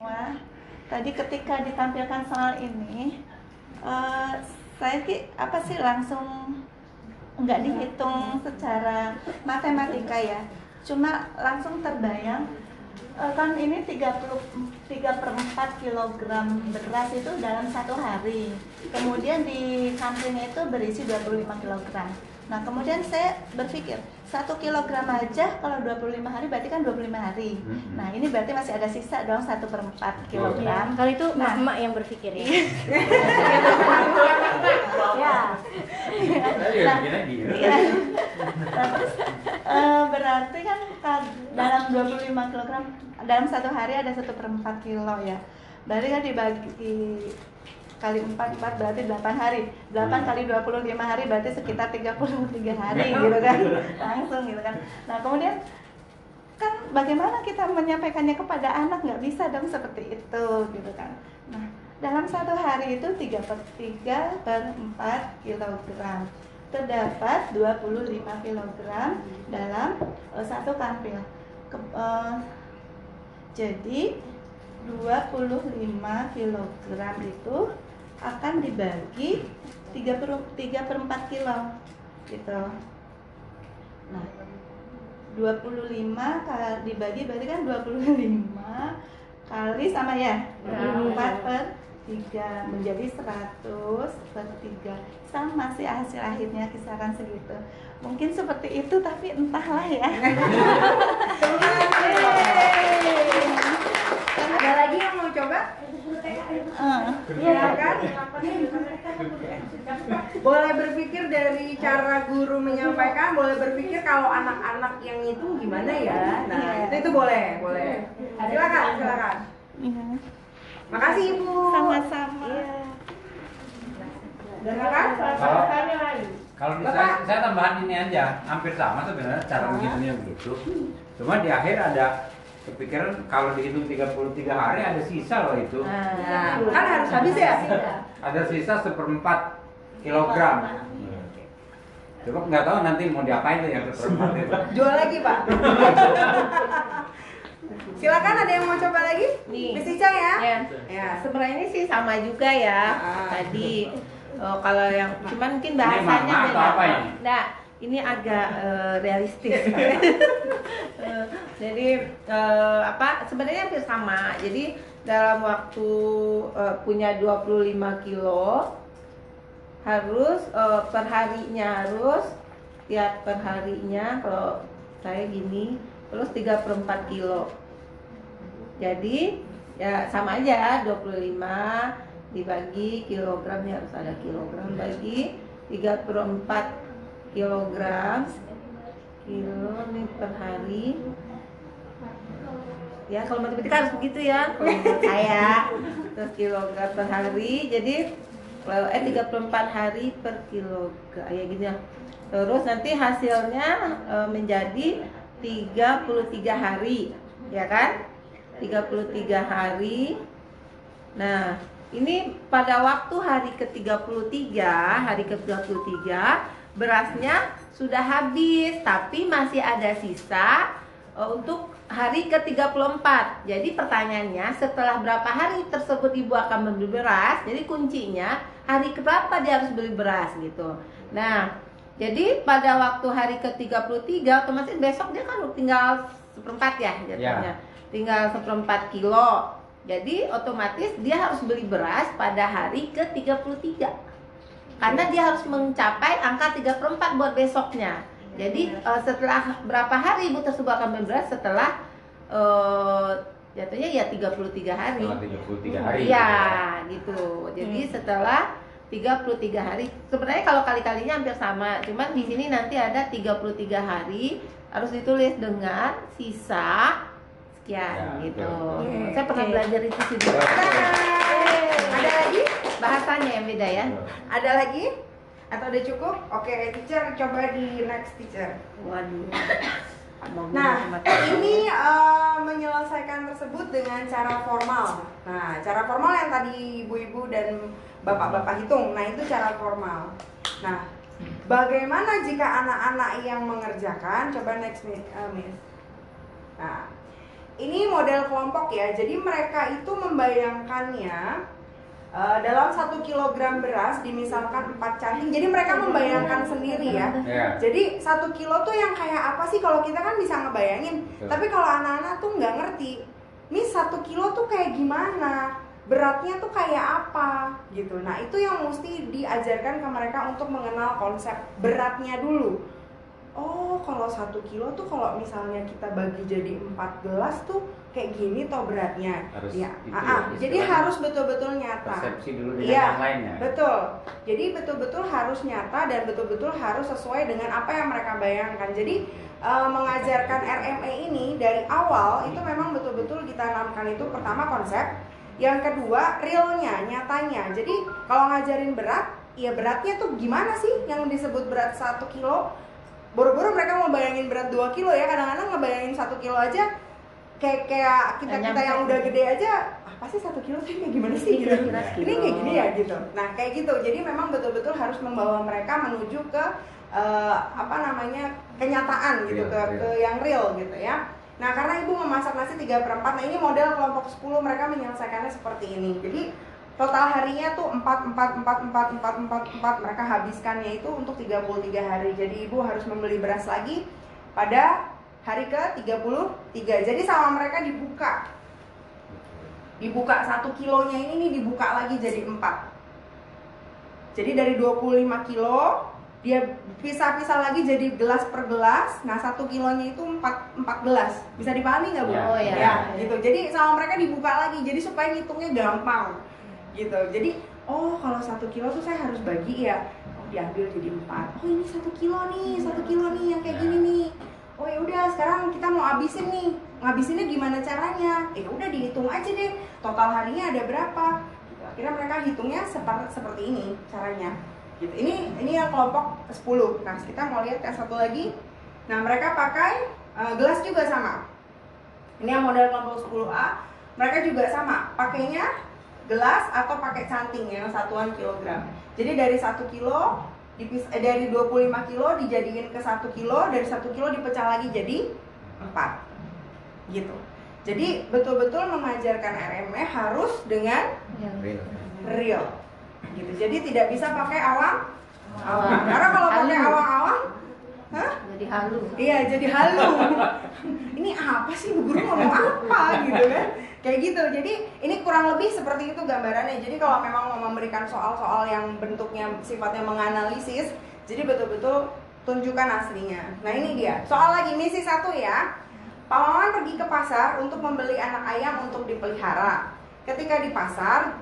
Wah, tadi ketika ditampilkan soal ini, eh, saya ki apa sih langsung nggak dihitung secara matematika ya, cuma langsung terbayang eh, kan ini 30 3 per 4 kilogram beras itu dalam satu hari. Kemudian di sampingnya itu berisi 25 kilogram. Nah kemudian saya berpikir satu kilogram aja kalau 25 hari berarti kan 25 hari. Mhm. Nah ini berarti masih ada sisa dong satu per 4 kilogram. Kalau itu Nah. emak yang berpikir ya. ya. Mikirnya gitu. Iya. Terus eh, berarti kan ka- dalam 25 kilogram dalam satu hari ada satu per 4 kilo ya. Berarti kan dibagi kali 4, 4 berarti 8 hari. 8 kali 25 hari berarti sekitar 33 hari gitu kan? Langsung gitu kan? Nah kemudian kan bagaimana kita menyampaikannya kepada anak? Nggak bisa dong seperti itu gitu kan? Nah dalam satu hari itu 3 per 3 per 4 kilogram. Terdapat 25 kilogram dalam eh, satu kantil Ke- eh, jadi 25 kilogram itu akan dibagi 3 per, 3 per 4 kilo gitu. Nah 25 kali dibagi berarti kan 25 kali sama ya? 4 per 3 menjadi 100 per 3 sama sih hasil akhirnya kisaran segitu. Mungkin seperti itu tapi entahlah ya Ada lagi yang mau coba? Eh, Silakan. Boleh berpikir dari cara guru menyampaikan, boleh berpikir kalau anak-anak yang itu gimana ya. Nah, itu itu boleh, boleh. Silakan, silakan. iya. Makasih Ibu. sama-sama Silakan. Kalau kalau di saya, saya tambahan ini aja, hampir sama sebenarnya cara menghitungnya begitu. Cuma di akhir ada kepikiran kalau dihitung 33 hari ada sisa loh itu. Nah, kan harus habis ya? Ada sisa seperempat kilogram. Coba nggak tahu nanti mau diapain tuh yang seperempat itu. Jual lagi, Pak. Silakan ada yang mau coba lagi? Nih. Miss Ica ya? Ya. Ya. Sebenarnya ini sih sama juga ya Ah. tadi. Oh, kalau yang cuman mungkin bahasanya ini? Nah, ini agak eh, realistis. Eh, jadi eh, apa? Sebenarnya hampir sama. Jadi dalam waktu eh, punya 25 kilo harus eh, per harinya harus tiap per harinya kalau saya gini terus 3 per 4 kilo jadi ya sama aja 25 dibagi kilogramnya harus ada kilogram bagi 3 per 4 kilogram kilo nih per hari. Ya kalau matematika harus begitu ya. Saya terus kilogram per hari. Jadi eh 34 hari per kilogram. Ya gitu ya. Terus nanti hasilnya eh, menjadi 33 hari. Ya kan? 33 hari. Nah ini pada waktu hari ke-33 hari ke-33 berasnya sudah habis tapi masih ada sisa eh, untuk hari ke-34 jadi pertanyaannya setelah berapa hari tersebut ibu akan membeli beras? Jadi kuncinya hari keberapa dia harus beli beras gitu. Nah jadi pada waktu hari ke-33 otomatis besok dia kan tinggal seperempat ya jatuhnya. Tinggal seperempat kilo. Jadi otomatis dia harus beli beras pada hari ke-33 karena dia harus mencapai angka 3 per 4 buat besoknya. Jadi eh, setelah berapa hari ibu tersebut akan beli beras setelah eh, jatuhnya ya 33 hari. Setelah 33 hari. Iya, gitu. Jadi setelah 33 hari. Sebenarnya kalau kali-kalinya hampir sama, cuman di sini nanti ada 33 hari harus ditulis dengan sisa sekian Ya, gitu. betul. Saya pernah Oke. belajar itu sih. Dulu. Ada lagi? Bahasanya yang beda ya. Ada lagi? Atau udah cukup? Oke, teacher coba di next teacher. Waduh. Nah, ini eh, menyelesaikan tersebut dengan cara formal. Nah, cara formal yang tadi ibu-ibu dan bapak-bapak hitung. Nah, itu cara formal. Nah, bagaimana jika anak-anak yang mengerjakan? Coba next nih, eh, Miss. Nah, ini model kelompok ya. Jadi mereka itu membayangkannya eh, dalam satu kilogram beras dimisalkan empat cacing. Jadi mereka membayangkan sendiri ya. Ya. Jadi satu kilo tuh yang kayak apa sih? Kalau kita kan bisa ngebayangin. Betul. Tapi kalau anak-anak tuh nggak ngerti. Ini satu kilo tuh kayak gimana? Beratnya tuh kayak apa? Gitu. Nah itu yang mesti diajarkan ke mereka untuk mengenal konsep beratnya dulu. Oh, kalau satu kilo tuh kalau misalnya kita bagi jadi empat gelas tuh kayak gini toh beratnya. Harus ya, itu ah, ah. ya, jadi istilahnya. harus betul-betul nyata. Persepsi dulu dengan Iya, yang lainnya. Betul. Jadi betul-betul harus nyata dan betul-betul harus sesuai dengan apa yang mereka bayangkan. Jadi eh, mengajarkan RME ini dari awal itu memang betul-betul ditanamkan itu pertama konsep, yang kedua realnya, nyatanya. Jadi kalau ngajarin berat, ya beratnya tuh gimana sih yang disebut berat satu kilo? Boro-boro mereka mau bayangin berat 2 kilo ya, kadang-kadang ngebayangin satu kilo aja kayak kayak kita kita yang udah gede aja apa sih satu kilo tuh kayak gimana sih? Gitu. ini kayak gini ya gitu. Nah kayak gitu. Jadi memang betul-betul harus membawa mereka menuju ke eh, apa namanya kenyataan gitu Real, ke, real. ke yang real gitu ya. Nah karena ibu memasak nasi 3 per 4 nah ini model kelompok 10 mereka menyelesaikannya seperti ini. Jadi total harinya tuh 4 4 4 4 4 4 4 mereka habiskannya itu untuk 33 hari. Jadi ibu harus membeli beras lagi pada hari ke 33 jadi sama mereka dibuka. Dibuka satu kilonya ini nih dibuka lagi jadi 4 jadi dari 25 kilo dia pisah-pisah lagi jadi gelas per gelas. Nah satu kilonya itu 4, 4 gelas. Bisa dipahami nggak bu? Ya. Oh, ya. ya gitu. Jadi sama mereka dibuka lagi. Jadi supaya ngitungnya gampang gitu. Jadi oh kalau satu kilo tuh saya harus bagi ya. Oh diambil jadi empat. Oh ini satu kilo nih satu kilo nih yang kayak gini nih oh ya udah sekarang kita mau habisin nih. Ngabisinnya gimana caranya? Eh udah dihitung aja deh. Total harinya ada berapa? Gitu. akhirnya mereka hitungnya seperti seperti ini caranya. Gitu. Ini ini yang kelompok 10 nah kita mau lihat yang satu lagi. Nah mereka pakai eh, gelas juga sama. Ini yang model kelompok 10A mereka juga sama. Pakainya gelas atau pakai canting yang satuan kilogram. Jadi dari satu kilo dipis eh, dari 25 kilo dijadiin ke satu kilo dari satu kilo dipecah lagi jadi 4 gitu. Jadi betul-betul mengajarkan RME harus dengan Real. real. Gitu. Jadi tidak bisa pakai awang awang karena kalau pakai Halu. Hah jadi halu Iya jadi halu. ini apa sih bu guru ngomong apa gitu kan? Kayak gitu. Jadi ini kurang lebih seperti itu gambarannya. Jadi kalau memang mau memberikan soal-soal yang bentuknya sifatnya menganalisis, jadi betul-betul tunjukkan aslinya. Nah ini dia. Soal lagi misi satu ya. Pak Maman pergi ke pasar untuk membeli anak ayam untuk dipelihara. Ketika di pasar,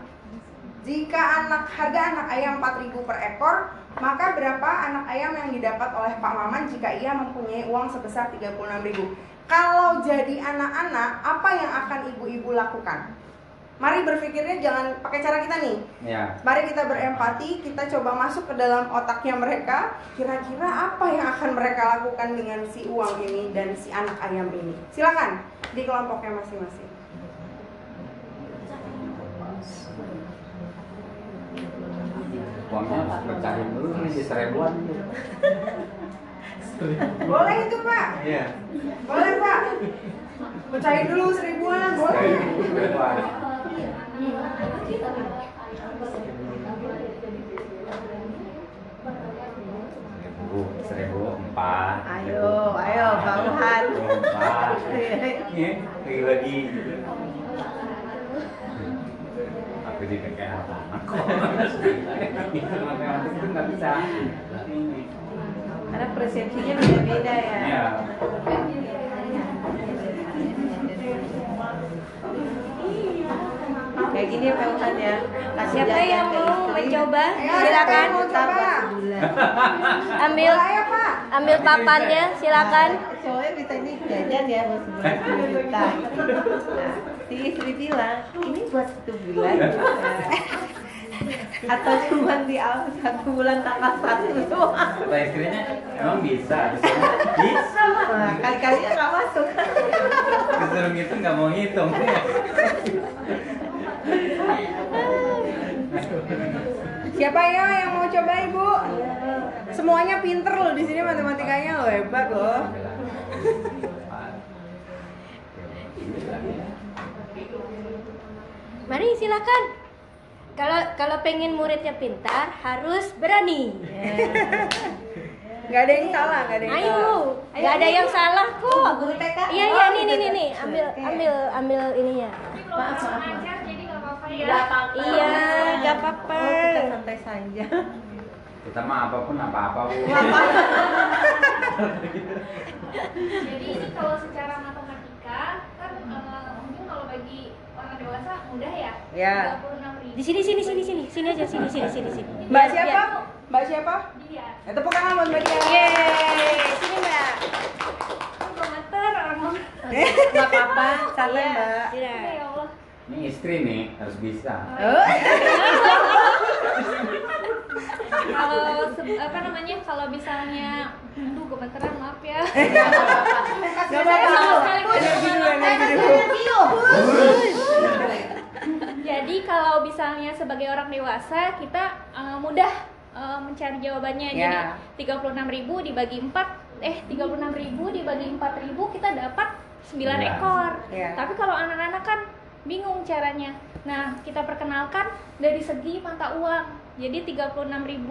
jika anak harga anak ayam 4.000 per ekor, maka berapa anak ayam yang didapat oleh Pak Maman jika ia mempunyai uang sebesar 36.000? Kalau jadi anak-anak, apa yang akan ibu-ibu lakukan? Mari berpikirnya jangan pakai cara kita nih. Ya. Mari kita berempati, kita coba masuk ke dalam otaknya mereka. Kira-kira apa yang akan mereka lakukan dengan si uang ini dan si anak ayam ini? Silakan di kelompoknya masing-masing. Uangnya pecahin dulu nih di seribuan. Boleh itu Pak? Iya. Boleh Pak? Pecahin dulu seribuan, boleh. Seribuan. Seribu, seribu empat. ayo ayo Wuhan Seribu empat. Aku jadi kayak apa? Aku. Matematik itu nggak bisa. Karena persepsinya beda-beda ya Iya. kayak gini ya Pak Wuhan ya Kasih Siapa yang mau mencoba? Silakan. Ambil ya Pak? ambil papannya, silakan. Cowoknya bisa ini jajan ya 10 juta nah, si istri bilang ini buat satu bulan atau cuma di awal satu bulan tanggal satu doang Kata istrinya, emang bisa? Bisa. nah, kali-kalinya nggak masuk Disuruh ngitung nggak mau ngitung. Siapa ya yang mau coba Ibu? Semuanya pinter loh di sini matematikanya loh hebat loh. Mari silakan. Kalau kalau pengen muridnya pintar harus berani. Nggak ada yang salah, nggak ada yang Ayo, salah. nggak ada yang salah kok. Guru TK? Iya iya Oh, nih nih nih nih ambil ambil ambil ininya. Maaf, maaf, maaf. jadi nggak apa-apa Nggak apa-apa. Iya, nggak apa-apa. Oh, kita santai saja. Kita mah apa pun apa-apa bu. Jadi ini kalau secara matematika kan eh, mungkin kalau bagi orang dewasa mudah ya. Ya. 36 Di sini sini sini sini sini aja sini sini sini sini. Mbak Biar- siapa? biar- Mbak siapa? Dia. Ya, tepuk tangan buat Mbak Dia. Yeay, sini mbak. Kan gemeter orang ngomong. Nggak apa-apa, santai Iya, Mbak. iya. Ya Allah. Ini istri nih harus bisa. Oh, Kalau apa namanya kalau misalnya aduh gemeteran maaf ya. nggak apa-apa. Energi dulu, energi dulu. Jadi kalau misalnya sebagai orang dewasa kita eh, mudah eh, mencari jawabannya. Ya. Jadi 36.000 dibagi 4 eh 36.000 dibagi 4.000 kita dapat 9 Sembilan. ekor. Ya. Tapi kalau anak-anak kan bingung caranya. Nah, kita perkenalkan dari segi mata uang. Jadi 36.000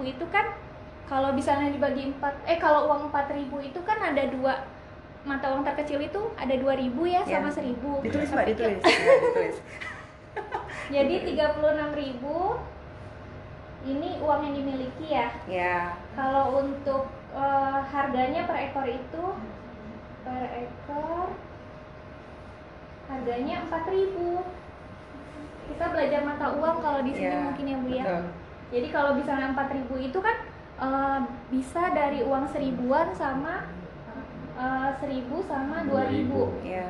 itu kan kalau misalnya dibagi 4 eh kalau uang 4.000 itu kan ada dua mata uang terkecil itu ada 2.000 ya Ya. sama 1.000. Ditulis Mbak, ditulis. Ya, ditulis. Jadi 36.000 ini uang yang dimiliki ya. Ya. Kalau untuk eh, harganya per ekor itu per ekor harganya 4.000. Kita belajar mata uang kalau di sini Ya, mungkin ya Bu ya. betul. Jadi kalau misalnya 4.000 itu kan eh, bisa dari uang seribuan sama eh, 1.000 sama 2.000. Ya.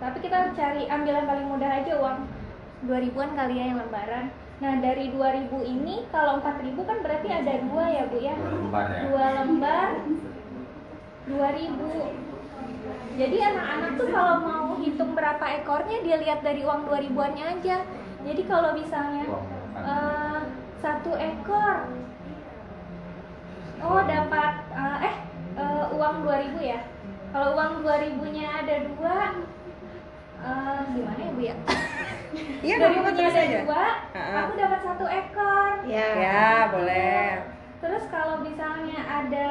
Tapi kita cari ambil yang paling mudah aja uang 2000-an kali ya yang lembaran. Nah, dari 2000 ini kalau 4000 kan berarti ada dua ya, Bu ya. Dua lembar ya. Dua lembar 2000. Jadi anak-anak tuh kalau mau hitung berapa ekornya dia lihat dari uang 2000-annya aja. Jadi kalau misalnya eh, satu ekor oh dapat eh, eh eh, uang 2000 ya. Kalau uang 2000-nya ada dua eh, gimana ya, Bu ya? Iya, nggak apa-apa, 2000-nya terus ada aja. dua, aku dapat satu ekor. Ya. Ya, boleh. Terus kalau misalnya ada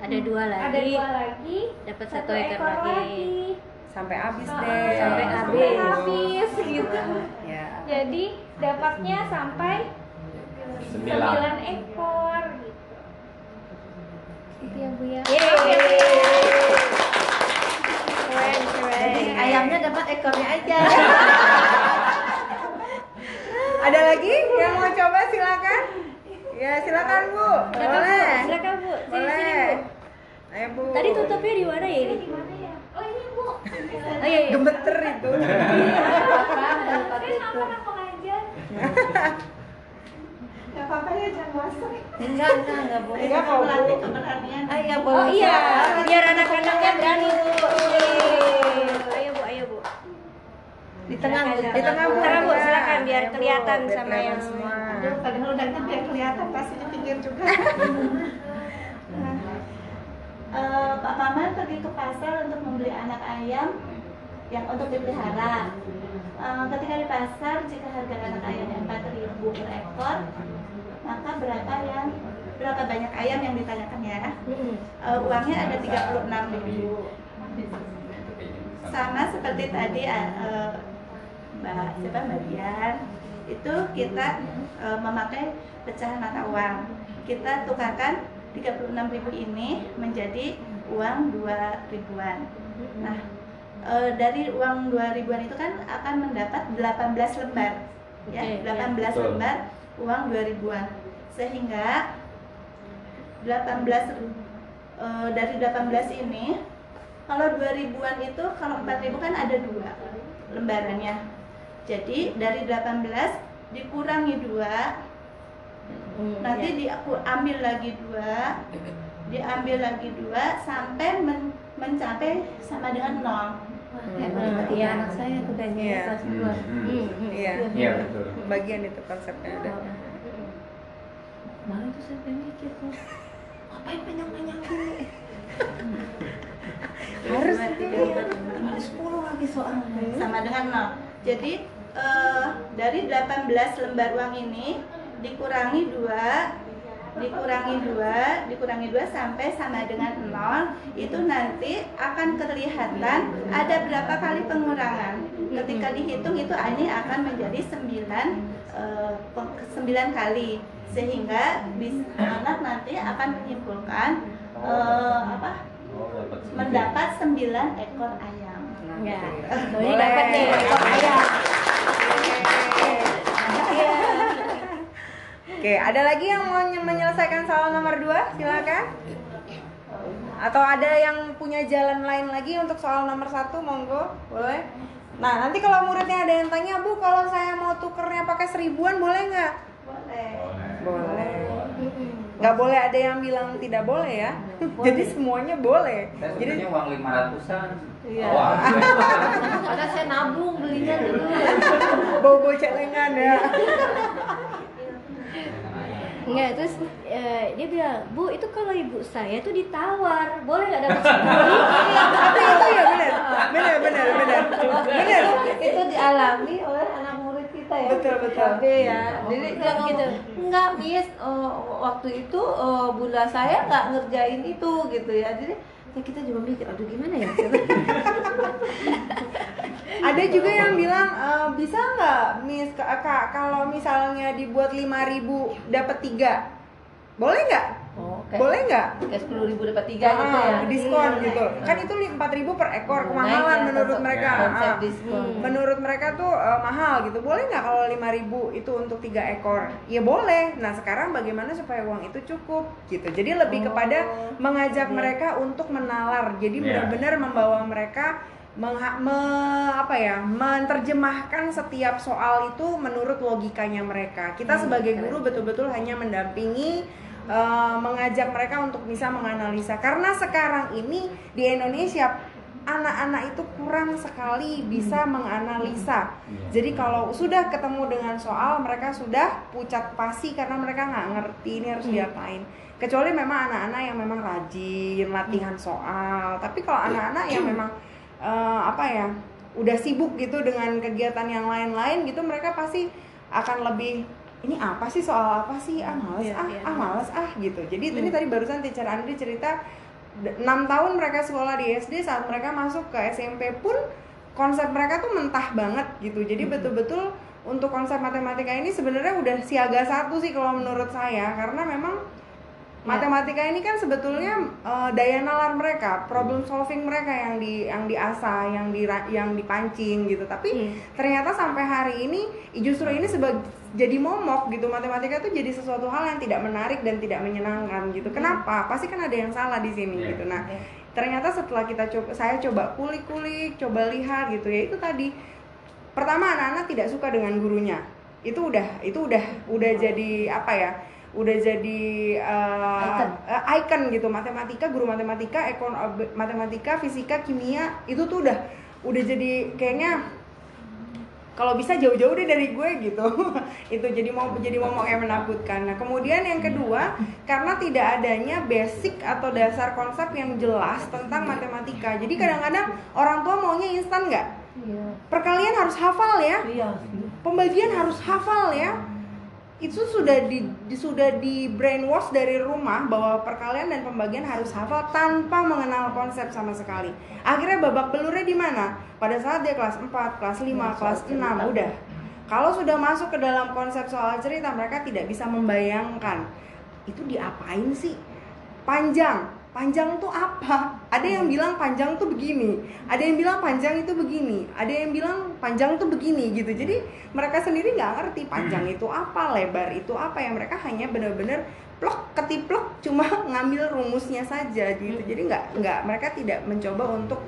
Ada dua lagi. ada dua lagi, Dapat satu ekor lagi. Sampai habis deh. Sampai sampai habis. habis gitu. Ya. Jadi dapatnya sampai Sembilan. 9 ekor gitu. Gitu ya Bu ya. Keren keren. Jadi ayamnya dapat ekornya aja. Ada lagi yang mau coba silakan. Ya, silakan Bu. Silakan, Boleh. Bu. Silakan Bu. Sini, Boleh. sini, Bu. Ayo Bu. Tadi tutupnya di mana ya ini? Di mana ya? Oh ini Bu. Oh iya, iya. gemeter itu. Saya apa-apa ya jangan masuk. Enggak, enggak, enggak boleh. Enggak kok, Bu. Melatih keberanian. Ah, iya, Oh iya, biar anak-anaknya berani Bu. Yeay. Ayo Bu, ayo Bu. Di tengah, Bu. Di tengah Bu. Tengah, Bu, silakan, biar kelihatan sama yang- semua. Aduh, padahal udah biar kelihatan pasti di pinggir juga. Eh, Pak Maman pergi ke pasar untuk membeli anak ayam yang untuk dipelihara. Eh, ketika di pasar, jika harga anak ayamnya 4.000 per ekor, maka berapa yang berapa banyak ayam yang ditanyakan ya? Eh, uangnya ada 36.000. Sama seperti tadi eh, Mbak siapa Mbak Dian itu kita eh, memakai pecahan mata uang. Kita tukarkan 36.000 ini menjadi uang 2 ribuan. Nah, eh, dari uang 2 ribuan itu kan akan mendapat 18 lembar. Ya, Oke, 18 Betul. lembar uang 2 ribuan. Sehingga 18 eh, dari 18 ini kalau 2 ribuan itu kalau 4 ribu kan ada dua lembarannya. Jadi dari 18 dikurangi dua nanti diambil lagi dua diambil lagi dua sampai men- mencapai sama dengan nol Iya, anak saya tuh Iya. kayaknya kelas dua. Hmm. Hmm, hmm. Iya. Iya betul. Bagian itu konsepnya ada. Kemarin tuh saya mikir tuh, ngapain penyang-penyang gini? Harus lima, Ada 10 lagi soalnya. sama dengan nol jadi eh, dari 18 lembar uang ini dikurangi dua dikurangi dua dikurangi dua sampai sama dengan nol itu nanti akan kelihatan ada berapa kali pengurangan ketika dihitung itu ini akan menjadi sembilan eh, peng- sembilan kali sehingga bis- anak nanti akan menyimpulkan eh, apa mendapat sembilan ekor ayam Enggak. Ini Boleh. dapat nih ekor ayam. Oke, ada lagi yang mau nye- menyelesaikan soal nomor 2? Silakan. Atau ada yang punya jalan lain lagi untuk soal nomor satu, monggo, boleh. Nah, nanti kalau muridnya ada yang tanya, Bu, kalau saya mau tukernya pakai seribuan, boleh nggak? boleh Boleh. Nggak boleh ada yang bilang tidak boleh ya. Jadi semuanya boleh. Saya Jadi uang lima ratusan. Iya. Wah. Padahal saya nabung belinya dulu. bau-bau celengan ya. Enggak, terus eh, dia bilang, Bu itu kalau ibu saya tuh ditawar, boleh nggak dapat sepuluh? Tapi itu ya benar. Benar, benar, benar. Benar. itu dialami oleh anak murid kita ya Betul, betul. KB ya jadi dia gitu enggak miss eh, waktu itu eh, bunda saya nggak ngerjain itu gitu ya jadi ya kita juga mikir aduh gimana ya Ada juga yang bilang "Eh, bisa nggak Miss Kak, kalau misalnya dibuat 5000 dapat tiga boleh nggak? Oh, Boleh nggak? kayak sepuluh ribu dapat tiga gitu ya Ah, diskon gitu. Kan itu 4000 per ekor Naik kemahalan ya, menurut mereka. konsep Ah. diskon Menurut mereka tuh eh, mahal gitu. Boleh nggak kalau 5000 itu untuk tiga ekor? Ya boleh. Nah sekarang bagaimana supaya uang itu cukup gitu. Jadi lebih kepada mengajak mereka untuk menalar. Jadi Iya. benar-benar membawa mereka mengha- me- apa ya menerjemahkan setiap soal itu menurut logikanya mereka. Kita sebagai guru betul-betul hanya mendampingi eh, mengajak mereka untuk bisa menganalisa karena sekarang ini di Indonesia anak-anak itu kurang sekali bisa menganalisa. Jadi kalau sudah ketemu dengan soal mereka sudah pucat pasi karena mereka nggak ngerti ini harus diapain. Kecuali memang anak-anak yang memang rajin latihan soal. Tapi kalau anak-anak yang memang eh, apa ya udah sibuk gitu dengan kegiatan yang lain-lain gitu mereka pasti akan lebih ini apa sih? Soal apa sih? Ah males Iya, ah iya. ah males ah gitu. Jadi ini tadi barusan teacher Andri cerita enam tahun mereka sekolah di SD saat mereka masuk ke SMP pun konsep mereka tuh mentah banget gitu. Jadi betul-betul untuk konsep matematika ini sebenarnya udah siaga satu sih kalau menurut saya karena memang matematika ini kan sebetulnya eh, daya nalar mereka, problem solving mereka yang di yang diasah, yang di yang dipancing gitu. Tapi ternyata sampai hari ini justru ini sebagai jadi momok gitu. Matematika itu jadi sesuatu hal yang tidak menarik dan tidak menyenangkan gitu. Kenapa? Pasti kan ada yang salah di sini Iya. gitu. Nah, ternyata setelah kita coba saya coba kulik-kulik, coba lihat gitu ya itu tadi pertama anak-anak tidak suka dengan gurunya itu udah itu udah udah jadi apa ya udah jadi uh, Icon. uh, icon gitu. Matematika guru matematika ekon be- matematika fisika kimia itu tuh udah udah jadi kayaknya kalau bisa jauh-jauh deh dari gue gitu. Itu jadi mau jadi momok yang menakutkan. Nah kemudian yang kedua karena tidak adanya basic atau dasar konsep yang jelas tentang matematika. Jadi kadang-kadang orang tua maunya instan nggak? Iya. Perkalian harus hafal ya. Iya. Pembagian harus hafal ya itu sudah di, di- sudah di brainwash dari rumah bahwa perkalian dan pembagian harus hafal tanpa mengenal konsep sama sekali. Akhirnya babak belurnya di mana? Pada saat dia kelas 4, kelas 5, kelas 6 udah. Kalau sudah masuk ke dalam konsep soal cerita mereka tidak bisa membayangkan itu diapain sih? Panjang panjang tuh apa? Ada yang bilang panjang tuh begini. Ada yang bilang panjang itu begini. Ada yang bilang panjang tuh begini gitu. Jadi mereka sendiri nggak ngerti panjang itu apa lebar itu apa. Yang mereka hanya benar-benar plok ketiplok cuma ngambil rumusnya saja gitu. Jadi nggak nggak mereka tidak mencoba untuk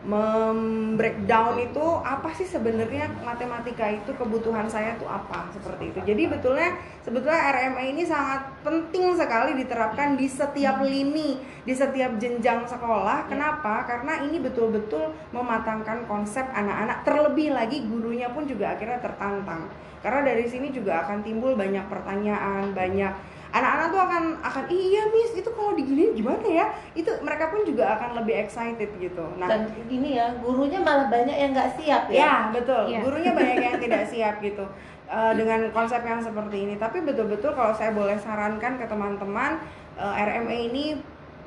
membreakdown itu apa sih sebenarnya matematika itu kebutuhan saya tuh apa seperti itu. Jadi betulnya sebetulnya RMA ini sangat penting sekali diterapkan di setiap lini di setiap jenjang sekolah. Kenapa? Karena ini betul-betul mematangkan konsep anak-anak terlebih lagi gurunya pun juga akhirnya tertantang. Karena dari sini juga akan timbul banyak pertanyaan banyak anak-anak tuh akan akan iya miss itu kalau diginiin gimana ya itu mereka pun juga akan lebih excited gitu nah Dan ini ya, gurunya malah banyak yang nggak siap ya. Ya betul, Iya. gurunya banyak yang tidak siap gitu eh, dengan konsep yang seperti ini. Tapi betul-betul kalau saya boleh sarankan ke teman-teman eh, RMA ini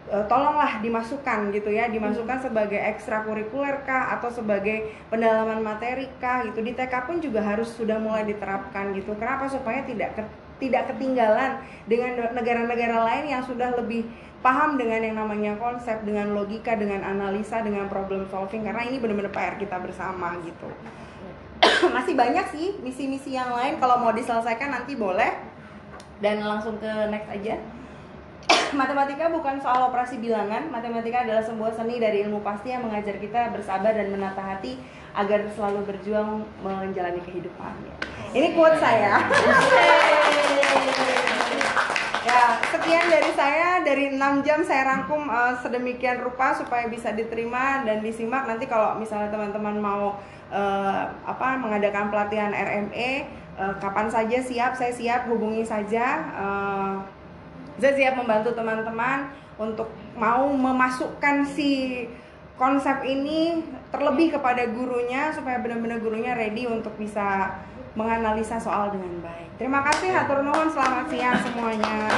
eh, tolonglah dimasukkan gitu ya, dimasukkan sebagai ekstrakurikuler kah atau sebagai pendalaman materi kah gitu. Di TK pun juga harus sudah mulai diterapkan gitu. Kenapa? Supaya tidak ke- tidak ketinggalan dengan negara-negara lain yang sudah lebih paham dengan yang namanya konsep, dengan logika, dengan analisa, dengan problem solving karena ini benar-benar PR kita bersama gitu. Masih banyak sih misi-misi yang lain kalau mau diselesaikan nanti boleh dan langsung ke next aja. Matematika bukan soal operasi bilangan, matematika adalah sebuah seni dari ilmu pasti yang mengajar kita bersabar dan menata hati agar selalu berjuang menjalani kehidupan. Ini quote saya. Ya, sekian dari saya dari 6 jam saya rangkum eh, sedemikian rupa supaya bisa diterima dan disimak nanti kalau misalnya teman-teman mau eh, apa mengadakan pelatihan RME eh, kapan saja siap saya siap hubungi saja eh, saya siap membantu teman-teman untuk mau memasukkan si konsep ini terlebih kepada gurunya supaya benar-benar gurunya ready untuk bisa menganalisa soal dengan baik. Terima kasih hatur nuhun selamat siang semuanya.